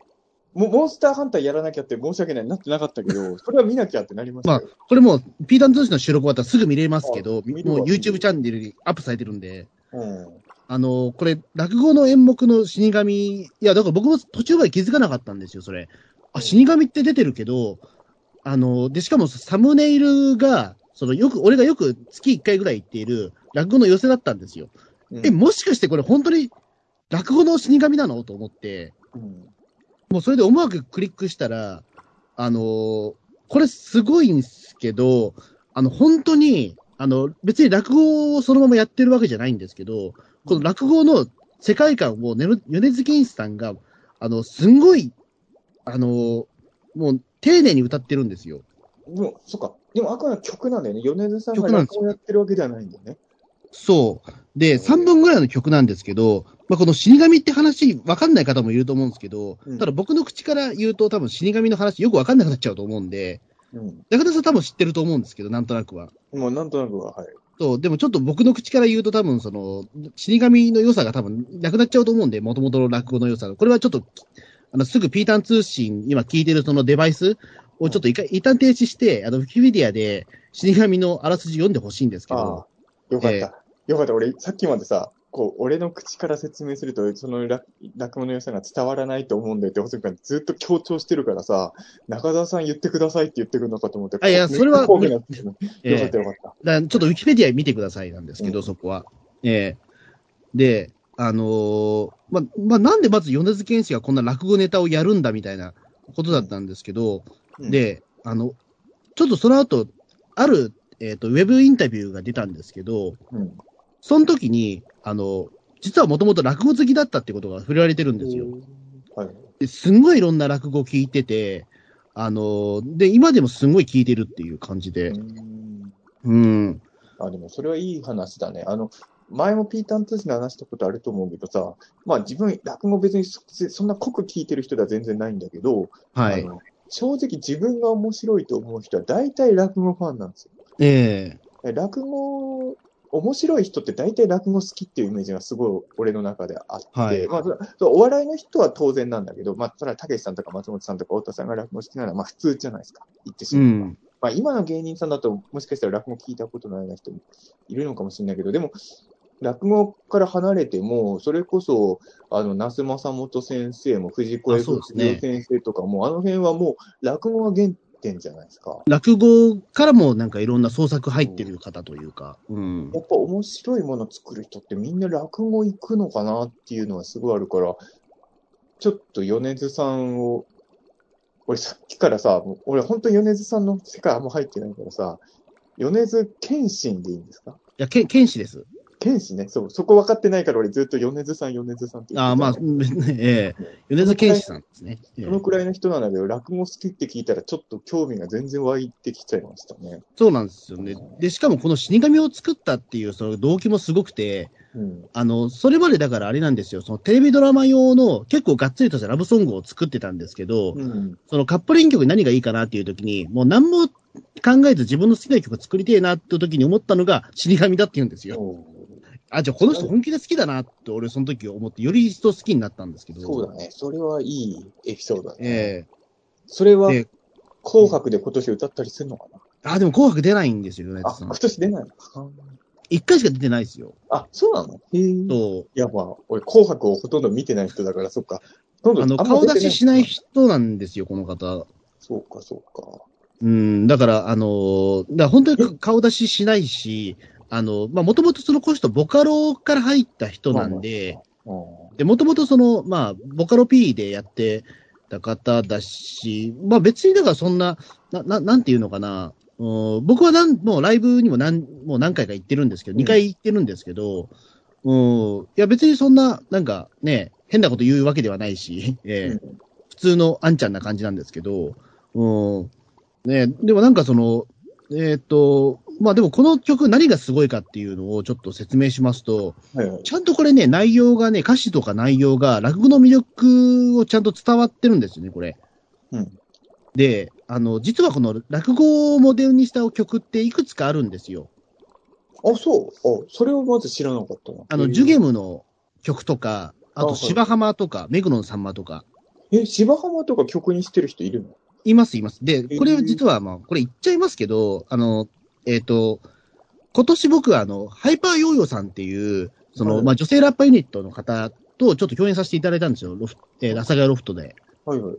モモンスターハンターやらなきゃって申し訳ない、なってなかったけど、それは見なきゃってなりましたまあよ。、これも、ピーターン通信の収録終わったらすぐ見れますけど、もう YouTube チャンネルにアップされてるんで、うん。あの、これ、落語の演目の死神、いや、だから僕も途中まで気づかなかったんですよ、それ。あ、死神って出てるけど、あの、で、しかもサムネイルが、その、よく、俺がよく月1回ぐらい行っている落語の寄せだったんですよ。うんえ、もしかしてこれ本当に落語の死神なの？と思って、うんもうそれで思わずクリックしたら、あのーこれすごいんですけど、あの、本当に、あの、別に落語をそのままやってるわけじゃないんですけど、この落語の世界観をね米津玄師さんが、あの、すんごい、あのーもう丁寧に歌ってるんですよ。でも、そっか。でも、あくまで曲なんだよね。米津さんが落語やってるわけではないんだよね。そう。で、3分ぐらいの曲なんですけど、まあ、この死神って話、わかんない方もいると思うんですけど、うんただ僕の口から言うと多分死神の話よくわかんなくなっちゃうと思うんで、うん。中田さん多分知ってると思うんですけど、なんとなくは。もう、なんとなくは、はい。そう、でもちょっと僕の口から言うと多分その、死神の良さが多分なくなっちゃうと思うんで、元々の落語の良さが。これはちょっと、あの、すぐピーターン通信、今聞いてるそのデバイスをちょっと一回、一旦停止して、あの、ウィキペディアで死神のあらすじ読んでほしいんですけあどあ、、よかった。ええよかった。俺、さっきまでさ、こう、俺の口から説明すると、その落落語の良さが伝わらないと思うんだよって、細木君ずっと強調してるからさ、中澤さん言ってくださいって言ってくるのかと思って。あいやそれはこうめっちゃ怖くなってるええよかったよかった。だちょっとウィキペディア見てくださいなんですけど、うんそこは。ええで、あのーま、まあ、なんでまず米津玄師がこんな落語ネタをやるんだみたいなことだったんですけど、うん、で、あの、ちょっとその後、ある、えっ、と、ウェブインタビューが出たんですけど、うん、その時に、あの、実はもともと落語好きだったってことが触れられてるんですよ。はい。ですんごいいろんな落語を聞いてて、あの、で、今でもすんごい聞いてるっていう感じで。うんうん。あ、でもそれはいい話だね。あの、前もピーターン通信で話したことあると思うけどさ、まあ自分、落語別にそそんな濃く聞いてる人では全然ないんだけど、はい。正直自分が面白いと思う人は大体落語ファンなんですよ。えええ落語、面白い人って大体落語好きっていうイメージがすごい俺の中であって、はいまあお笑いの人は当然なんだけど、まあそれはたけしさんとか松本さんとか太田さんが落語好きなのはまあ普通じゃないですか。言ってしうまえば。ん。まあ今の芸人さんだともしかしたら落語聞いたことない人もいるのかもしれないけど、でも落語から離れても、それこそ、あの、那須正元先生も藤子あ F 不二雄先生とかも、あの辺はもう落語が原点じゃないですか。落語からもなんかいろんな創作入ってる方というか。うんや。っぱ面白いもの作る人ってみんな落語行くのかなっていうのはすごいあるから、ちょっと米津さんを、俺さっきからさ、俺本当に米津さんの世界あんま入ってないからさ、米津謙信でいいんですか？いや、け、剣士です。謙信ね、そう、そこ分かってないから俺ずっと米津さん、米津さんって言ってたああ、まあ、ええ米津玄師さんですね。ええそのくらいの人なんだけど、落語好きって聞いたらちょっと興味が全然湧いてきちゃいましたね。そうなんですよね。で、しかもこの死神を作ったっていうその動機もすごくて、うん。あの、それまでだからあれなんですよ、そのテレビドラマ用の結構がっつりとしたラブソングを作ってたんですけど、うん。そのカップリング曲に何がいいかなっていう時に、もう何も考えず自分の好きな曲作りてえなっていう時に思ったのが死神だって言うんですよ。あ、じゃあこの人本気で好きだなって俺その時思ってより一層好きになったんですけど。そうだね。それはいいエピソードだね。えそれは紅白で今年歌ったりするのかな？あ、でも紅白出ないんですよ、米あ、津さん今。年出ないのか。一回しか出てないですよ。あ、そうなの？へえ。そう。やば、俺、紅白をほとんど見てない人だから、そっか。あの、顔出ししない人なんですよ、この方。そうか、そうか。うん、だから、あのーだ本当に顔出ししないし、あの、まあ、もともとそのこの人、ボカロから入った人なんで、うん。で、もともとその、まあ、ボカロ P でやってた方だし、まあ別にだからそんな、な、ななんていうのかな、うん僕はなん、もうライブにも何、もう何回か行ってるんですけど、うん。2回行ってるんですけど、うん、いや別にそんな、なんかね、変なこと言うわけではないし、ええうん。普通のあんちゃんな感じなんですけど、うん、ね、でもなんかその、えっ、と、まあでもこの曲何がすごいかっていうのをちょっと説明しますと、はいはい。ちゃんとこれね、内容がね、歌詞とか内容が落語の魅力をちゃんと伝わってるんですよね、これ。うん。で、あの、実はこの落語をモデルにした曲っていくつかあるんですよ。あ、そう。あ、それをまず知らなかったな。あの、ジュゲムの曲とか、あと芝浜とか、目黒のさんまとか、え、芝浜とか曲にしてる人いるの？います、います。で、これ実は、まあ、これ言っちゃいますけど、あの、えっ、と、今年僕はあの、ハイパーヨーヨーさんっていう、その、はいまあ、女性ラッパーユニットの方とちょっと共演させていただいたんですよ、ロフえー、阿佐ヶ谷ロフトで。はいはい。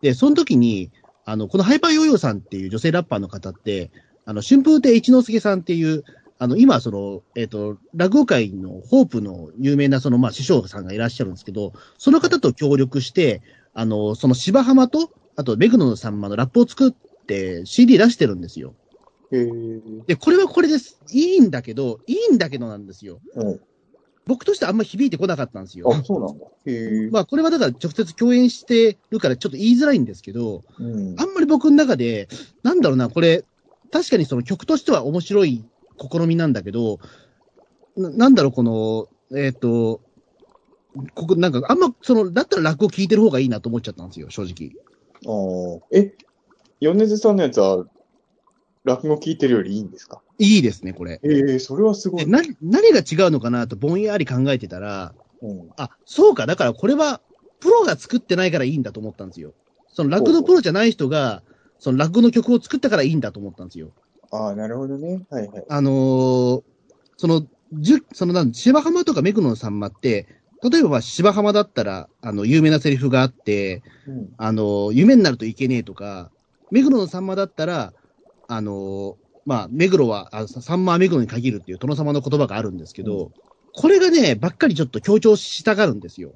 で、その時に、あの、このハイパーヨーヨーさんっていう女性ラッパーの方って、あの、春風亭一之輔さんっていう、あの、今、その、えっ、と、落語界のホープの有名な、その、まあ、師匠さんがいらっしゃるんですけど、その方と協力して、あの、その芝浜と、あと、目黒のさんまのラップを作って、CD 出してるんですよ。で、これはこれです。いいんだけど、いいんだけどなんですよ。うん。僕としてはあんま響いてこなかったんですよ。あ、そうなんだ。まあ、これはだから直接共演してるからちょっと言いづらいんですけど、うん。あんまり僕の中で、なんだろうな、これ、確かにその曲としては面白い試みなんだけど、ななんだろう、この、えっ、と、ここなんか、あんま、その、だったら落語聞いてる方がいいなと思っちゃったんですよ、正直。ああ。え、米津さんのやつは、落語聞いてるよりいいんですか？いいですね、これ。ええそれはすごい。でな何が違うのかなとぼんやり考えてたら、うん。あ、そうか、だからこれは、プロが作ってないからいいんだと思ったんですよ。その落語のプロじゃない人が、その落語の曲を作ったからいいんだと思ったんですよ。ああ、なるほどね。はいはい。あのーその、じゅ、そのなん、芝浜とか目黒のさんまって、例えばまあ芝浜だったら、あの、有名なセリフがあって、うん。あの、夢になるといけねえとか、目黒のさんまだったら、あの、まあ、目黒は、あさんまは目黒に限るっていう殿様の言葉があるんですけど、うこれがね、ばっかりちょっと強調したがるんですよ。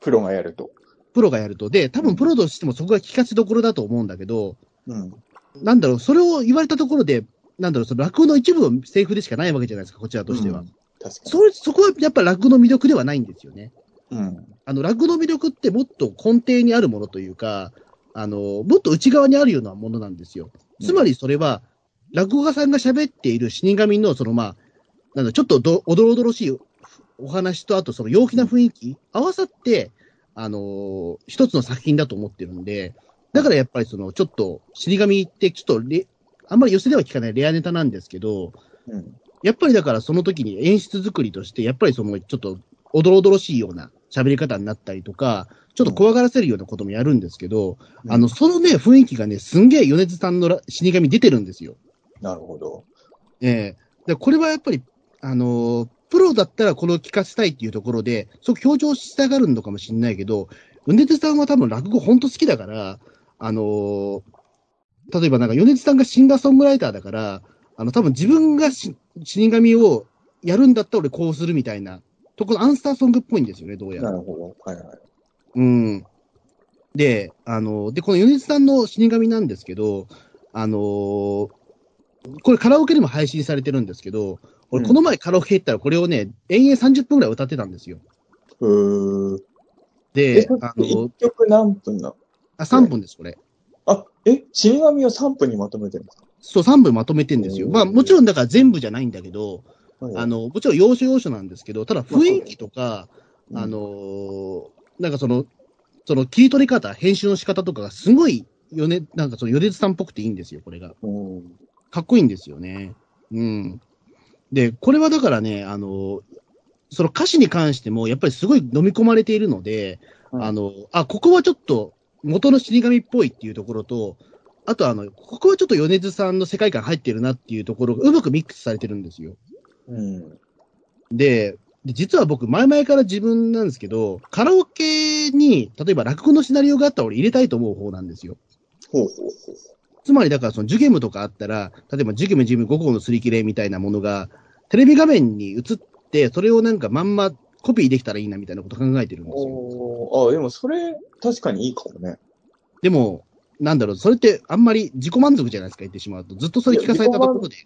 プロがやると。プロがやると。で、多分プロとしてもそこが聞かせどころだと思うんだけど、うん。なんだろう、それを言われたところで、なんだろう、その落語の一部のセリフでしかないわけじゃないですか、こちらとしては。うん確かに。それ、そこはやっぱ落語の魅力ではないんですよね。うん。あの、落語の魅力ってもっと根底にあるものというか、あの、もっと内側にあるようなものなんですよ。つまりそれは、落語家さんが喋っている死神の、そのまあ、なんだ、ちょっとどおどろおどろしいお話と、あとその陽気な雰囲気、合わさって、あの一つの作品だと思ってるんで、だからやっぱりその、ちょっと死神ってちょっとレ、あんまり寄せでは聞かないレアネタなんですけど、うん。やっぱりだからその時に演出作りとして、やっぱりそのちょっとおどろおどろしいような喋り方になったりとか、ちょっと怖がらせるようなこともやるんですけど、うんあの、そのね、雰囲気がね、すんげえ米津さんのら死神出てるんですよ。なるほど。ええで、これはやっぱり、あのープロだったらこれを聞かせたいっていうところで、そう強調したがるのかもしれないけど、米津さんは多分落語本当好きだから、あのー例えばなんか米津さんがシンガーソングライターだから、あの、多分自分がし死神をやるんだったら俺こうするみたいな、ところアンサーソングっぽいんですよね、どうやらな。るほど。はいはい。うん。で、あの、で、この米津さんの死神なんですけど、あのーこれカラオケでも配信されてるんですけど、俺うんこの前カラオケ行ったらこれをね、延々30分ぐらい歌ってたんですよ。うー。え、でそ、あの、曲何分なの？あ3分です、これ。あ、え、死神を3分にまとめてるんですか？そう、3分まとめてんですよ。まあ、もちろんだから全部じゃないんだけど、はいあの、もちろん要所要所なんですけど、ただ雰囲気とか、うんあのーなんかその、その切り取り方、編集の仕方とかがすごい、よね、なんかその米津さんっぽくていいんですよ、これが。うん。かっこいいんですよね。うん。で、これはだからね、あの、その歌詞に関しても、やっぱりすごい飲み込まれているので、うんあの、あ、ここはちょっと元の死神っぽいっていうところと、あとあの、ここはちょっと米津さんの世界観入ってるなっていうところがうまくミックスされてるんですよ。うん。で、で実は僕、前々から自分なんですけど、カラオケに、例えば落語のシナリオがあったら俺入れたいと思う方なんですよ。ほうほうほう。つまりだからそのジュゲムとかあったら、例えばジュゲムジム5号のすり切れみたいなものが、テレビ画面に映って、それをなんかまんまコピーできたらいいなみたいなこと考えてるんですよ。おーあ、でもそれ、確かにいいかもね。でも、なんだろう、それってあんまり自己満足じゃないですか、言ってしまうと。ずっとそれ聞かされたところで。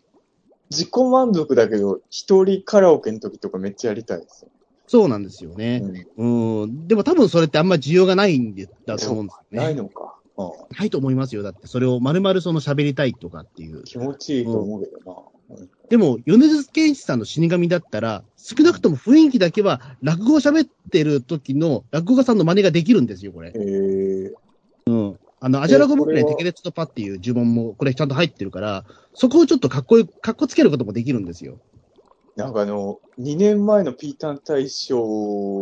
自己満足だけど、一人カラオケの時とかめっちゃやりたいですよ。そうなんですよね。うんうん。でも多分それってあんま需要がないんでだと思うんですよね。ないのか。うんないと思いますよ。だって、それを丸々その喋りたいとかっていう。気持ちいいと思うけどな。うんでも、米津玄師さんの死神だったら、少なくとも雰囲気だけは、落語を喋ってる時の落語家さんの真似ができるんですよ、これ。へえあの、アジャラゴブクレテケレツとパっていう呪文も、これちゃんと入ってるから、そこをちょっとかっこよく、かっこつけることもできるんですよ。なんかあの、2年前のピーターン大賞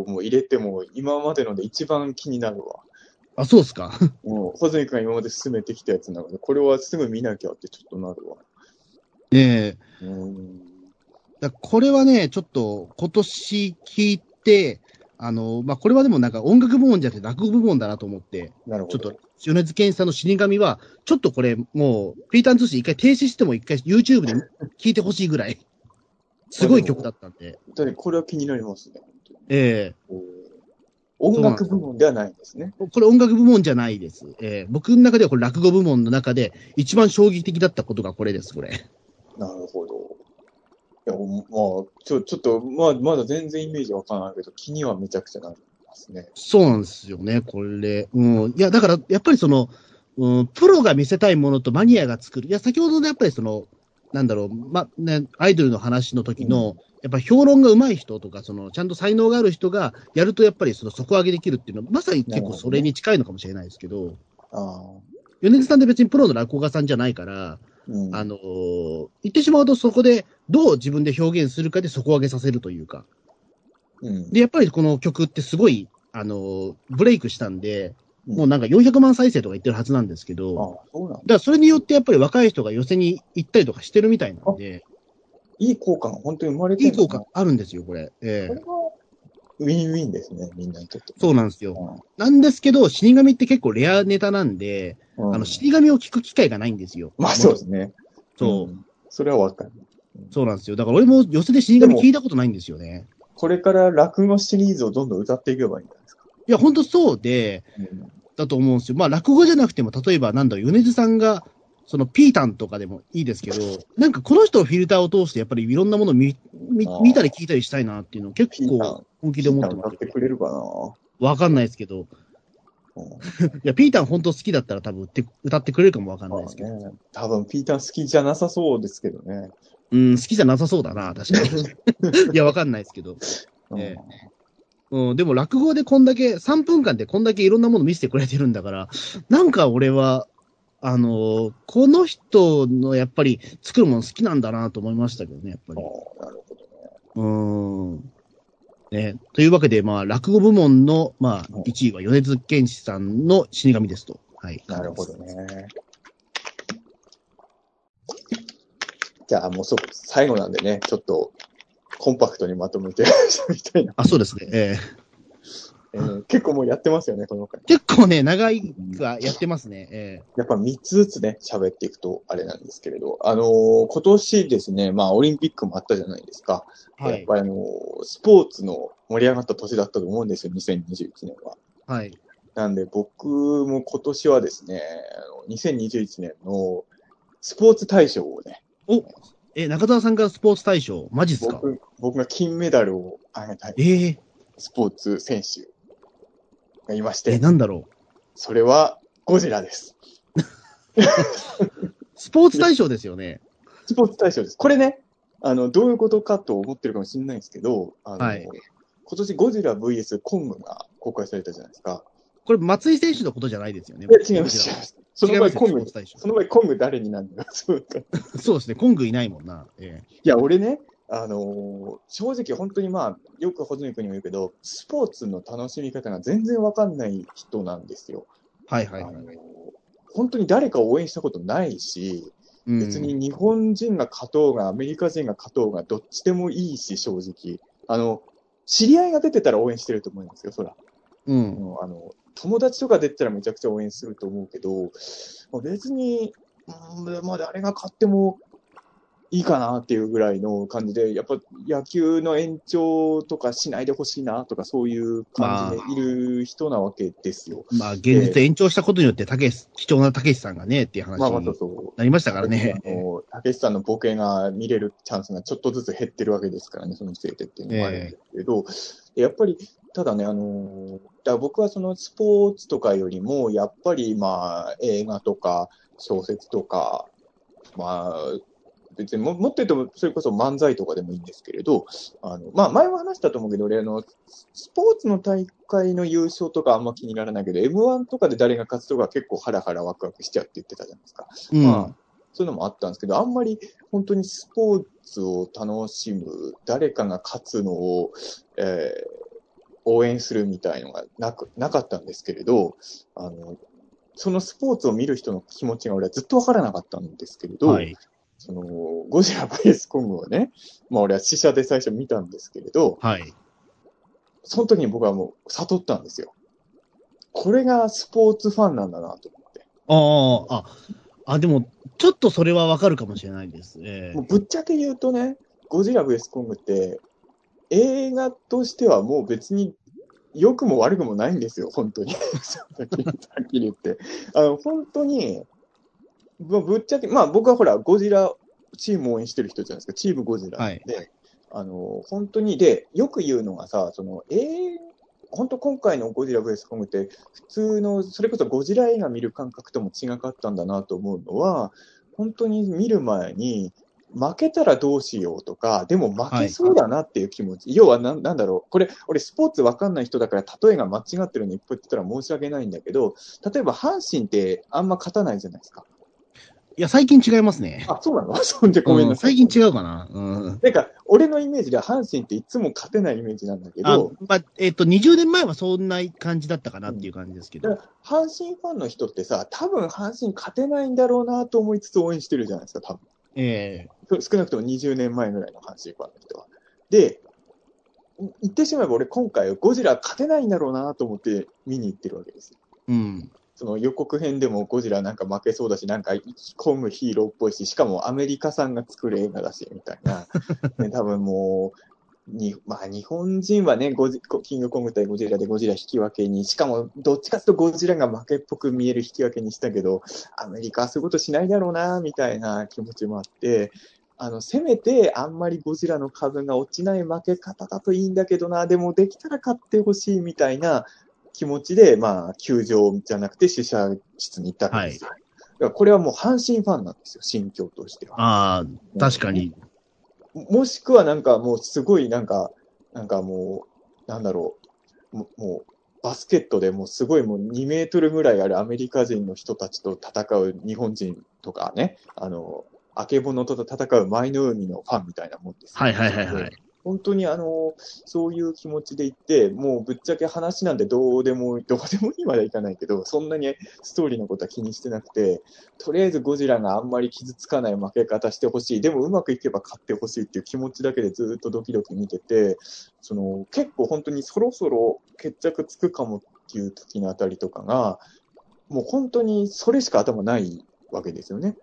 も入れても、今までので一番気になるわ。あ、そうっすか。もう、ホズミ君が今まで進めてきたやつなので、これはすぐ見なきゃってちょっとなるわ。ねえ。うん。だこれはね、ちょっと今年聞いて、あの、まあ、これはでもなんか音楽部門じゃなくて落語部門だなと思って、なるほど。ちょっと、米津玄師さんの死神は、ちょっとこれもう、ピーターン通信一回停止しても一回 YouTube で聞いてほしいぐらい、すごい曲だったんで、本当にこれは気になりますね。本当にえお音楽部門ではないんですね。えこれ音楽部門じゃないです。ええ僕の中ではこれ落語部門の中で一番衝撃的だったことがこれです、これ。なるほど。いや、まあ、ちょ、ちょっと、まあ、まだ全然イメージわからないけど、気にはめちゃくちゃなりますね。そうなんですよね、これ。うん。いや、だから、やっぱりその、うん、プロが見せたいものとマニアが作る。いや、先ほどのやっぱりその、なんだろう、ま、ね、アイドルの話の時の、やっぱ評論が上手い人とか、その、ちゃんと才能がある人がやると、やっぱりその底上げできるっていうのは、まさに結構それに近いのかもしれないですけど、ああ。米津さんって別にプロの落語家さんじゃないから、うん。あのー言ってしまうとそこでどう自分で表現するかで底上げさせるというか。うん。で、やっぱりこの曲ってすごい、あのーブレイクしたんで、うんもうなんか400万再生とか言ってるはずなんですけど、ああ、そうなんだ。だからそれによってやっぱり若い人が寄せに行ったりとかしてるみたいなんで、いい効果が本当に生まれていいるんですね効果あるんですよ、これ。ええこウィンウィンですね、みんなにとって。そうなんですよ。なんですけど、死神って結構レアネタなんで、うんあの、死神を聞く機会がないんですよ。まあそうですね。そう、んそれはわかる。そうなんですよ。だから俺も寄せで死神聞いたことないんですよね。これから落語シリーズをどんどん歌っていけばいいんじゃないですか？いや、ほんとそうで、うんだと思うんですよ。まあ、落語じゃなくても、例えば、なんだろう、米津さんが、その、ピータンとかでもいいですけど、なんかこの人のフィルターを通して、やっぱりいろんなものを見見見たり聞いたりしたいなっていうのを結構本気で思ってます歌ってくれるかな？わかんないですけど、うん いや、ピータン本当好きだったら多分歌って歌ってくれるかもわかんないですけど、ね、多分ピーターン好きじゃなさそうですけどね。うん、好きじゃなさそうだな、確かに。いや、わかんないですけど。えうん、でも落語でこんだけ、3分間でこんだけいろんなもの見せてくれてるんだから、なんか俺は、あのーこの人のやっぱり作るもの好きなんだなと思いましたけどね、やっぱうんり。なるほどね。うーん。ね、というわけで、まあ、落語部門の、まあ、うん1位は米津玄師さんの死神ですと。はい。なるほどね。じゃあもうそう、最後なんでね、ちょっとコンパクトにまとめてみたいな、あ、そうですね。ええー結構もうやってますよね、この回ー。結構ね、長いがやってますね。えやっぱ3つずつね、喋っていくとあれなんですけれど、あのー今年ですね、まあオリンピックもあったじゃないですか。ー、はい。やっぱりあのースポーツの盛り上がった年だったと思うんですよ、2021年は。はい。なんで僕も今年はですね、あの2021年のスポーツ大賞をね、おえ、中澤さんがスポーツ大賞、マジっすか？僕僕が金メダルをあげたいええスポーツ選手がいましえ、て、なんだろう？それはゴジラです。スポーツ大賞ですよね？スポーツ大賞です。これね、あの、どういうことかと思ってるかもしれないんですけど、あの、はい今年ゴジラ VS コングが公開されたじゃないですか。これ、松井選手のことじゃないですよね？いや、違います、違います。その場合コング。その場合コング誰になるの？か。そうそうですね、コングいないもんな。えや、俺ね、あのー正直本当にまあ、よくホズミ君にも言うけど、スポーツの楽しみ方が全然わかんない人なんですよ。えはいはいはい。あのー本当に誰かを応援したことないし、うん別に日本人が勝とうが、アメリカ人が勝とうが、どっちでもいいし、正直。あの、知り合いが出てたら応援してると思いますよ、そら。うん。あの、友達とか出てたらめちゃくちゃ応援すると思うけど、まあ別に、うんまあ誰が勝ってもいいかなっていうぐらいの感じで、やっぱ野球の延長とかしないでほしいなとか、そういう感じでいる人なわけですよ。まあ、現実延長したことによって、たけし、貴重なたけしさんがね、っていう話まあまに。なりましたからね。たけしさんのボケが見れるチャンスがちょっとずつ減ってるわけですからね、そのせいでっていうのもあるんですけど、やっぱり、ただね、あの、だ僕はそのスポーツとかよりも、やっぱりまあ映画とか小説とか、まあ、別にももっと言うと、それこそ漫才とかでもいいんですけれど、あの、まあ前も話したと思うけど、俺あの、スポーツの大会の優勝とかあんま気にならないけど、M1 とかで誰が勝つとか結構ハラハラワクワクしちゃうって言ってたじゃないですか。うん。まあ、そういうのもあったんですけど、あんまり本当にスポーツを楽しむ、誰かが勝つのを、えー応援するみたいのがなく、なかったんですけれど、あの、そのスポーツを見る人の気持ちが俺はずっとわからなかったんですけれど、はい。その、ゴジラ VS コングをね、まあ俺は試写で最初見たんですけれど、はい。その時に僕はもう悟ったんですよ。これがスポーツファンなんだなと思って。ああ、あ、あ、でも、ちょっとそれはわかるかもしれないです。ええもうぶっちゃけ言うとね、ゴジラ VS コングって、映画としてはもう別に良くも悪くもないんですよ、本当に。はっきり言って。あの、本当に、ぶぶっちゃけ、まあ僕はほら、ゴジラチームを応援してる人じゃないですか、チームゴジラで、はいあの、本当に、で、よく言うのがさ、その、え本当今回のゴジラ VS コングって、普通の、それこそゴジラ映画見る感覚とも違かったんだなと思うのは、本当に見る前に、負けたらどうしようとか、でも負けそうだなっていう気持ち。要はなん、なんだろう。これ、俺スポーツわかんない人だから、例えが間違ってるのいっぱい言ってたら申し訳ないんだけど、例えば阪神ってあんま勝たないじゃないですか。いや、最近違いますね。あ、そうなの？そんでごめんうなんさい。最近違うかな。うん。なんか、俺のイメージでは阪神っていつも勝てないイメージなんだけあど、まあ、えっ、と、20年前はそんな感じだったかなっていう感じですけど。だから阪神ファンの人ってさ、多分阪神勝てないんだろうなと思いつつ応援してるじゃないですか、多分。え少なくとも20年前ぐらいの阪神ファンの人は。で、言ってしまえば俺今回ゴジラ勝てないんだろうなと思って見に行ってるわけですうん。その予告編でもゴジラなんか負けそうだし、なんか生き込むヒーローっぽいし、しかもアメリカさんが作る映画だし、みたいな。ね、多分もう、にまあ日本人はねゴジ、キングコング対ゴジラでゴジラ引き分けに、しかもどっちかというとゴジラが負けっぽく見える引き分けにしたけど、アメリカはそういうことしないだろうな、みたいな気持ちもあって、あの、せめてあんまりゴジラの数が落ちない負け方だといいんだけどな、でもできたら勝ってほしいみたいな気持ちで、まあ、球場じゃなくて試写室に行ったわけですよ。だからこれはもう阪神ファンなんですよ、心境としては。ああ、確かに。もしくはなんかもうすごいなんか、なんかもう、なんだろう、もう、バスケットでもうすごいもう2メートルぐらいあるアメリカ人の人たちと戦う日本人とかね、あの、あけぼのと戦う舞の海のファンみたいなもんですねはいはいはいはい。本当にあの、そういう気持ちで行って、もうぶっちゃけ話なんてどうでも、どうでもいいまではいかないけど、そんなにストーリーのことは気にしてなくて、とりあえずゴジラがあんまり傷つかない負け方してほしい、でもうまくいけば勝ってほしいっていう気持ちだけでずっとドキドキ見てて、その結構本当にそろそろ決着つくかもっていう時のあたりとかが、もう本当にそれしか頭ないわけですよね。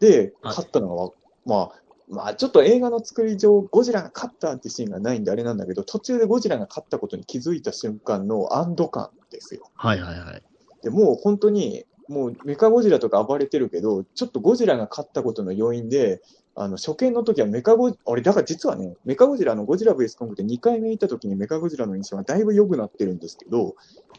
で、はい勝ったのは、まあ、まあちょっと映画の作り上、ゴジラが勝ったってシーンがないんであれなんだけど、途中でゴジラが勝ったことに気づいた瞬間の安堵感ですよ。はいはいはい。でもう本当に、もうメカゴジラとか暴れてるけど、ちょっとゴジラが勝ったことの要因で、あの初見の時はメカゴジ、俺、だから実はね、メカゴジラのゴジラ VS コングって2回目行った時にメカゴジラの印象がだいぶ良くなってるんですけど、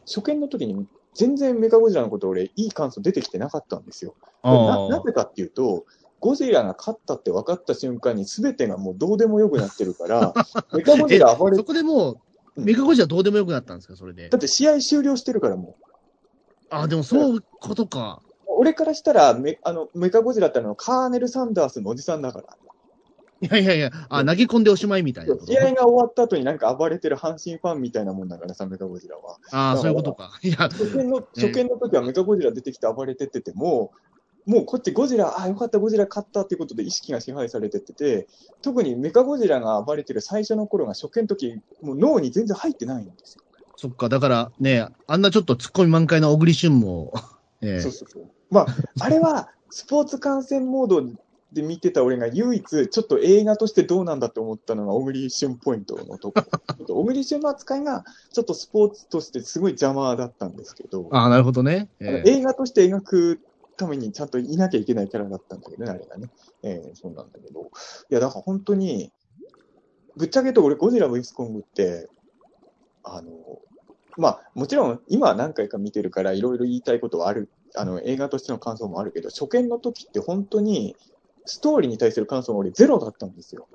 初見の時に全然メカゴジラのこと俺、いい感想出てきてなかったんですよ。なあなぜかっていうと、ゴジラが勝ったって分かった瞬間に全てがもうどうでもよくなってるから、メカゴジラ暴れそこでもう、うんメカゴジラどうでもよくなったんですか、それで？だ。って試合終了してるからもう。ああ、でもそういうことか。俺からしたらメあのメカゴジラってあのカーネル・サンダースのおじさんだから。いやいやいや、あ投げ込んでおしまいみたいな。試合が終わった後になんか暴れてる阪神ファンみたいなもんだからさ、メカゴジラは。ああ、そういうことか。いや、初見の初見の時はメカゴジラ出てきて暴れてってても、もうこっちゴジラ、あ、よかった、ゴジラ勝ったっていうことで意識が支配されてってて、特にメカゴジラが暴れてる最初の頃が初見の時、もう脳に全然入ってないんですよ。そっか、だからね、あんなちょっと突っ込み満開な小栗旬も、ええそうそうそう。まあ、あれはスポーツ観戦モードで見てた俺が唯一、ちょっと映画としてどうなんだって思ったのが小栗旬ポイントのとこ。小栗旬の扱いがちょっとスポーツとしてすごい邪魔だったんですけど、ああ、なるほどね。え映画として描くためにちゃんといなきゃいけないキャラだったんだけどね、あれがね。えーそうなんだけど。いや、だから本当に、ぶっちゃけと俺、ゴジラ VS コングって、あの、まあ、もちろん今は何回か見てるからいろいろ言いたいことはある、あの、映画としての感想もあるけど、初見の時って本当に、ストーリーに対する感想が俺ゼロだったんですよ。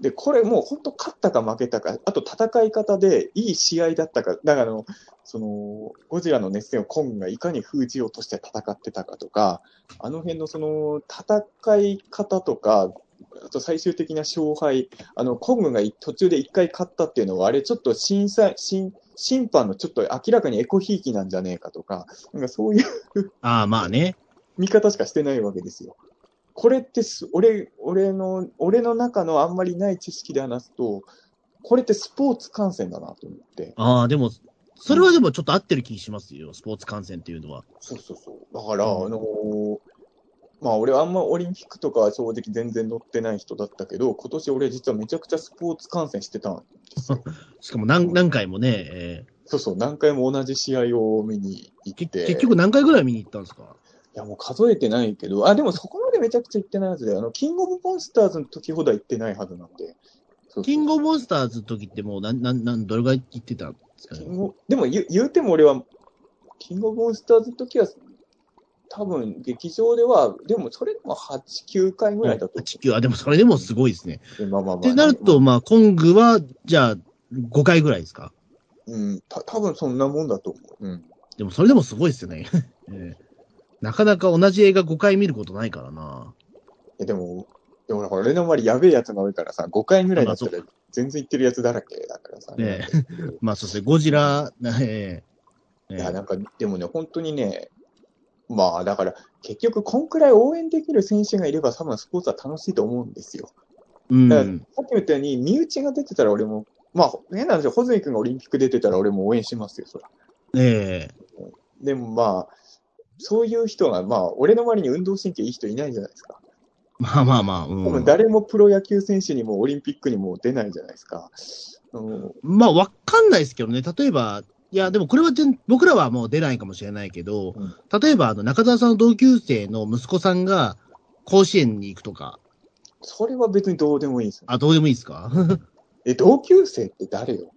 で、これもう本当勝ったか負けたか、あと戦い方でいい試合だったか、だからあの、その、ゴジラの熱戦をコングがいかに封じようとして戦ってたかとか、あの辺のその、戦い方とか、あと最終的な勝敗、あの、コングが途中で一回勝ったっていうのは、あれちょっと審査、審、審判のちょっと明らかにエコひいきなんじゃねえかとか、なんかそういうああ、まあね。見方しかしてないわけですよ。これってす、俺、俺の、俺の中のあんまりない知識で話すと、これってスポーツ観戦だなと思って。ああ、でも、それはでもちょっと合ってる気しますよ、スポーツ観戦っていうのは。そうそうそう。だから、うんあのーまあ俺はあんまオリンピックとかは正直全然乗ってない人だったけど、今年俺実はめちゃくちゃスポーツ観戦してたんですよ。しかも何何回もね、えそうそう、何回も同じ試合を見に行ーって。け結局何回ぐらい見に行ったんですか？いやもう数えてないけど、あ、でもそこまでめちゃくちゃ行ってないはずで、あの、キングオブモンスターズの時ほどは行ってないはずなんで。そうそうキングオブモンスターズの時ってもうなん、なん、なん、どれぐらい行ってたんですかね？でも言う言うても俺は、キングオブモンスターズの時は、多分劇場では、でもそれでも8、9回ぐらいだと地球あ、でもそれでもすごいですね。まあまあまあ。ってなると、まあ、コングは、じゃあ、5回ぐらいですか？うん、た多分そんなもんだと思う。うん。でもそれでもすごいですよね。えーなかなか同じ映画5回見ることないからな。えでも、でも俺の周りやべえやつが多いからさ、5回ぐらいだったら全然行ってるやつだらけだからさ。ね まあ、そうですね、ゴジラ、えーえいや、ーなんか、でもね、本当にね、まあ、だから、結局、こんくらい応援できる選手がいれば、多分スポーツは楽しいと思うんですよ。うん。だからさっきも言ったように、身内が出てたら俺も、まあ、変なんですよ。穂積君がオリンピック出てたら俺も応援しますよ、そら。えでもまあ、そういう人が、まあ、俺の周りに運動神経いい人いないじゃないですか。ーまあまあまあ、うん。誰もプロ野球選手にもオリンピックにも出ないじゃないですか。うんまあ、わかんないですけどね。例えば、いや、でもこれは全僕らはもう出ないかもしれないけど、うん例えば、あの、中澤さんの同級生の息子さんが甲子園に行くとか、それは別にどうでもいいですよ。あ、どうでもいいですか？え、同級生って誰よ？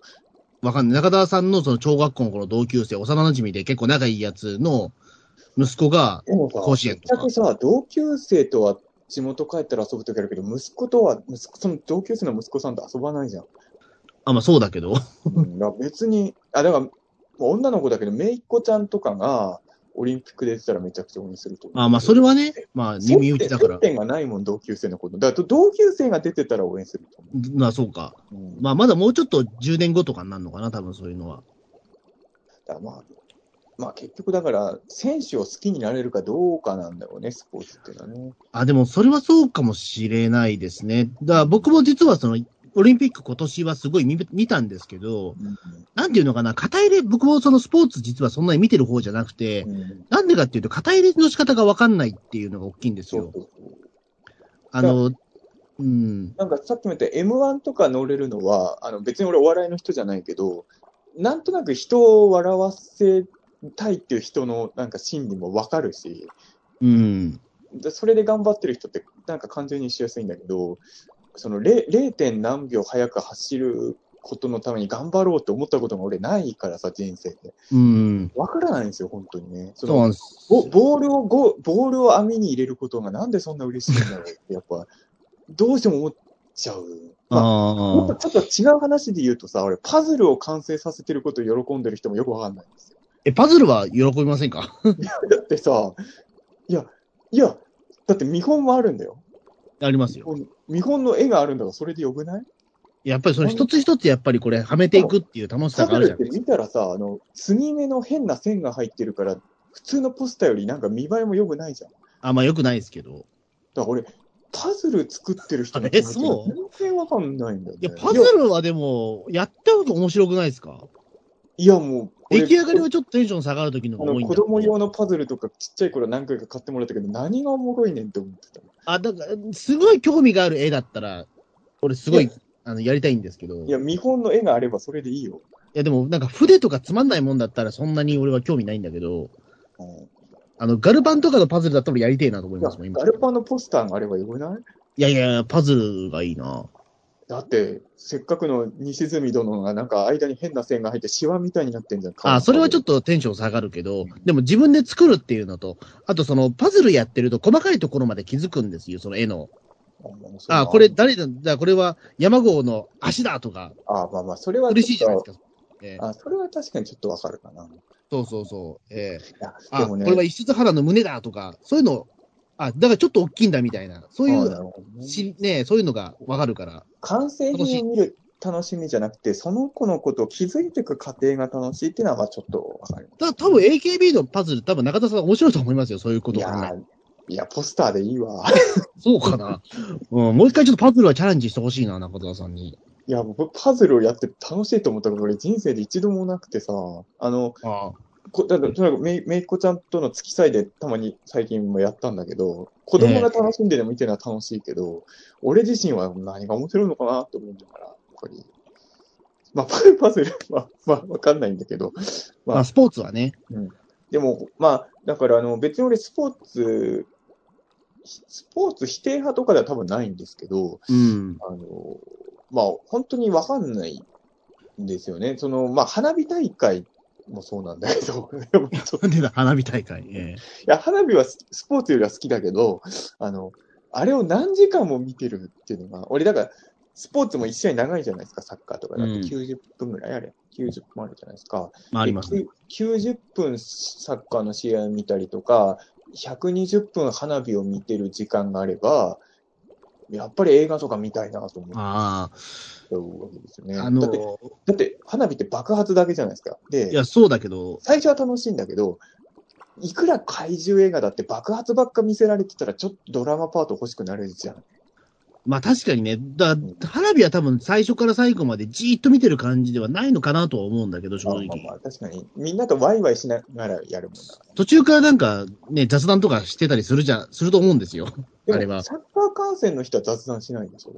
わかんない。中澤さんのその小学校の頃同級生、幼馴染で結構仲いいやつの息子が、でもさ、甲子園ぶっちゃけさ、同級生とは地元帰ったら遊ぶときあるけど、息子とは、息子、その同級生の息子さんと遊ばないじゃん。あ、まあそうだけど、うん、だから別に、あ、だから、女の子だけど、めいっ子ちゃんとかが、オリンピックで出てたらめちゃくちゃ応援すると思う。あまあそれはね、まあ接点、身内だから接、点がないもん、同級生のこと。だから同級生が出てたら応援すると思まあそうか。う。うん、まあまだもうちょっと10年後とかになるのかな、多分そういうのは。だからまあ、まあ結局だから、選手を好きになれるかどうかなんだろうね、スポーツっていうのはね。あ、でもそれはそうかもしれないですね。だから僕も実はその、オリンピック今年はすごい見見たんですけど、うんなんていうのかな、肩入れ、僕もそのスポーツ実はそんなに見てる方じゃなくて、うんなんでかっていうと、肩入れの仕方がわかんないっていうのが大きいんですよ。そうそうそう。あの、うん。なんかさっきも言った M1 とか乗れるのは、あの別に俺お笑いの人じゃないけど、なんとなく人を笑わせたいっていう人のなんか心理もわかるし、うん。でそれで頑張ってる人ってなんか感情にしやすいんだけど、その 0. 0. 何秒早く走ることのために頑張ろうって思ったことが俺ないからさ、人生で。うん。わからないんですよ、本当にね。そのそうなんです。ボボールをゴ、ボールを網に入れることがなんでそんな嬉しいんだろうって、やっぱ、どうしても思っちゃう。まあもっちょっと違う話で言うとさ、俺、パズルを完成させてることを喜んでる人もよくわかんないんですよ。え、パズルは喜びませんか？だってさ、いや、いや、だって見本はあるんだよ。ありますよ。見本の絵があるんだから、それでよくない？やっぱりその一つ一つやっぱりこれはめていくっていう楽しさがあるじゃんって。見たらさ、あの、継ぎ目の変な線が入ってるから、普通のポスターよりなんか見栄えも良くないじゃん。だかあ、まあよくないですけど。ら俺、パズル作ってる人のえ気持ち全然わかんないんだよね。いや、パズルはでも、やった方が面白くないですか？いや、もう、俺出来上がりはちょっとテンション下がる時のが多いんだの子供用のパズルとかちっちゃい頃何回か買ってもらったけど、何がおもろいねんって思ってた。あ、だから、すごい興味がある絵だったら、俺すごい、あの、やりたいんですけど。いや、見本の絵があればそれでいいよ。いや、でも、なんか筆とかつまんないもんだったらそんなに俺は興味ないんだけど、うんあの、ガルパンとかのパズルだったらやりてえなと思いますもん、今。ガルパンのポスターがあればよくない？いやいや、パズルがいいな。だって、せっかくの西住殿がなんか間に変な線が入ってシワみたいになってんじゃん。あ、それはちょっと。とテンション下がるけど、でも自分で作るっていうのと、あとそのパズルやってると細かいところまで気づくんですよ、その絵の。あ、これ誰だ、だこれは山号の足だとか、あ、まあまあ、それは嬉しいじゃないですか。か。ええあ、それは確かにちょっとわかるかな。いそうそうそう。ええや、あ、でもね。これは一室原の胸だとか、そういうの、あ、だからちょっと大きいんだみたいな、そういあう、しね、そういうのがわかるから。完成品を見る楽しみじゃなくて、その子のことを気づいていく過程が楽しいっていうのはまあちょっとわかる。だ多分 AKB のパズル、多分中田さん面白いと思いますよ、そういうことをいや、ポスターでいいわ。そうかな。うん、もう一回ちょっとパズルはチャレンジしてほしいな、中田さんに。いや、僕、パズルをやって楽しいと思ったこと、俺人生で一度もなくてさ、あの、あこだとにかくめいめいっ子ちゃんとの付き合いでたまに最近もやったんだけど、子供が楽しんでるの見てるのは楽しいけど、俺自身は何が面白いのかなと思うんだから、やっぱり。まあ、パパズルは、まあ、わかんないんだけど、まあ、スポーツはね。でも、まあ、だから、あの、別に俺スポーツ、スポーツ否定派とかでは多分ないんですけど、うん。あの、まあ、本当にわかんないんですよね。その、まあ、花火大会もそうなんだけど、花火大会？えいや、花火はススポーツよりは好きだけど、あの、あれを何時間も見てるっていうのが、俺、だから、スポーツも一試合長いじゃないですか、サッカーとかだとうん90分ぐらいあれ、90分あるじゃないですか。えまあ、ありますね。できゅ90分サッカーの試合を見たりとか、120分花火を見てる時間があれば、やっぱり映画とか見たいなと思っあちゃうわけですよね。あ、あだって、の、だって花火って爆発だけじゃないですか。で、いや、そうだけど、最初は楽しいんだけど、いくら怪獣映画だって爆発ばっか見せられてたら、ちょっとドラマパート欲しくなるじゃん。まあ確かにね、だ花火は多分最初から最後までじーっと見てる感じではないのかなとは思うんだけど、正まあ直。まあまあ確かに、みんなとワイワイしながらやるもんだから。途中からなんかね、雑談とかしてたりするじゃ、すると思うんですよ。あれはサッカー観戦の人は雑談しないでしょ。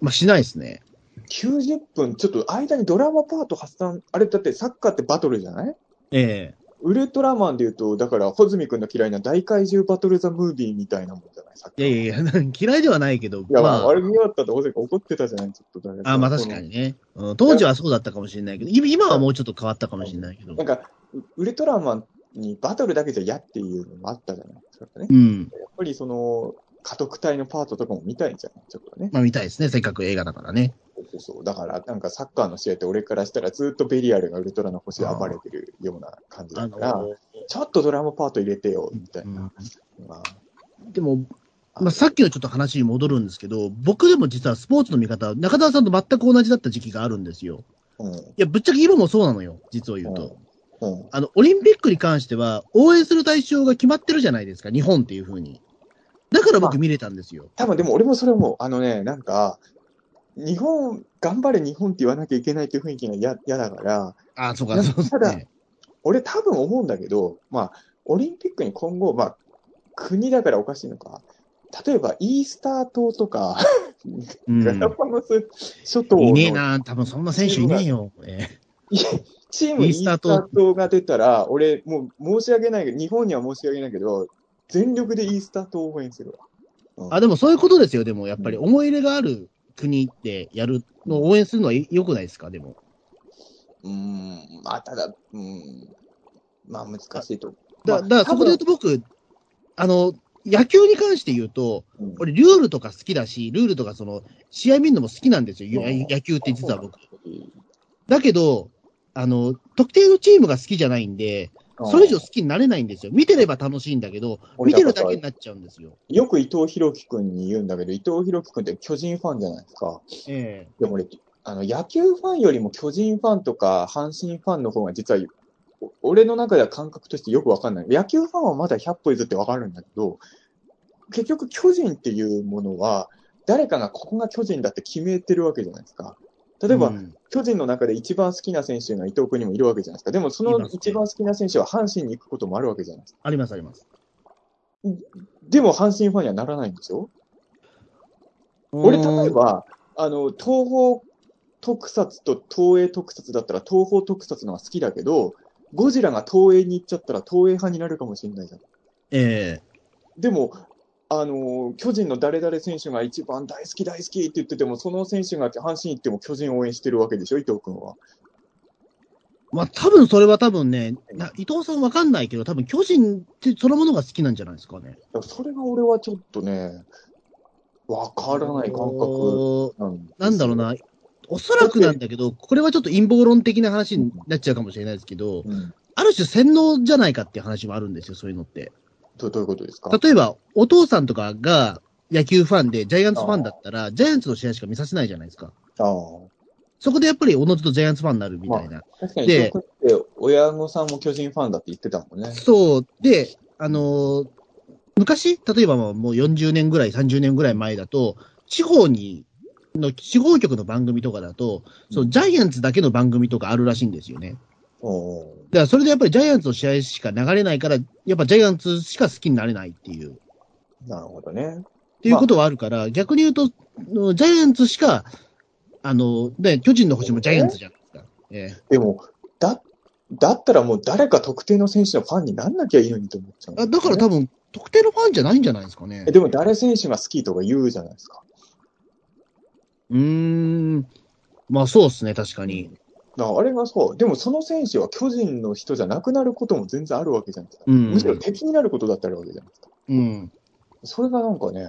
まあしないですね。90分、ちょっと間にドラマパート発散、あれだってサッカーってバトルじゃない？ええウルトラマンで言うと、だから、穂積君の嫌いな大怪獣バトルザムービーみたいなもんじゃない？いやいやいや、嫌いではないけど、いや、まあ、まあれ見終わったと、穂積君怒ってたじゃない？ちょっとあ、あまあ確かにね、うん。当時はそうだったかもしれないけど、今今はもうちょっと変わったかもしれないけどなん。か、ウウルトラマンにバトルだけじゃ嫌っていうのもあったじゃない？ですかね。うん。やっぱりその、家督隊のパートとかも見たいんじゃない？ちょっとね。まあ見たいですね、せっかく映画だからね。そうそう。だから、なんかサッカーの試合って俺からしたらずっとベリアルがウルトラの星で暴れてるような感じあのだから、ちょっとドラマパート入れてよ、みたいな。まあ、でも、まあ、さっきのちょっと話に戻るんですけど、僕でも実はスポーツの見方、中田さんと全く同じだった時期があるんですよ。うん。いや、ぶっちゃけ今もそうなのよ、実を言うと。うん。あの、オリンピックに関しては、応援する対象が決まってるじゃないですか、日本っていう風に。だから僕見れたんですよ。多分でも俺もそれも、あのね、なんか、日本、頑張れ日本って言わなきゃいけないっていう雰囲気が嫌嫌だから、あそうか、なそうただね。俺多分思うんだけど、まあ、オリンピックに今後、まあ、国だからおかしいのか、例えばイースター島とか、うんガラパゴス諸島のいねえな、多分そんな選手いねえよ。ええチームイースター島が出たら、俺、もう申し訳ないけど、日本には申し訳ないけど、全力でイースター島を応援するわ。あ、でもそういうことですよ、でも、やっぱり思い入れがある国でやるのを応援するのは良くないですか、でも。うーん、まあ、ただ、うーん、まあ、難しいと。だまあだからそこで言うと僕、あの、野球に関して言うと、多分俺、ルールとか好きだし、ルールとかその、試合見るのも好きなんですよ、うん野野球って実は僕。うんだけど、あの、特定のチームが好きじゃないんで、それ以上好きになれないんですよ。見てれば楽しいんだけど、見てるだけになっちゃうんですよ。よく伊藤博樹君に言うんだけど、伊藤博樹君って巨人ファンじゃないですか。えでも俺、あの、野球ファンよりも巨人ファンとか阪神ファンの方が実はお俺の中では感覚としてよくわかんない。野球ファンはまだ100歩譲ってわかるんだけど、結局巨人っていうものは、誰かがここが巨人だって決めてるわけじゃないですか。例えば、うん巨人の中で一番好きな選手が伊藤君にもいるわけじゃないですか。でも、その一番好きな選手は阪神に行くこともあるわけじゃないですか。ありますあります。でも、阪神ファンにはならないんですよ。俺、例えば、あの、東方特撮と東映特撮だったら、東方特撮の方が好きだけど、ゴジラが東映に行っちゃったら東映派になるかもしれないじゃん。ええでも、あの、巨人の誰々選手が一番大好き大好きって言ってても、その選手が阪神行っても巨人を応援してるわけでしょ、伊藤君は。まあ多分それは多分ね、な伊藤さんわかんないけど、多分巨人ってそのものが好きなんじゃないですかね。それが俺はちょっとね、わからない感覚なんですよなんだろう。な、おそらくなんだけど、これはちょっと陰謀論的な話になっちゃうかもしれないですけど、うん、ある種洗脳じゃないかっていう話もあるんですよ、そういうのって。どどういうことですか？例えば、お父さんとかが野球ファンで、ジャイアンツファンだったら、ジャイアンツの試合しか見させないじゃないですか。ああ。そこでやっぱりおのずとジャイアンツファンになるみたいな。確かに、で親御さんも巨人ファンだって言ってたもんね。そう。で、あのー昔、例えばもうもう40年ぐらい、30年ぐらい前だと、地方に、の地方局の番組とかだと、そのジャイアンツだけの番組とかあるらしいんですよね。だからそれでやっぱりジャイアンツの試合しか流れないから、やっぱジャイアンツしか好きになれないっていう、っなるほどね。ていうことはあるから、逆に言うと、のジャイアンツしか、あの、ね、巨人の星もジャイアンツじゃないですか。ええでも、だ、だったらもう誰か特定の選手のファンになんなきゃいいのにと思っちゃう、あだから多分、特定のファンじゃないんじゃないですかねえ。でも誰選手が好きとか言うじゃないですか。うーん。まあそうですね、確かに。あれがそう。でもその選手は巨人の人じゃなくなることも全然あるわけじゃないですか。うん。むしろ敵になることだってあるわけじゃないですか。うん。それがなんかね、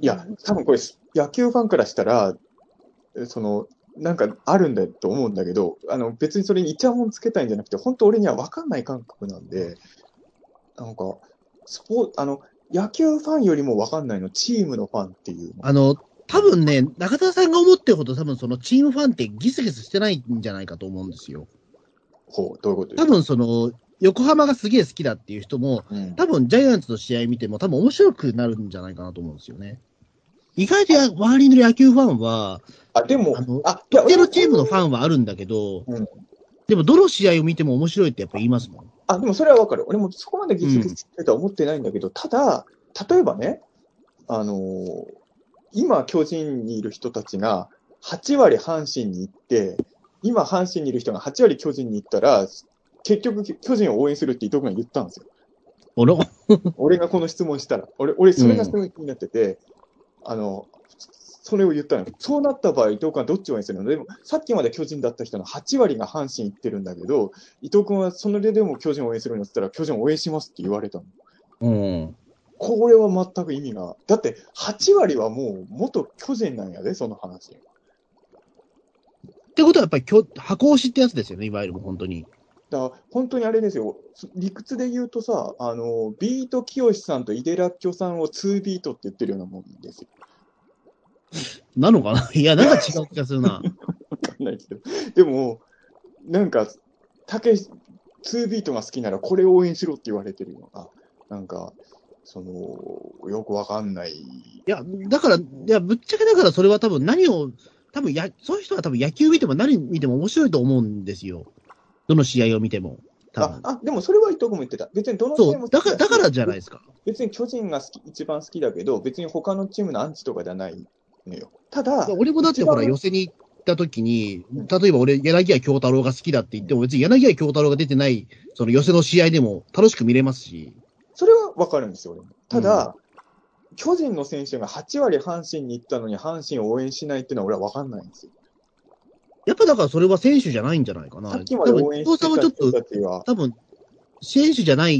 いや、多分これ野球ファンからしたら、えその、なんかあるんだと思うんだけど、あの別にそれにイチャモンつけたいんじゃなくて、本当俺には分かんない感覚なんで、なんか、スポあの、野球ファンよりも分かんないの、チームのファンっていうの。あの、多分ね、中田さんが思ってるほど多分そのチームファンってギスギスしてないんじゃないかと思うんですよ。ほう、どういうこと多分その、横浜がすげえ好きだっていう人も、うん多分ジャイアンツの試合見ても多分面白くなるんじゃないかなと思うんですよね。意外とや周りの野球ファンは、あ、でもあの、あ、特定のチームのファンはあるんだけど、うんでもどの試合を見ても面白いってやっぱ言いますもん。あ、でもそれはわかる。俺もそこまでギスギスしてるとは思ってないんだけど、ただ、例えばね、あのー今、巨人にいる人たちが8割阪神に行って、今、阪神にいる人が8割巨人に行ったら、結局、巨人を応援するって伊藤君が言ったんですよ。おろ？俺がこの質問したら。俺、俺それがすごい気になってて、あの、それを言ったの。そうなった場合、伊藤君はどっちを応援するの？でも、さっきまで巨人だった人の8割が阪神行ってるんだけど、伊藤君はそれでも巨人を応援するの？って言ったら、巨人を応援しますって言われたの。うん。これは全く意味が。だって、8割はもう元巨人なんやで、その話。ってことはやっぱり箱押しってやつですよね、いわゆる本当に。だ本当にあれですよ。理屈で言うとさ、あの、ビート清さんと井出らっきょさんを2ビートって言ってるようなもんですよ。なのかな？いや、なんか違う気がするな。わかんないけど。でも、なんか、たけし、2ビートが好きならこれを応援しろって言われてるような、なんか、その、よくわかんない。いや、だから、いや、ぶっちゃけだからそれは多分何を、多分や、そういう人は多分野球見ても何見ても面白いと思うんですよ。どの試合を見ても。ああ、でもそれは伊藤君も言ってた。別にどのチームもだから、だからじゃないですか。別に巨人が好き一番好きだけど、別に他のチームのアンチとかじゃないのよ。ただ、俺もだってほら、寄せに行った時に、例えば俺、柳家京太郎が好きだって言っても、別に柳家京太郎が出てない、その寄せの試合でも楽しく見れますし。わかるんですよ、俺も。ただ、巨人の選手が8割阪神に行ったのに阪神を応援しないっていうのは俺はわかんないんですよ。やっぱだからそれは選手じゃないんじゃないかな。さっきまで応援多分伊藤さんはちょっしてたと、人たちは、多分、選手じゃない、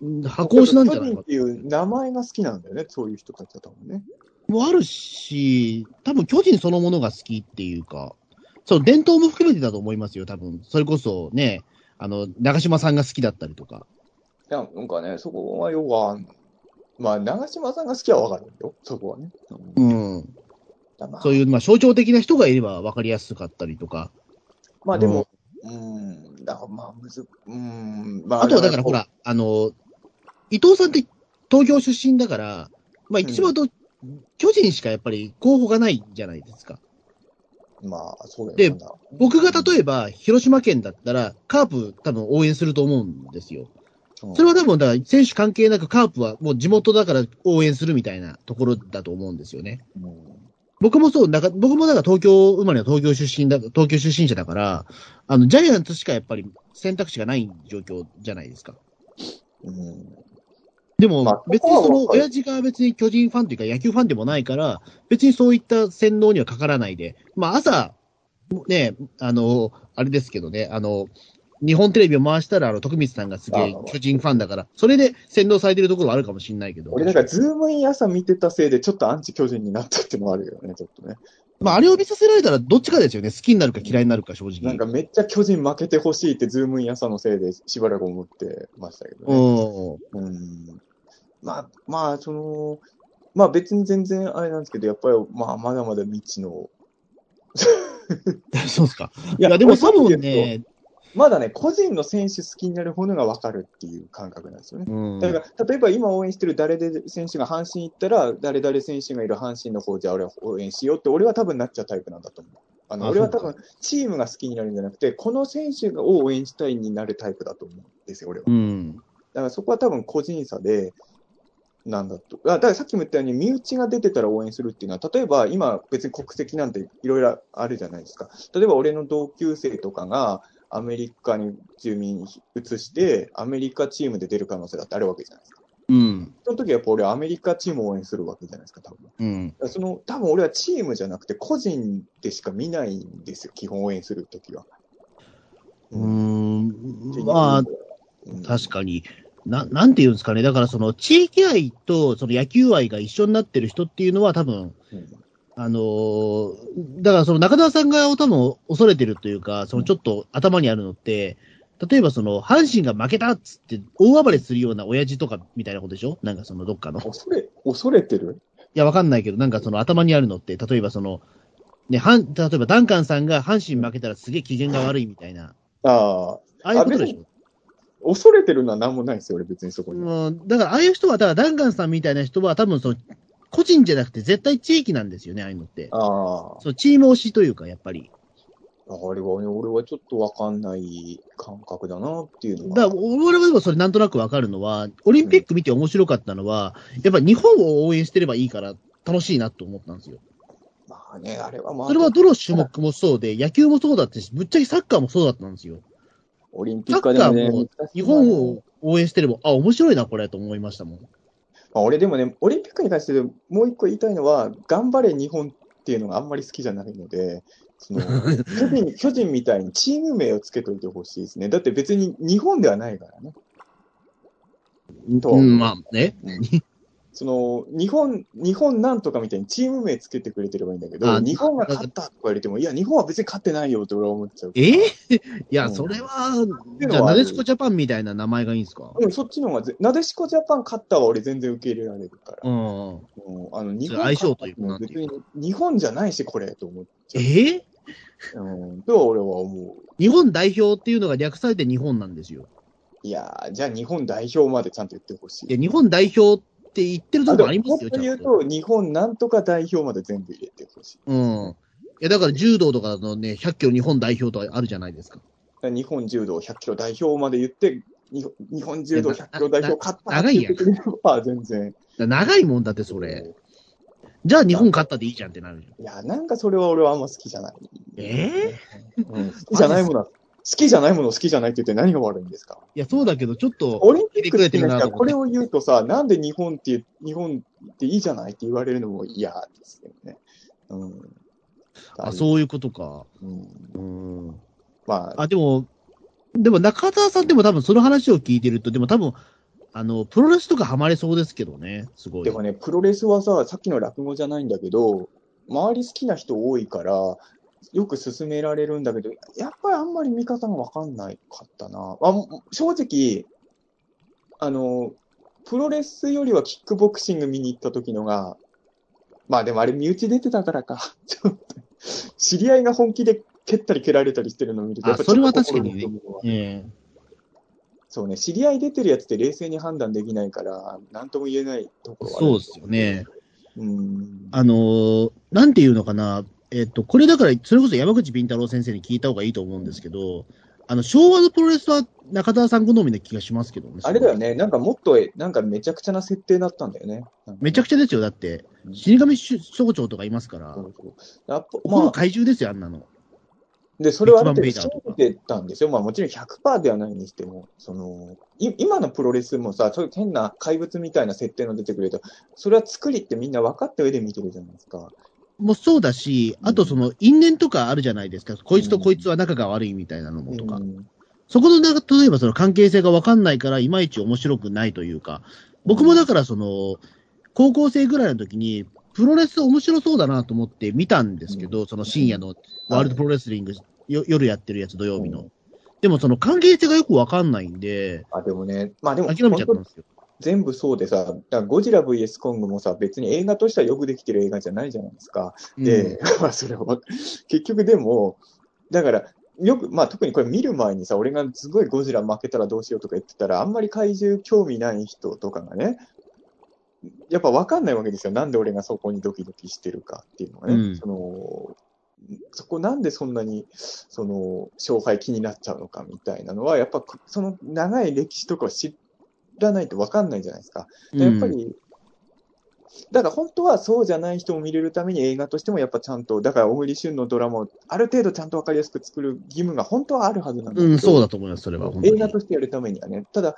うん箱押しなんじゃないかっていう名前が好きなんだよね、そういう人たちは多分ね。もあるし、多分巨人そのものが好きっていうか、その伝統も含めてだと思いますよ、多分。それこそね、あの、長嶋さんが好きだったりとか。いや、なんかね、そこはよくわ。まあ、長嶋さんが好きはわかるよ、そこはね。うんうん。まあそういう、まあ、象徴的な人がいれば分かりやすかったりとか。まあでも、うん、だからまあ、むず、うん、まあとはだからほ、ら、あの、伊藤さんって東京出身だから、まあ言ってしまうと、巨人しかやっぱり候補がないじゃないですか。まあ、そうだでよな。僕が例えば広島県だったら、カープ多分応援すると思うんですよ。うんそれは多分、だから選手関係なくカープはもう地元だから応援するみたいなところだと思うんですよね。うん僕もそう、だから僕もだから東京生まれの東京出身だ、東京出身者だから、あの、ジャイアンツしかやっぱり選択肢がない状況じゃないですか。うんでも、まあ別にその親父が別に巨人ファンというか野球ファンでもないから、別にそういった洗脳にはかからないで、まあ朝、ね、あの、あれですけどね、あの、日本テレビを回したら、あの、徳光さんがすげえ巨人ファンだから、それで洗脳されてるところはあるかもしれないけど。俺、なんか、ズームイン朝見てたせいで、ちょっとアンチ巨人になったってのもあるよね、ちょっとね。まあ、あれを見させられたらどっちかですよね。好きになるか嫌いになるか、正直。なんか、めっちゃ巨人負けてほしいって、ズームイン朝のせいでしばらく思ってましたけどね。うん。うん。まあ、まあ、その、まあ別に全然あれなんですけど、やっぱり、まあ、まだまだ未知の。そうですか。いいや、でも多分俺ね、まだね、個人の選手好きになる方のが分かるっていう感覚なんですよね。うん。だから、例えば今応援してる誰で選手が阪神行ったら、誰々選手がいる阪神の方じゃ俺は応援しようって、俺は多分なっちゃうタイプなんだと思う。あのあ俺は多分、チームが好きになるんじゃなくて、この選手を応援したいになるタイプだと思うんですよ、俺は。うん。だからそこは多分個人差で、なんだと。あだからさっきも言ったように、身内が出てたら応援するっていうのは、例えば今、別に国籍なんていろいろあるじゃないですか。例えば俺の同級生とかが、アメリカに住民移して、アメリカチームで出る可能性だってあるわけじゃないですか。うん。その時はやっぱ俺、アメリカチームを応援するわけじゃないですか、多分。うん。らその、多分俺はチームじゃなくて、個人でしか見ないんですよ、基本応援する時は。うーんうまあ、うん確かに。な、なんていうんですかね。だからその地域愛とその野球愛が一緒になってる人っていうのは多分、うんあのーだからその中田さんが多分恐れてるというか、そのちょっと頭にあるのって、例えばその阪神が負けたっつって大暴れするような親父とかみたいなことでしょ？なんかそのどっかの。い恐れ、恐れてる？や、わかんないけど、なんかその頭にあるのって、例えばその、ね、はん、例えばダンカンさんが阪神負けたらすげえ機嫌が悪いみたいな。ああ、ああいうことでしょ？恐れてるのは何もないですよ、俺別にそこに。うん、だから、ああいう人は、だから、ダンガンさんみたいな人は、多分その、個人じゃなくて、絶対地域なんですよね、ああいうのって。ああ、そのチーム推しというか、やっぱり。あれはね、俺はちょっとわかんない感覚だなっていうのだから、は。俺はでもそれなんとなくわかるのは、オリンピック見て面白かったのは、やっぱ日本を応援してればいいから、楽しいなと思ったんですよ。まあね、あれはまあ、それはどの種目もそうで、野球もそうだったし、ぶっちゃけサッカーもそうだったんですよ。オリンピッサクはでもねッカーも、日本を応援してれば、あ、面白いな、これ、と思いましたもん。まあ、俺でもね、オリンピックに関してもう一個言いたいのは、頑張れ日本っていうのがあんまり好きじゃないので、その 巨人巨人みたいにチーム名をつけといてほしいですね。だって別に日本ではないからね。とうん、まあね。その日本、日本なんとかみたいにチーム名つけてくれてればいいんだけど、あ日本が勝ったとか言われても、いや、日本は別に勝ってないよって俺は思っちゃう。え いや、うんそれは、じゃあ、なでしこジャパンみたいな名前がいいんですか？うん、そっちの方がぜ、なでしこジャパン勝ったは俺全然受け入れられるから。うん。うんあの日本相性というか別に日本じゃないし、これと思っちゃう。えうん、とは俺は思う。日本代表っていうのが略されて日本なんですよ。いやー、じゃあ日本代表までちゃんと言ってほしい。いや、日本代表って言ってるところありますよ、ちゃんと。と言うと、日本なんとか代表まで全部入れてほしい。うん。いや、だから柔道とかのね、100キロ日本代表とかあるじゃないですか。日本柔道100キロ代表まで言って、日本日本柔道100キロ代表勝った長いやん全然。長いもんだって、それ。じゃあ日本勝ったでいいじゃんってなるじゃん。いや、なんかそれは俺はあんま好きじゃない。えうん、好きじゃないものは、好きじゃないものを好きじゃないって言って何が悪いんですか？いや、そうだけど、ちょっと、オリンピック好きな人来てなと思ってはこれを言うとさ、なんで日本って日本っていいじゃないって言われるのも嫌ですよね。うん。あ、そういうことか。う。うん。うん。まあ、あ、でも、でも中田さんでも多分その話を聞いてると、でも多分、あの、プロレスとかハマれそうですけどね、すごい。でもね、プロレスはさ、さっきの落語じゃないんだけど、周り好きな人多いから、よく勧められるんだけど、やっぱりあんまり見方がわかんないかったな。あも正直、あの、プロレスよりはキックボクシング見に行った時のが、まあでもあれ身内出てたからか。ちょっと、知り合いが本気で蹴ったり蹴られたりしてるのを見ると、あやっぱそれは確かにねそうね、知り合い出てるやつって冷静に判断できないから、なんとも言えないところはそうですよね。うん。あのーなんていうのかな、えっと、これだから、それこそ山口敏太郎先生に聞いた方がいいと思うんですけど、あの、昭和のプロレスは中田さん好みな気がしますけどね。あれだよね、なんかもっと、なんかめちゃくちゃな設定だったんだよね。めちゃくちちゃですよ。だって、死神省庁とかいますから、そうそうやっぱほぼまあ、怪獣ですよ、あんなの。で、それはある程度一番ベイダーとか信じてたんですよ。まあもちろん100%ではないにしても、その、い今のプロレスもさ、そういう変な怪物みたいな設定の出てくると、それは作りってみんな分かった上で見てるじゃないですか。もうそうだし、あとその、因縁とかあるじゃないですか。こいつとこいつは仲が悪いみたいなのもとか。うん。そこのな例えばその関係性がわかんないから、いまいち面白くないというか、僕もだからその、高校生ぐらいの時に、プロレス面白そうだなと思って見たんですけど、その深夜のワールドプロレスリング、よ夜やってるやつ土曜日の。でもその関係性がよくわかんないんで、あ、でもね、まあでも、諦めちゃったんですよ。全部そうでさ、ゴジラ VS コングもさ、別に映画としてはよくできてる映画じゃないじゃないですか。で、ま あそれは、結局でも、だから、よく、まあ特にこれ見る前にさ、俺がすごいゴジラ負けたらどうしようとか言ってたら、あんまり怪獣興味ない人とかがね、やっぱ分かんないわけですよ。なんで俺がそこにドキドキしてるかっていうのがね。うんその、そこなんでそんなに、その、勝敗気になっちゃうのかみたいなのは、やっぱその長い歴史とかを知らないと分かんないじゃないですか。うんやっぱり、だから本当はそうじゃない人も見れるために映画としてもやっぱちゃんと、だから小栗旬のドラマをある程度ちゃんと分かりやすく作る義務が本当はあるはずなんだけど、うん、そうだと思います、それは。映に画としてやるためにはね。ただ、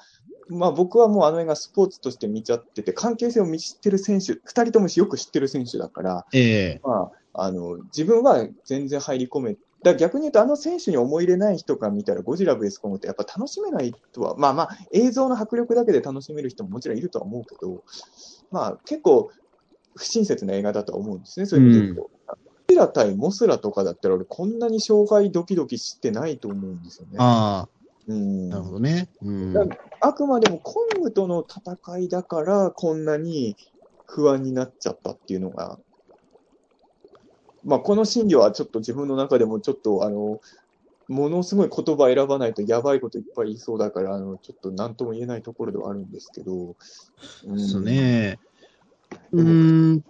まあ僕はもうあの映画スポーツとして見ちゃってて、関係性を見知ってる選手、二人ともよく知ってる選手だから、ええまあ、あの、自分は全然入り込め、だから逆に言うと、あの選手に思い入れない人が見たら、ゴジラ VS コングってやっぱ楽しめないとは、まあまあ、映像の迫力だけで楽しめる人ももちろんいるとは思うけど、まあ結構不親切な映画だとは思うんですね、そういう意味で言うと。ゴジラ対モスラとかだったら、俺こんなに勝敗ドキドキしてないと思うんですよね。あうんあ、なるほどね。うん。だあくまでもコングとの戦いだから、こんなに不安になっちゃったっていうのが、まあ、この心理はちょっと自分の中でもちょっと、あの、ものすごい言葉選ばないとやばいこといっぱい言いそうだから、あの、ちょっと何とも言えないところではあるんですけど、うんですね。うーん。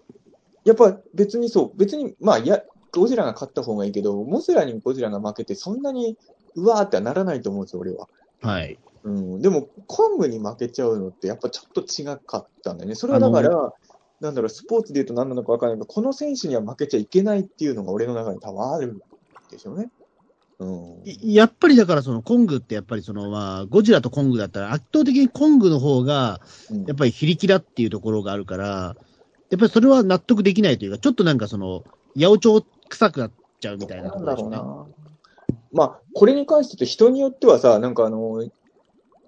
やっぱ別にそう、別に、まあ、いや、ゴジラが勝った方がいいけど、モスラにゴジラが負けて、そんなに、うわーってはならないと思うんですよ、俺は。はい。うん、でも、コングに負けちゃうのって、やっぱちょっと違かったんだよね。それはだから、なんだろう、スポーツで言うと何なのか分からないけど、この選手には負けちゃいけないっていうのが俺の中に多分あるんでしょうね。うん。いやっぱりだからそのコングってやっぱりそのまあ、ゴジラとコングだったら圧倒的にコングの方が、うんやっぱり非力だっていうところがあるから、やっぱりそれは納得できないというか、ちょっとなんかその、八百長臭くなっちゃうみたいなとなんだろうころでしょうね。な。まあ、これに関して人によってはさ、なんかあの、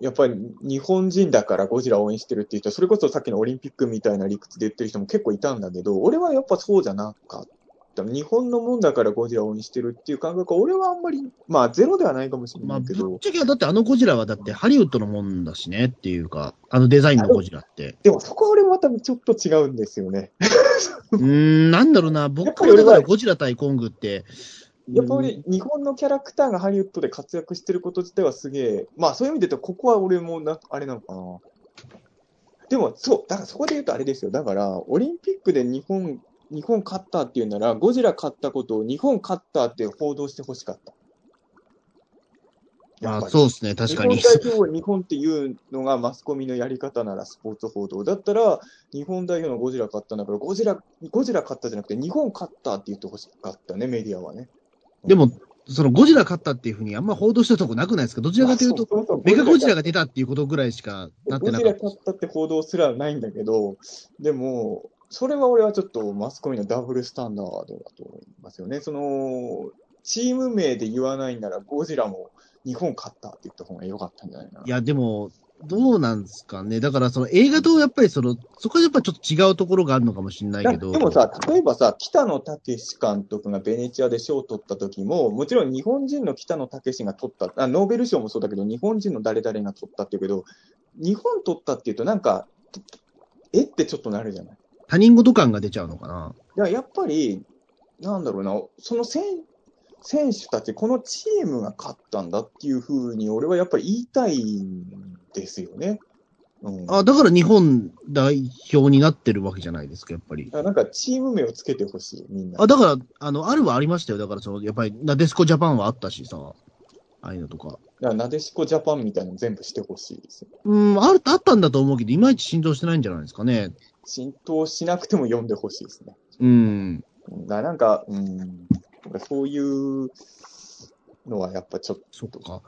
やっぱり日本人だからゴジラを応援してるっていう人、それこそさっきのオリンピックみたいな理屈で言ってる人も結構いたんだけど、俺はやっぱそうじゃなかった。日本のもんだからゴジラを応援してるっていう感覚は、俺はあんまり、まあゼロではないかもしれまあ、ぶないけど、っちゃけはだってあのゴジラはだってハリウッドのもんだしねっていうか、あのデザインのゴジラって。でもそこは俺またちょっと違うんですよね。うーん、なんだろうな、僕はだからゴジラ対コングって、やっぱり日本のキャラクターがハリウッドで活躍してること自体はすげえ、まあそういう意味で言うと、ここは俺もな、あれなのかな。でも、そう、だからそこで言うとあれですよ。だから、オリンピックで日本、日本勝ったっていうなら、ゴジラ勝ったことを日本勝ったって報道してほしかった。あそうですね、確かに日。本代表を日本っていうのがマスコミのやり方ならスポーツ報道だったら、日本代表のゴジラ勝ったんだから、ゴジラ、ゴジラ勝ったじゃなくて、日本勝ったって言ってほしかったね、メディアはね。でも、そのゴジラ勝ったっていうふうにあんま報道したとこなくないですか？どちらかというと、メカゴジラが出たっていうことぐらいしかなってゴなかった。ジラ勝ったって報道すらないんだけど、でも、それは俺はちょっとマスコミのダブルスタンダードだと思いますよね。その、チーム名で言わないなら、ゴジラも日本勝ったって言った方が良かったんじゃないかな。いや、でも、どうなんですかね。だから、その映画とやっぱりその、そこはやっぱちょっと違うところがあるのかもしれないけど。でもさ、例えばさ、北野武監督がベネチアで賞を取った時も、もちろん日本人の北野武が取ったあ、ノーベル賞もそうだけど、日本人の誰々が取ったっていうけど、日本取ったっていうと、なんか、え？ってちょっとなるじゃない。他人事感が出ちゃうのかな。いや、やっぱり、なんだろうな、その選選手たち、このチームが勝ったんだっていうふうに、俺はやっぱり言いたいんですよね。うん、あ、だから日本代表になってるわけじゃないですか、やっぱり。なんかチーム名をつけてほしい、みんな。あ、だから、あの、あるはありましたよ。だから、その、やっぱり、なでしこジャパンはあったしさ、ああいうのとか。だからなでしこジャパンみたいなの全部してほしいですよ。うん、ある、あったんだと思うけど、いまいち浸透してないんじゃないですかね。浸透しなくても読んでほしいですね。うん。だなんか、うん、そういうのはやっぱちょっと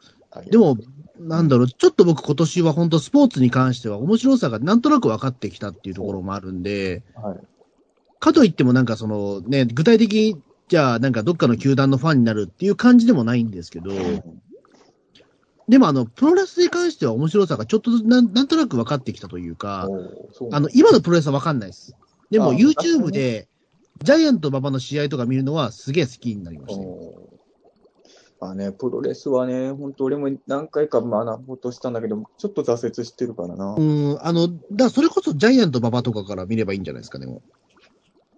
でも、なんだろう、ちょっと僕今年は本当スポーツに関しては面白さがなんとなく分かってきたっていうところもあるんで、はい、かといってもなんかそのね、具体的に、じゃあなんかどっかの球団のファンになるっていう感じでもないんですけど、でもあの、プロレスに関しては面白さがちょっとなんなんとなく分かってきたというか、あの、今のプロレスは分かんないです。でもあ YouTube で、ジャイアント馬場の試合とか見るのはすげえ好きになりましたまあね、プロレスはね、本当俺も何回か学ぼうとしたんだけど、ちょっと挫折してるからな。うん、あの、だからそれこそジャイアント馬場とかから見ればいいんじゃないですかね、もう。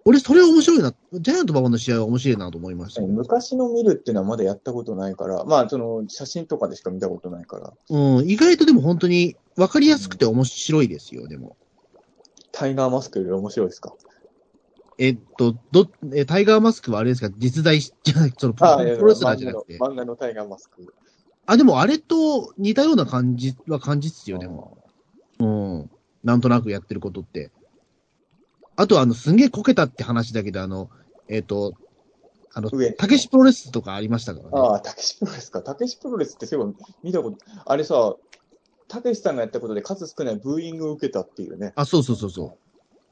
俺、それは面白いな。ジャイアント馬場の試合は面白いなと思いましたよ。昔の見るっていうのはまだやったことないから、まあ、その写真とかでしか見たことないから、うん、意外とでも本当に分かりやすくて面白いですよ、でも。タイガーマスクより面白いですか？えっと、ど、え、タイガーマスクはあれですか？実在しじゃなくて、そのプロレスラーじゃなくて。漫画のタイガーマスク。あ、でもあれと似たような感じは感じっすよ、でも。うん。なんとなくやってることって。あと、あの、すんげえこけたって話だけど、あの、えっ、と、あの、上たけしプロレスとかありましたからね。ああ、たけしプロレスか。たけしプロレスってそういえば見たこと、あれさ、たけしさんがやったことで数少ないブーイングを受けたっていうね。あ、そうそうそうそ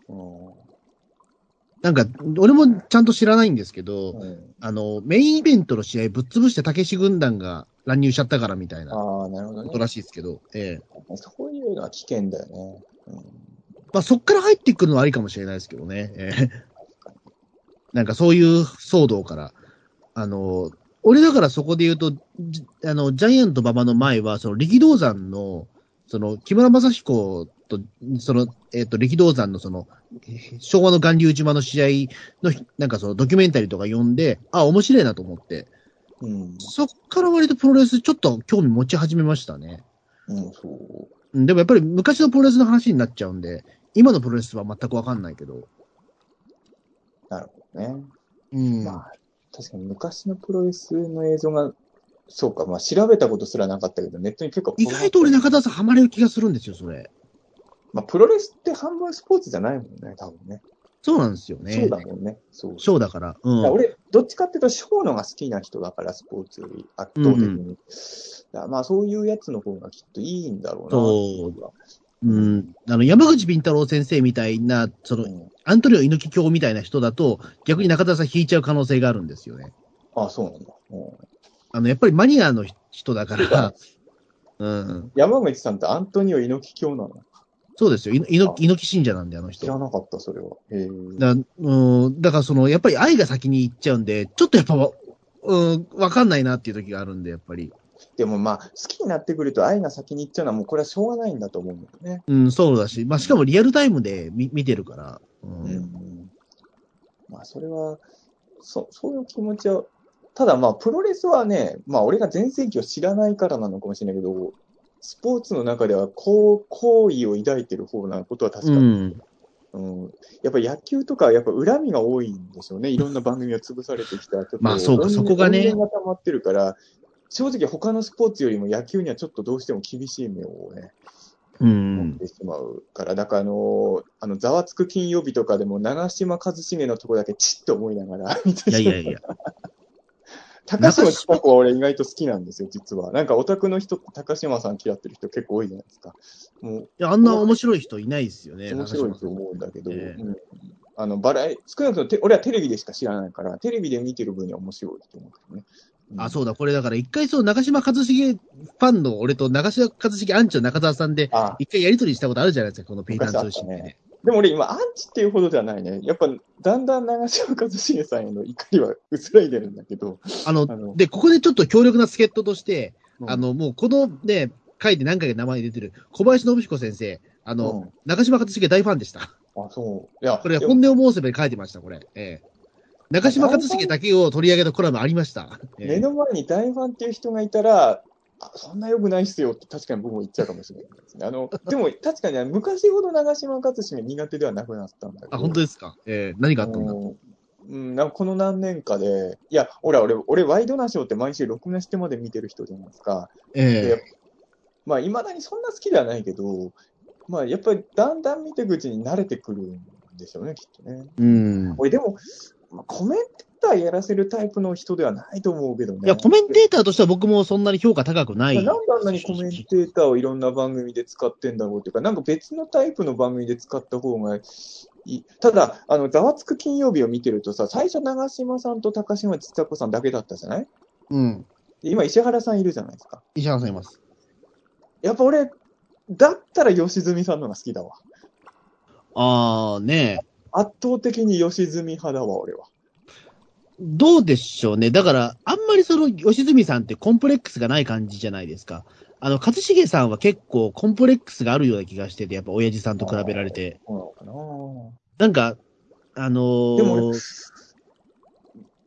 う。うんなんか、俺もちゃんと知らないんですけど、うんあの、メインイベントの試合ぶっ潰してたけし軍団が乱入しちゃったからみたいなああ、なるほどね。ことらしいですけど、ええ。そういうのは危険だよね。うんまあ、そっから入ってくるのはありかもしれないですけどね。ええ。なんかそういう騒動から。あの、俺だからそこで言うと、じあの、ジャイアント馬場の前は、その力道山の、その、木村正彦と、その、えっ、と、力道山のその、えー昭和の巌流島の試合の、なんかそのドキュメンタリーとか読んで、あ、面白いなと思って、うん。そっから割とプロレスちょっと興味持ち始めましたね。うん、そう。うんでもやっぱり昔のプロレスの話になっちゃうんで、今のプロレスは全くわかんないけど。なるほどね。うん。まあ、確かに昔のプロレスの映像が、そうか、まあ調べたことすらなかったけど、ネットに結構。意外と俺中田さんハマれる気がするんですよ、それ。まあ、プロレスって半分スポーツじゃないもんね、多分ね。そうなんですよね。そうだもんね。そう。ショーだから。うん。だから俺、どっちかっていうと、ショーのが好きな人だから、スポーツより圧倒的に。だからまあ、そういうやつの方がきっといいんだろうな。そううん。あの、山口敏太郎先生みたいな、その、うんアントニオ猪木教みたいな人だと、逆に中田さん引いちゃう可能性があるんですよね。ああ、そうなんだ。うんあの、やっぱりマニアの人だから、うん。山口さんってアントニオ猪木教なの？そうですよ。い猪木信者なんで、あの人。知らなかった、それは。だうん、だからその、やっぱり愛が先に行っちゃうんで、ちょっとやっぱわ、うん、わかんないなっていう時があるんで、やっぱり。でもまあ、好きになってくると愛が先に行っちゃうのはもうこれはしょうがないんだと思うんだよね。うん、そうだし、まあ、しかもリアルタイムで見見てるから。うん。うん。まあ、それは、そそういう気持ちは、ただまあ、プロレスはね、まあ、俺が全盛期を知らないからなのかもしれないけど、スポーツの中ではこう好意を抱いてる方なことは確かに、うん。うんやっぱり野球とか、やっぱ恨みが多いんでしょうね。いろんな番組が潰されてきた。ちょっとまあそうかそこがねが溜まってるから、正直他のスポーツよりも野球にはちょっとどうしても厳しい目をね、う持んっ。てしまうから、だからあの、あの、ざわつく金曜日とかでも長嶋一茂のとこだけチッと思いながら見ていやいやいや。高島千子は俺意外と好きなんですよ、実は。なんかオタクの人って高島さん嫌ってる人結構多いじゃないですか。もういや、あんな面白い人いないですよね。面白いと思うんだけど、ええうんあの、バラエ、少なくともて俺はテレビでしか知らないから、テレビで見てる分には面白いと思うけどね。あ、そうだ、これだから一回そう、中島一茂ファンの俺と中島一茂アンチの中澤さんで、あ一回やりとりしたことあるじゃないですか、このピーターン通信でね。でも俺今アンチっていうほどではないね。やっぱだんだん長嶋一茂さんへの怒りは薄らいでるんだけど、あのあ、の、で、ここでちょっと強力な助っ人として、うんあの、もうこのね、回で何回か名前出てる小林信彦先生、あの、うん中島一茂大ファンでした。あ、そう。いや、これ、本音を申せば書いてました、これ。ええ中島和茂だけを取り上げたコラムありました。え目の前に大ファンっていう人がいたら、あそんな良くないっすよって確かに僕も言っちゃうかもしれないですね。あの、でも確かに昔ほど長嶋一茂苦手ではなくなったんだけど。あ、本当ですか？えー何があったんだ？のうん、なんかこの何年かで、いや、ほら、俺、俺、ワイドナショーって毎週録画してまで見てる人じゃないですか。ええまあ、いまだにそんな好きではないけど、まあ、やっぱりだんだん見ていくうちに慣れてくるんでしょうね、きっとね。うん。俺、でも、まあ、コメンターやらせるタイプの人ではないと思うけどね。いや、コメンテーターとしては僕もそんなに評価高くない。なんであんなにコメンテーターをいろんな番組で使ってんだろうっていうか、なんか別のタイプの番組で使った方がいい。ただ、あの、ざわつく金曜日を見てるとさ、最初長嶋さんと高嶋ちさ子さんだけだったじゃない？うん。で今石原さんいるじゃないですか。石原さんいます。やっぱ俺、だったら吉住さんの方が好きだわ。ああ、ねえ。圧倒的に吉住派だわ、俺は。どうでしょうね。だから、あんまりその、吉住さんってコンプレックスがない感じじゃないですか。あの、一茂さんは結構コンプレックスがあるような気がしてて、やっぱ親父さんと比べられて。なんか、あのーでも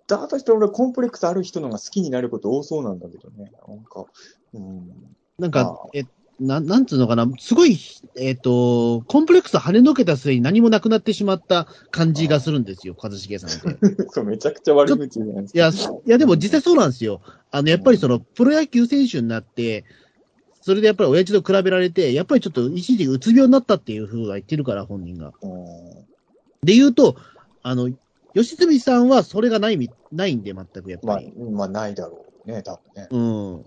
だとして俺、コンプレックスある人の方が好きになること多そうなんだけどね。なんか、うん。なんかあ、え、ななんつうのかな、すごい、えっ、と、コンプレックスを跳ねのけた末に何もなくなってしまった感じがするんですよ、一茂さんって。そう、めちゃくちゃ悪口じゃないですか。いや、いやでも実際そうなんですよ。あの、やっぱりその、プロ野球選手になって、それでやっぱり親父と比べられて、やっぱりちょっと一時うつ病になったっていうふうが言ってるから、本人が。うんで言うと、あの、吉住さんはそれがないみ、ないんで、全くやっまあぱり。、まあ、ないだろうね、多分ね。うん。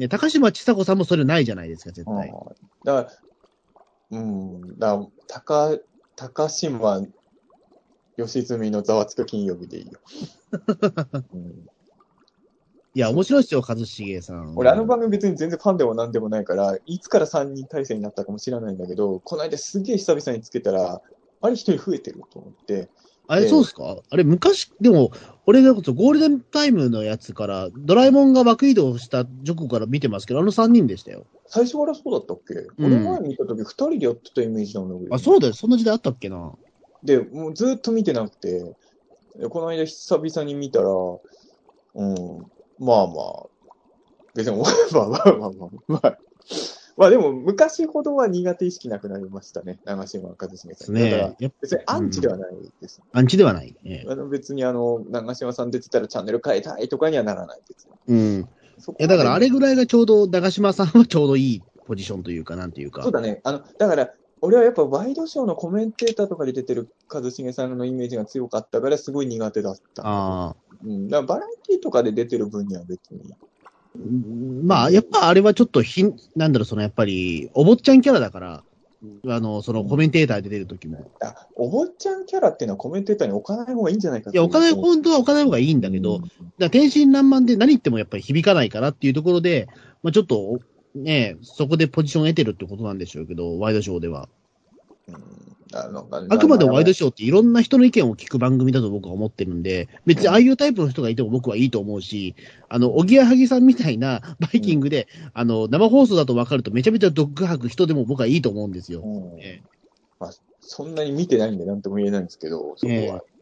ね、高嶋ちさ子さんもそれないじゃないですか、絶対。うんだから、うん、だから、高、高島、吉住のざわつく金曜日でいいよ。うんいや、面白いですよ、一茂さん。俺、あの番組別に全然ファンでもなんでもないから、いつから3人体制になったかも知らないんだけど、この間すげえ久々につけたら、あれ一人増えてると思って、あれ、ええそうですか？あれ、昔、でも、俺がこそゴールデンタイムのやつから、ドラえもんが枠移動した直後から見てますけど、あの3人でしたよ。最初からそうだったっけ、俺前見た時2人でやってたイメージなんだけど。あ、そうだよ。そんな時代あったっけな？で、もうずっと見てなくて、でこの間久々に見たら、うん、まあまあ、別に、まあまあまあまあ、まあ、まあでも昔ほどは苦手意識なくなりましたね、長嶋一茂さん。だから別にアンチではないです。アンチではない。ねあの別にあの、長嶋さん出てたらチャンネル変えたいとかにはならないです。うん。そこいや、だからあれぐらいがちょうど、長嶋さんはちょうどいいポジションというか、なんていうか。そうだね。あの、だから、俺はやっぱワイドショーのコメンテーターとかで出てる一茂さんのイメージが強かったから、すごい苦手だった。ああ。うん、だからバラエティとかで出てる分には別に。うんまあ、やっぱあれはちょっとひん、なんだろう、そのやっぱり、お坊ちゃんキャラだから、あの、そのコメンテーターで出てる時も。あ、お坊ちゃんキャラっていうのはコメンテーターに置かない方がいいんじゃないかいや、置かない、方本当は置かない方がいいんだけど、だから天真爛漫で何言ってもやっぱり響かないからっていうところで、まあちょっと、ね、そこでポジションを得てるってことなんでしょうけど、ワイドショーでは。あくまでもワイドシショーっていろんな人の意見を聞く番組だと僕は思ってるんで、別にああいうタイプの人がいても僕はいいと思うし、あの、おぎやはぎさんみたいなバイキングで、あの、生放送だと分かるとめちゃめちゃドッグ吐く人でも僕はいいと思うんですよ。うんええまあ、そんなに見てないんでなんとも言えないんですけど、そこは。え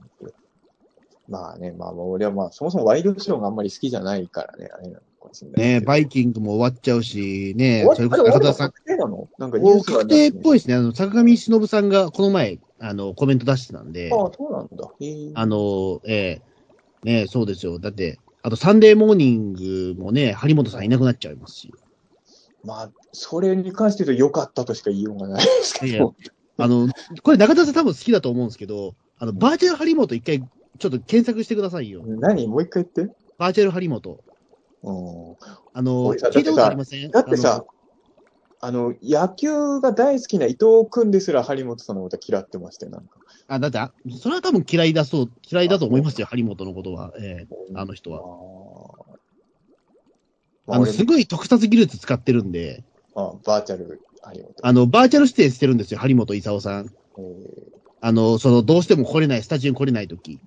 まあね、まあまあ俺はまあそもそもワイドショーがあんまり好きじゃないからね、あれなのかもしれない。ねバイキングも終わっちゃうし、ねそれこそ中田さん、確定なの？なんかニュおースが確定っぽいですね。あの、坂上忍さんがこの前、あの、コメント出してたんで、ああ、そうなんだ。あの、ええねそうですよ。だって、あとサンデーモーニングもね、張本さんいなくなっちゃいますし。まあ、それに関して言うと良かったとしか言いようがないですけいやど。あの、これ中田さん多分好きだと思うんですけど、あの、バーチャル張本一回、ちょっと検索してくださいよ。何？もう一回言って。バーチャル張本。うんあの、聞いたことありません？だってさ、あの、野球が大好きな伊藤君ですら張本さんのことは嫌ってましたよ、なんか。あだってあ、それは多分嫌いだそう、嫌いだと思いますよ、張本のことは。ええあの人は。は。ああ、俺すごい特撮技術使ってるんで、あバーチャル張本。あの、バーチャル出演してるんですよ、張本勲さん。えーあの、その、どうしても来れない、スタジオに来れないとき。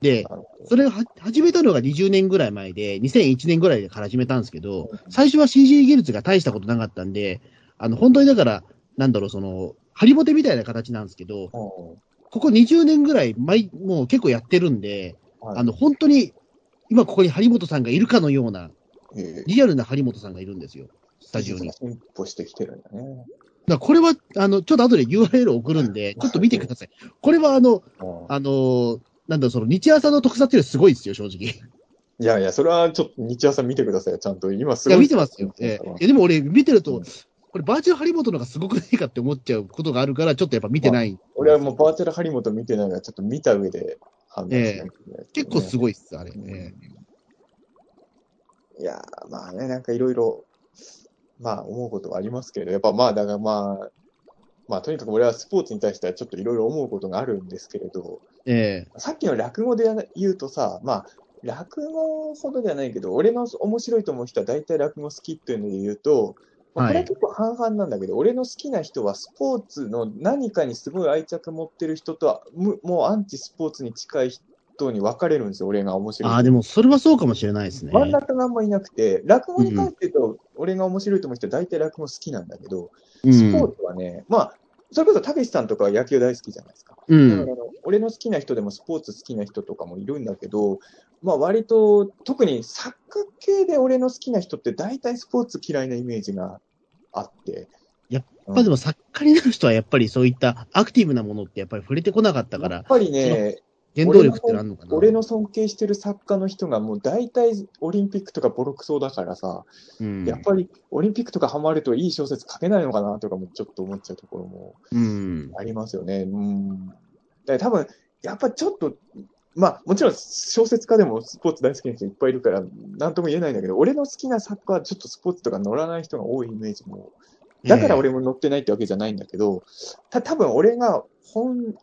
で、それがは始めたのが20年ぐらい前で、2001年ぐらいから始めたんですけど、最初は CG 技術が大したことなかったんで、あの、本当にだから、なんだろう、その、ハリボテみたいな形なんですけど、ここ20年ぐらい、毎、もう結構やってるんで、はいあの、本当に、今ここに張本さんがいるかのような、ええリアルな張本さんがいるんですよ。スタジオに。進歩してきてるんだね。らこれは、あの、ちょっと後で URL 送るんで、ちょっと見てください。これはあの、あのーなんだその日朝の特撮よりすごいですよ、正直。いいやいや、それはちょっと日朝見てくださいよ、ちゃんと。今すごや、い。見てますよ。ええいや、でも俺見てると、これバーチャル張本の方がすごくないかって思っちゃうことがあるから、ちょっとやっぱ見てない。俺はもうバーチャル張本見てないから、ちょっと見た上で判断しないといけないですけどね結構すごいっす、あれ。えいやー、まあね、なんかいろいろ、まあ思うことはありますけれど、やっぱまあ、だからまあ、まあとにかく俺はスポーツに対してはちょっといろいろ思うことがあるんですけれど、ええさっきの落語で言うとさ、まあ、落語ほどではないけど、俺の面白いと思う人は大体落語好きっていうので言うと、まあこれは結構半々なんだけど、俺の好きな人はスポーツの何かにすごい愛着持ってる人とは、むもうアンチスポーツに近い人に分かれるんですよ、俺が面白い。ああ、でもそれはそうかもしれないですね。真ん中があんまいなくて、落語に関して言うと、俺が面白いと思う人は大体落語好きなんだけど、うんスポーツはね、まあ、それこそたけしさんとかは野球大好きじゃないですか。うん。だから俺の好きな人でもスポーツ好きな人とかもいるんだけど、まあ割と、特にサッカー系で俺の好きな人って大体スポーツ嫌いなイメージがあって。やっうんまあでも作家になる人はやっぱりそういったアクティブなものってやっぱり触れてこなかったから、やっぱりね、原動力ってのあるのかな？俺の尊敬してる作家の人がもう大体オリンピックとかボロクソだからさ、うん、やっぱりオリンピックとかハマるといい小説書けないのかなとかもちょっと思っちゃうところもうん。ありますよね。うん。だから多分、やっぱちょっと、まあもちろん小説家でもスポーツ大好きな人いっぱいいるから、なんとも言えないんだけど、俺の好きな作家はちょっとスポーツとか乗らない人が多いイメージも。だから俺も乗ってないってわけじゃないんだけど、た多分俺が本、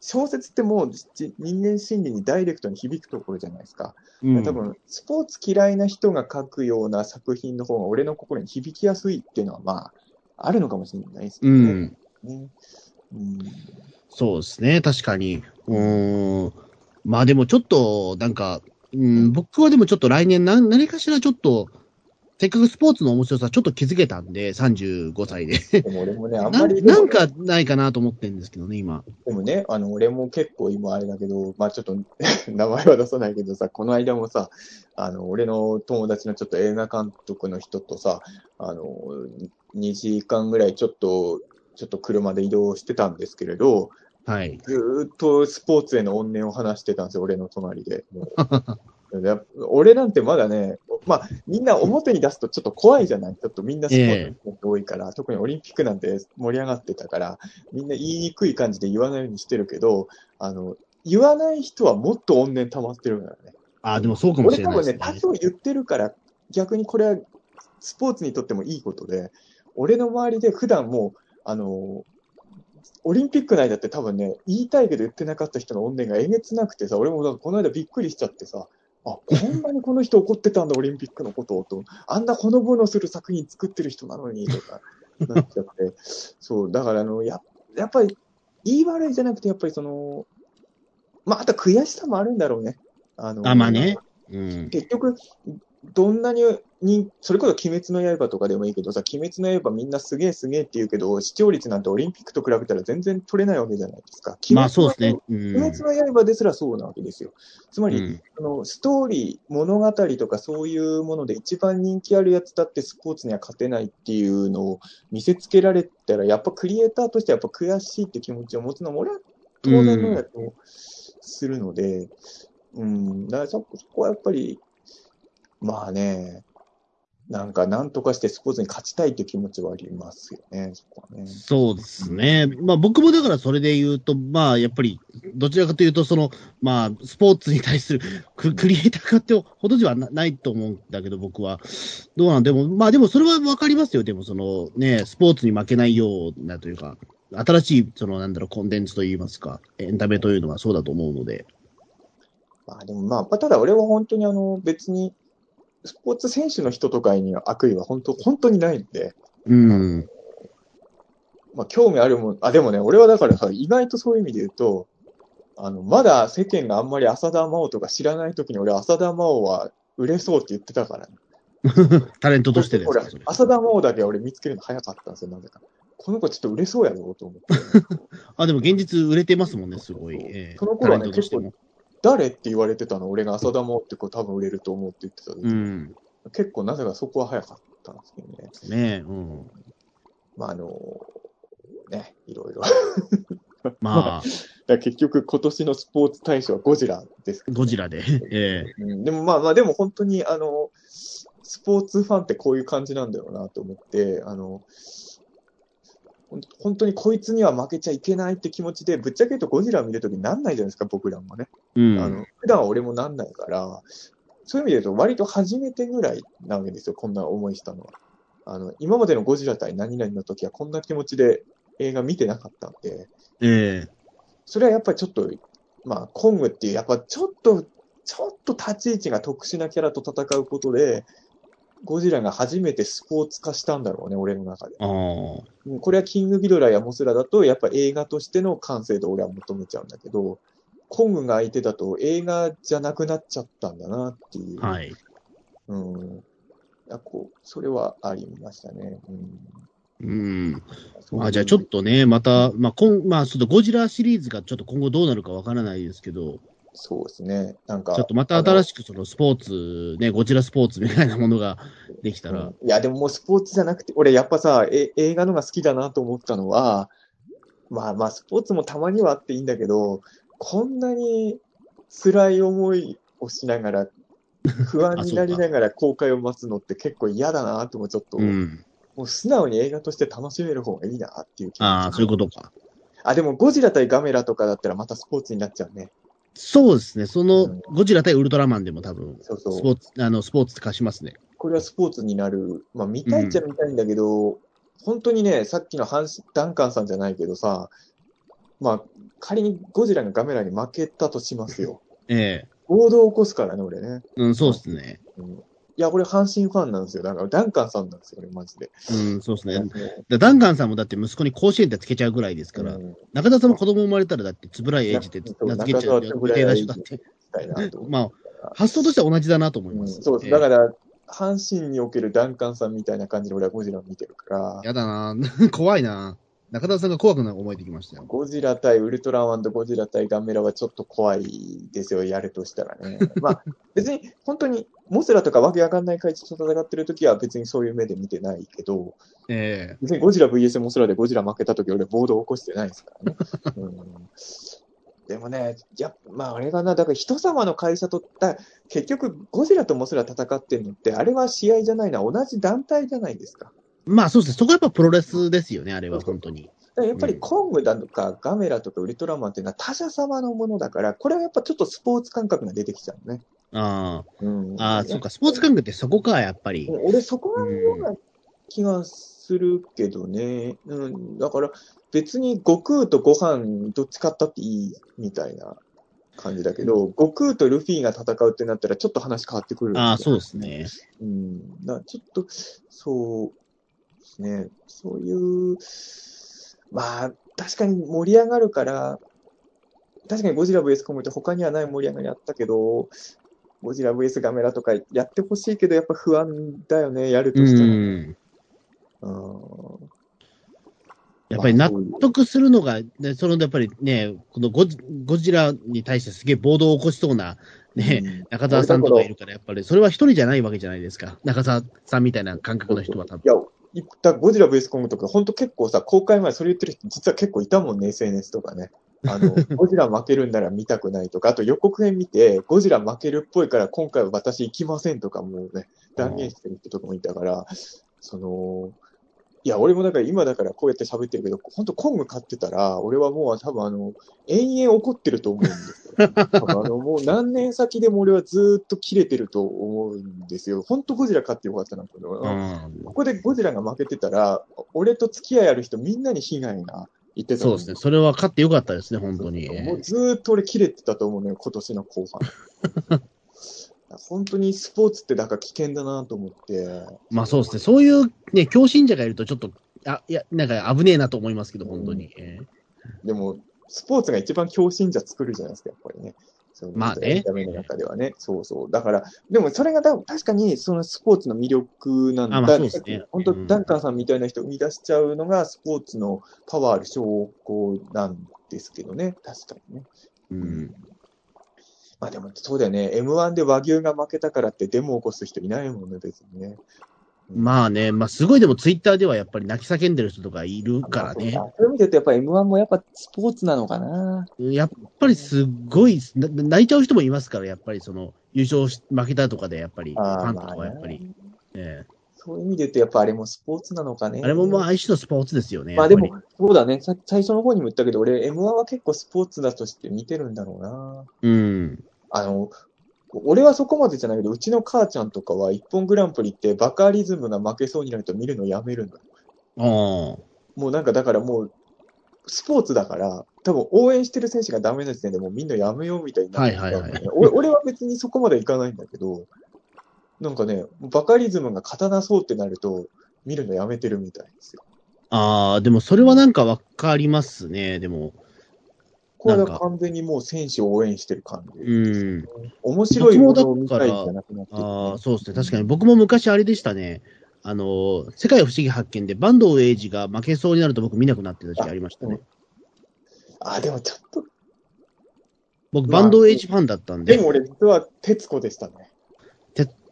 小説ってもうじ人間心理にダイレクトに響くところじゃないですか。うん、多分、スポーツ嫌いな人が書くような作品の方が俺の心に響きやすいっていうのは、まあ、あるのかもしれないですけう。ん。ねうんそうですね、確かに。うーん。まあでもちょっと、なんか、うん、僕はでもちょっと来年何何かしらちょっと、せっかくスポーツの面白さちょっと気づけたんで、35歳で。でも俺もね、あんなまり、なんかないかなと思ってるんですけどね、今。でもね、あの、俺も結構今あれだけど、まあちょっと 名前は出さないけどさ、この間もさ、あの、俺の友達のちょっと映画監督の人とさ、あの、2時間ぐらいちょっと、ちょっと車で移動してたんですけれど、はい。ずーっとスポーツへの怨念を話してたんですよ、俺の隣で。俺なんてまだね、まあ、みんな表に出すとちょっと怖いじゃない？ちょっとみんなスポーツ多いから、特にオリンピックなんて盛り上がってたから、みんな言いにくい感じで言わないようにしてるけど、あの、言わない人はもっと怨念溜まってるからね。ああ、でもそうかもしれないです俺多分ね、多少言ってるから、逆にこれはスポーツにとってもいいことで、俺の周りで普段もう、あの、オリンピック内だって多分ね、言いたいけど言ってなかった人の怨念がえげつなくてさ、俺もこの間びっくりしちゃってさ、あ、こんなにこの人怒ってたんだ、オリンピックのことをと。あんなほのぼのする作品作ってる人なのに、とか、なっちゃって。そう、だからあの、や、やっぱり、言い悪いじゃなくて、やっぱりその、まあ、あと悔しさもあるんだろうね。あの、あ、まあね。うん。結局、どんなにに、それこそ鬼滅の刃とかでもいいけどさ、鬼滅の刃みんなすげえすげえって言うけど、視聴率なんてオリンピックと比べたら全然取れないわけじゃないですか。まあそうですね。うん。鬼滅の刃ですらそうなわけですよ。つまり、うんあのストーリー、物語とかそういうもので一番人気あるやつだってスポーツには勝てないっていうのを見せつけられたら、やっぱクリエイターとしてはやっぱ悔しいって気持ちを持つのも俺は当然のような気もするので、うん、だからそそこはやっぱり、まあね、なんかなんとかしてスポーツに勝ちたいっていう気持ちはありますよね、そこはね。そうですね。まあ僕もだからそれで言うと、まあやっぱり、どちらかというと、その、まあスポーツに対するククリエイター化ってほどではなないと思うんだけど、僕は。どうなんでも、まあでもそれはわかりますよ。でもそのね、スポーツに負けないようなというか、新しい、そのなんだろう、コンテンツといいますか、エンタメというのはそうだと思うので。まあでもまあ、まあただ俺は本当にあの別にスポーツ選手の人とかには悪意は本当、本当にないんで、うん。まあ興味あるもん、あ、でもね、俺はだからさ、意外とそういう意味で言うと、あの、まだ世間があんまり浅田真央とか知らないときに俺浅田真央は売れそうって言ってたからね。タレントとしてです俺か。浅田真央だけは俺見つけるの早かったんですよ、なぜか。この子ちょっと売れそうやろうと思って。あ、でも現実売れてますもんね、すごい。ええその頃はねタレントとしても誰って言われてたの？俺が浅田真央って子多分売れると思うって言ってた時、うん。結構なぜかそこは早かったんですけどね。ねうん。まああのね、いろいろ。まあ、だ結局今年のスポーツ大賞はゴジラですけどねゴジラで。ええうん、でもまあまあ、でも本当に、あの、スポーツファンってこういう感じなんだろうなと思って、あの、本当にこいつには負けちゃいけないって気持ちで、ぶっちゃけ言うとゴジラ見るときなんないじゃないですか、僕らもね。うん。あの普段は俺もなんないから、そういう意味で言うと割と初めてぐらいなわけですよ、こんな思いしたのは。あの、今までのゴジラ対何々の時はこんな気持ちで映画見てなかったんで、ええそれはやっぱりちょっと、まあ、コングっていう、やっぱちょっと、ちょっと立ち位置が特殊なキャラと戦うことで、ゴジラが初めてスポーツ化したんだろうね、俺の中で。これはキングギドラやモスラだと、やっぱ映画としての完成度を俺は求めちゃうんだけど、コングが相手だと映画じゃなくなっちゃったんだなっていう。はい。うん。やこう、それはありましたね。うん。うん。まあ、じゃあちょっとね、また、まあ、こん、まあ、ちょっとゴジラシリーズがちょっと今後どうなるかわからないですけど、そうですね。なんか。ちょっとまた新しくそのスポーツ、ね、ゴジラスポーツみたいなものができたら、うんいや、でももうスポーツじゃなくて、俺やっぱさ、え映画のが好きだなと思ったのは、まあまあ、スポーツもたまにはあっていいんだけど、こんなに辛い思いをしながら、不安になりながら公開を待つのって結構嫌だなともちょっと、うん。もう素直に映画として楽しめる方がいいなっていう気持ちああ、そういうことか。あ、でもゴジラ対ガメラとかだったらまたスポーツになっちゃうね。そうですね。そのうん、ゴジラ対ウルトラマンでも多分、そうそう。スポーツ、あの、スポーツ化しますね。これはスポーツになる。まあ、見たいっちゃ見たいんだけど、本当にね、さっきのハンスダンカンさんじゃないけどさ、まあ、仮にゴジラがガメラに負けたとしますよ。ええ暴動を起こすからね、俺ね。うん、そうですね。うん、いや、俺阪神ファンなんですよ。だから、ダンカンさんなんですよ、俺、マジで。うん、そうですね。ダンカンさんもだって息子に甲子園ってつけちゃうぐらいですから、うん中田さんも子供生まれたらだって、つぶらいエイジって名付けちゃう予定だし、だって。まあ、発想としては同じだなと思いうんます。そうです。ええだから、阪神におけるダンカンさんみたいな感じで俺はゴジラを見てるから、やだな 怖いな中田さんが怖くな思えてきましたよ。ゴジラ対ウルトラマンとゴジラ対ガメラはちょっと怖いですよ、やるとしたらね。まあ、別に本当にモスラとかわけわかんない怪獣と戦ってる時は別にそういう目で見てないけど、ええ別にゴジラ VS モスラでゴジラ負けた時俺暴動起こしてないですからね。うん、でもね、やまああれがな、だから人様の会社とった、結局ゴジラとモスラ戦ってんのって、あれは試合じゃないな、同じ団体じゃないですか。まあそうですね。そこはやっぱプロレスですよね、あれは本当に。やっぱりコングだとかガメラとかウルトラマンっていうのは他者様のものだから、これはやっぱちょっとスポーツ感覚が出てきちゃうね。あうん、あ、ああ、そうか、スポーツ感覚ってそこか、やっぱり。俺そこなような気がするけどね。うん、だから別に悟空とご飯どっち買ったっていいみたいな感じだけど、悟空とルフィが戦うってなったらちょっと話変わってくるああ、そうですね。うん、だちょっと、そうですね、そういう、まあ、確かに盛り上がるから、確かにゴジラ VS コムって他にはない盛り上がりあったけど、ゴジラ VS ガメラとかやってほしいけど、やっぱ不安だよね、やるとうしたら。ん。うんやっぱり納得するのが、ね、そのやっぱりね、このゴジゴジラに対してすげえ暴動を起こしそうな、ね、うん中澤さんとかいるから、やっぱりそれは一人じゃないわけじゃないですか。中澤さんみたいな感覚の人は多分。いや、いったゴジラ VS コングとか、本当結構さ、公開前それ言ってる人、実は結構いたもんね、SNS とかね。あの、ゴジラ負けるんなら見たくないとか、あと予告編見て、ゴジラ負けるっぽいから今回は私行きませんとかもね、断言してる人とかもいたから、その、いや、俺もだから今だからこうやって喋ってるけど、本当コング買ってたら、俺はもう多分あの、延々怒ってると思うんですよ。多分あの、もう何年先でも俺はずーっと切れてると思うんですよ。本当ゴジラ買ってよかったなと思う。うんここでゴジラが負けてたら、俺と付き合いある人みんなに被害がいってたそうですね。それは勝ってよかったですね、本当に。もうずーっと俺切れてたと思うのよ、今年の後半。本当にスポーツってだから危険だなと思って。まあそうですね。そういうね、強信者がいるとちょっと、あ、いや、なんか危ねえなと思いますけど、本当に。えでも、スポーツが一番強信者作るじゃないですか、やっぱりね。まあねエンタメの中ではね。そうそう。だから、でもそれがだ確かにそのスポーツの魅力なんだ。あまあそうですね本当、うんダンカンさんみたいな人を生み出しちゃうのがスポーツのパワーある証拠なんですけどね。確かにね。うん。まあでもそうだよね。M1 で和牛が負けたからってデモを起こす人いないもんね、別にね。まあね、まあすごいでもツイッターではやっぱり泣き叫んでる人とかいるからね。そういう意味で言うと、やっぱ M1 もやっぱスポーツなのかな。やっぱりすっごい、な泣いちゃう人もいますから、やっぱりその、優勝し、負けたとかで、やっぱり、ファンとかはやっぱり、そういう意味で言うと、やっぱあれもスポーツなのかね。あれもまあ一種のスポーツですよね。まあでも、そうだね。さ最初の方にも言ったけど、俺 M1 は結構スポーツだとして見てるんだろうな。り。うん。あの、俺はそこまでじゃないけど、うちの母ちゃんとかは一本グランプリってバカリズムが負けそうになると見るのやめるんだ。ああ。もうなんかだからもう、スポーツだから、多分応援してる選手がダメな時点でもうみんなやめようみたいになるはいはいはい俺俺は別にそこまでいかないんだけど、なんかね、バカリズムが勝たなそうってなると、見るのやめてるみたいですよ。ああ、でもそれはなんかわかりますね、でも。これは完全にもう選手を応援してる感じ。うん。面白いものを見たいんじゃなくなってる、ああ、そうですね。確かに僕も昔あれでしたね。あの、世界不思議発見で坂東英二が負けそうになると僕見なくなってた時期ありましたね。あ、でもちょっと、僕、まあ坂東英二ファンだったんで。でも俺実は徹子でしたね。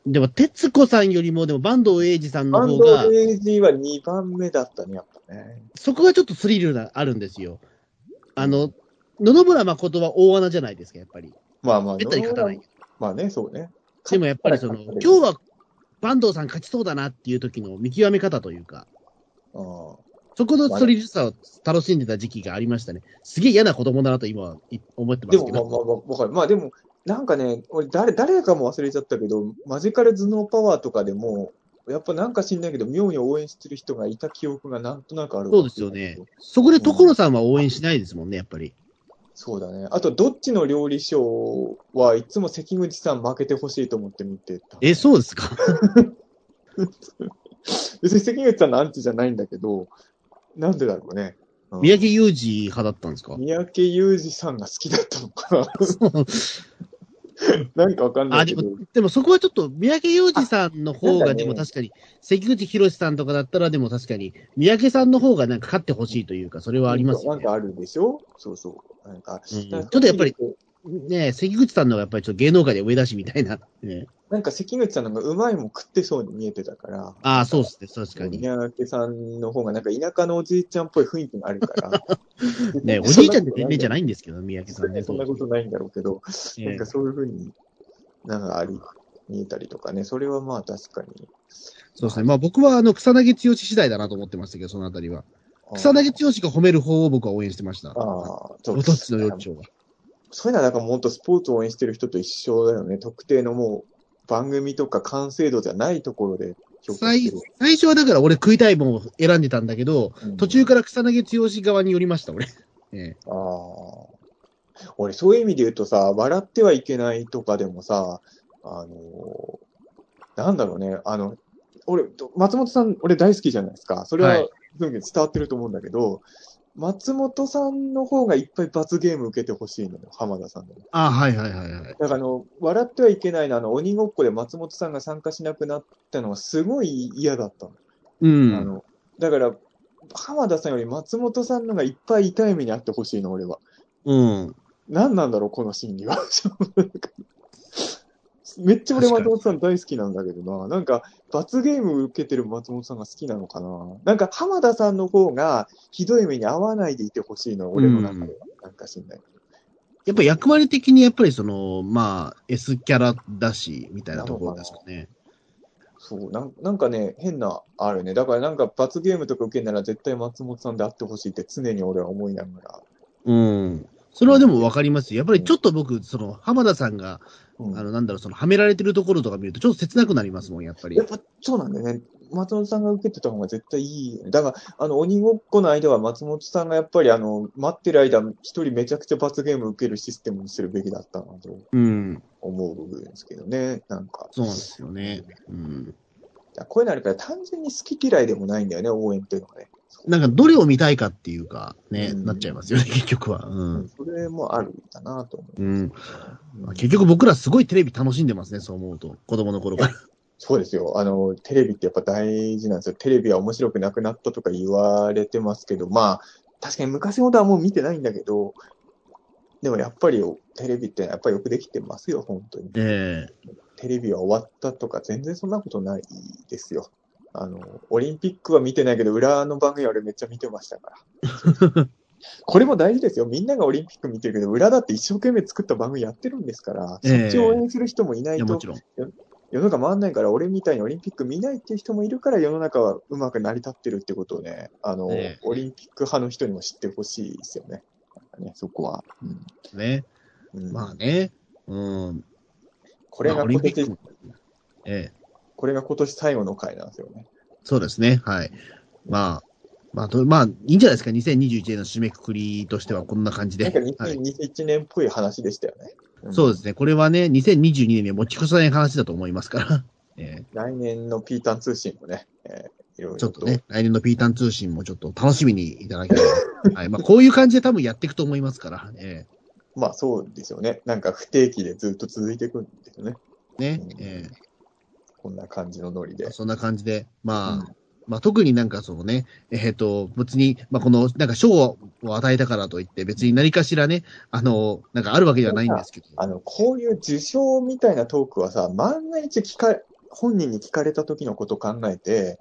でも、徹子さんよりも、でも坂東英二さんの方がド、エイジは2番目だったね、やっぱね。そこがちょっとスリルがあるんですよ。あの、野々村誠は大穴じゃないですか、やっぱり。まあまあ、めったに勝たない。まあね、そうね。でもやっぱりその、今日は坂東さん勝ちそうだなっていう時の見極め方というか、ああそこのスリルさを楽しんでた時期がありましたね。すげえ嫌な子供だなと今はい思ってまですも、けまあまあど。まあ、わかる。まあでも、なんかね、俺誰、誰かも忘れちゃったけど、マジカル頭脳パワーとかでも、やっぱなんか知んないけど、妙に応援してる人がいた記憶がなんとなくあるわそうですよね。そこで所さんは応援しないですもんね、やっぱり。そうだね。あと、どっちの料理賞はいつも関口さん負けてほしいと思って見てた。え、そうですか？別に関口さんのアンチじゃないんだけど、なんでだろうね。うん三宅裕二派だったんですか？三宅裕二さんが好きだったのかな なんかわかんなあ、いけどでも。、でもそこはちょっと、三宅裕二さんの方が、でも確かに、関口博さんとかだったら、でも確かに、三宅さんの方がなんか勝ってほしいというか、それはありますよねなんか。あるでしょ？そうそう。なんか、うんちょだっとやっぱり、ね関口さんの方がやっぱりちょっと芸能界で上だしみたいな。ね、なんか関口さんの方がうまいもん食ってそうに見えてたから。ああ、そうですね、確かに。三宅さんの方がなんか田舎のおじいちゃんっぽい雰囲気があるから。ね、おじいちゃんって年齢じゃないいんですけど、三宅さんね。そんなことないんだろうけど、ええなんかそういうふうになんかあり、見えたりとかね、それはまあ確かに。そうですね。まあ僕は、あの、草薙剛次第だなと思ってましたけど、そのあたりは。草薙剛が褒める方を僕は応援してました。ああ、そおとっちの幼稚は。そういうのはなんかもっとスポーツを応援してる人と一緒だよね。特定のもう番組とか完成度じゃないところで最。最初はだから俺食いたいもんを選んでたんだけど、うん途中から草薙剛側に寄りました、俺。ええああ。俺、そういう意味で言うとさ、笑ってはいけないとかでもさ、あのなんだろうね、あの、俺、松本さん、俺大好きじゃないですか。それは、はい伝わってると思うんだけど、松本さんの方がいっぱい罰ゲーム受けてほしいのよ、浜田さんの。あはいはいはいはい。だからあの、笑ってはいけないの、あの、鬼ごっこで松本さんが参加しなくなったのはすごい嫌だったの。うん。あの、だから、浜田さんより松本さんのがいっぱい痛い目にあってほしいの、俺は。うん。何なんだろう、この心理は。めっちゃ俺松本さん大好きなんだけどな。なんか、罰ゲーム受けてる松本さんが好きなのかな。なんか、浜田さんの方がひどい目に遭わないでいてほしいの、俺の中では。なんか知んないけど。やっぱ役割的にやっぱりその、まあ、S キャラだし、みたいなところですかね。そうなん、なんかね、変な、あるね。だからなんか罰ゲームとか受けんなら絶対松本さんであってほしいって常に俺は思いながら。うん。それはでも分かりますよ。やっぱりちょっと僕、その、浜田さんが、うんあの、なんだろう、その、はめられてるところとか見ると、ちょっと切なくなりますもん、やっぱりやっ。ぱそうなんだよね。松本さんが受けてた方が絶対いいよね。だから、あの、鬼ごっこの間は松本さんがやっぱりあの、待ってる間、一人めちゃくちゃ罰ゲーム受けるシステムにするべきだったなとうん。思う部分ですけどね。なんか。そうなんですよね。うん。こういうのあるから単純に好き嫌いでもないんだよね、応援っていうのがね。なんかどれを見たいかっていうか、ね、うんなっちゃいますよね、結局は。うん。それもあるんだなと思う。うん。まあ結局僕らすごいテレビ楽しんでますね、そう思うと。子供の頃から。そうですよ。あの、テレビってやっぱ大事なんですよ。テレビは面白くなくなったとか言われてますけど、まあ、確かに昔ほどはもう見てないんだけど、でもやっぱりテレビってやっぱりよくできてますよ、本当に。えテレビは終わったとか全然そんなことないですよ。あの、オリンピックは見てないけど、裏の番組は俺めっちゃ見てましたから。これも大事ですよ。みんながオリンピック見てるけど、裏だって一生懸命作った番組やってるんですから、ええそっちを応援する人もいなえいとちろん。世の中回んないから、俺みたいにオリンピック見ないっていう人もいるから、世の中はうまく成り立ってるってことをね、あの、ええオリンピック派の人にも知ってほしいですよね。ね、そこは。ね。うんうんまあね。うん。これまあが今年、オリンピック。ええこれが今年最後の回なんですよね。そうですね。はい。まあ、まあ、とまあ、いいんじゃないですか。2021年の締めくくりとしてはこんな感じで。なんかはい、2021年っぽい話でしたよね。んそうですね。これはね、2022年には持ち越さない話だと思いますから。え来年のピータン通信もね、えーいろいろーちょっとね、来年のピータン通信もちょっと楽しみにいただければ。はい。まあ、こういう感じで多分やっていくと思いますから。えまあそうですよね。なんか不定期でずっと続いていくんですよね。ーねうん。えこんな感じのノリでー。そんな感じで。まあ、うんまあ、特になんかそのね、えっ、と、別に、まあ、この、なんか賞を与えたからといって、別に何かしらね、あの、なんかあるわけではないんですけど。あの、こういう受賞みたいなトークはさ、万が一聞か、本人に聞かれた時のことを考えて、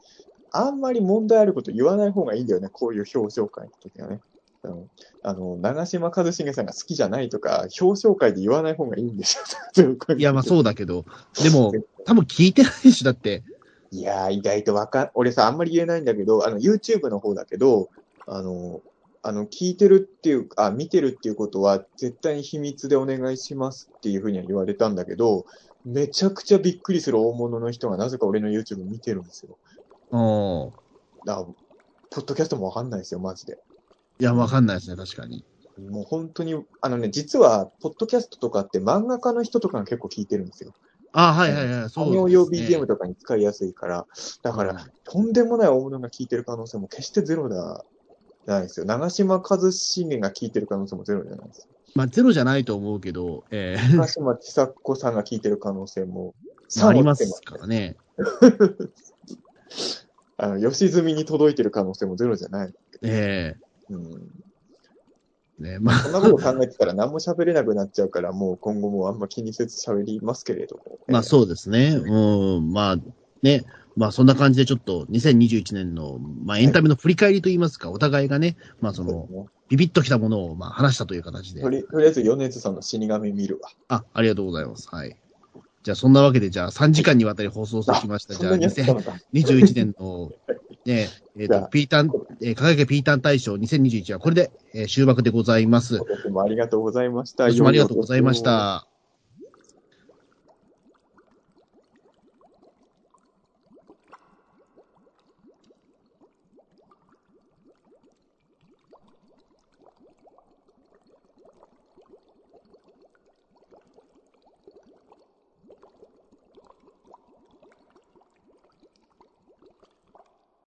あんまり問題あること言わない方がいいんだよね、こういう表彰会の時はね。あの、あの長嶋一茂さんが好きじゃないとか、表彰会で言わない方がいいんですよ。いや、まあう。そうだけど、でも、多分聞いてないでしょ、だって。いやー、意外とわかん、俺さ、あんまり言えないんだけど、あの、YouTube の方だけど、あの、あの、聞いてるっていう、あ、見てるっていうことは、絶対に秘密でお願いしますっていうふうには言われたんだけど、めちゃくちゃびっくりする大物の人がなぜか俺の YouTube 見てるんですよ。うん。だポッドキャストもわかんないですよ、マジで。いや、わかんないですね、確かに。もう本当に、あのね、実は、ポッドキャストとかって漫画家の人とかが結構聞いてるんですよ。あはいはいはい、そう作業用。BGM とかに使いやすいから、だから、とんでもない大物が聞いてる可能性も決してゼロだ、ないですよ。長嶋一茂が聞いてる可能性もゼロじゃないですよ。まあ、ゼロじゃないと思うけど、ええ高嶋ちさ子さんが聞いてる可能性も、ありま3すからね。あの、吉住に届いてる可能性もゼロじゃない。えうん。えね、まあ、そんなこと考えてたら何も喋れなくなっちゃうから、もう今後もあんま気にせず喋りますけれども。まあそうですね。うん、まあ、ね。まあそんな感じでちょっと2021年の、まあエンタメの振り返りといいますか、お互いがね、まあそのねビビッときたものをまあ話したという形でと。りとりあえず米津さんの死神見るわ。あ、ありがとうございます。はい。じゃあそんなわけで、じゃあ3時間にわたり放送してきました。じゃあそんなにやってたのか。2021年の、ね、えっ、じゃあと、ピータン、えー、輝けピータン大賞2021はこれで、えー終幕でございます。今年もありがとうございました。今年もありがとうございました。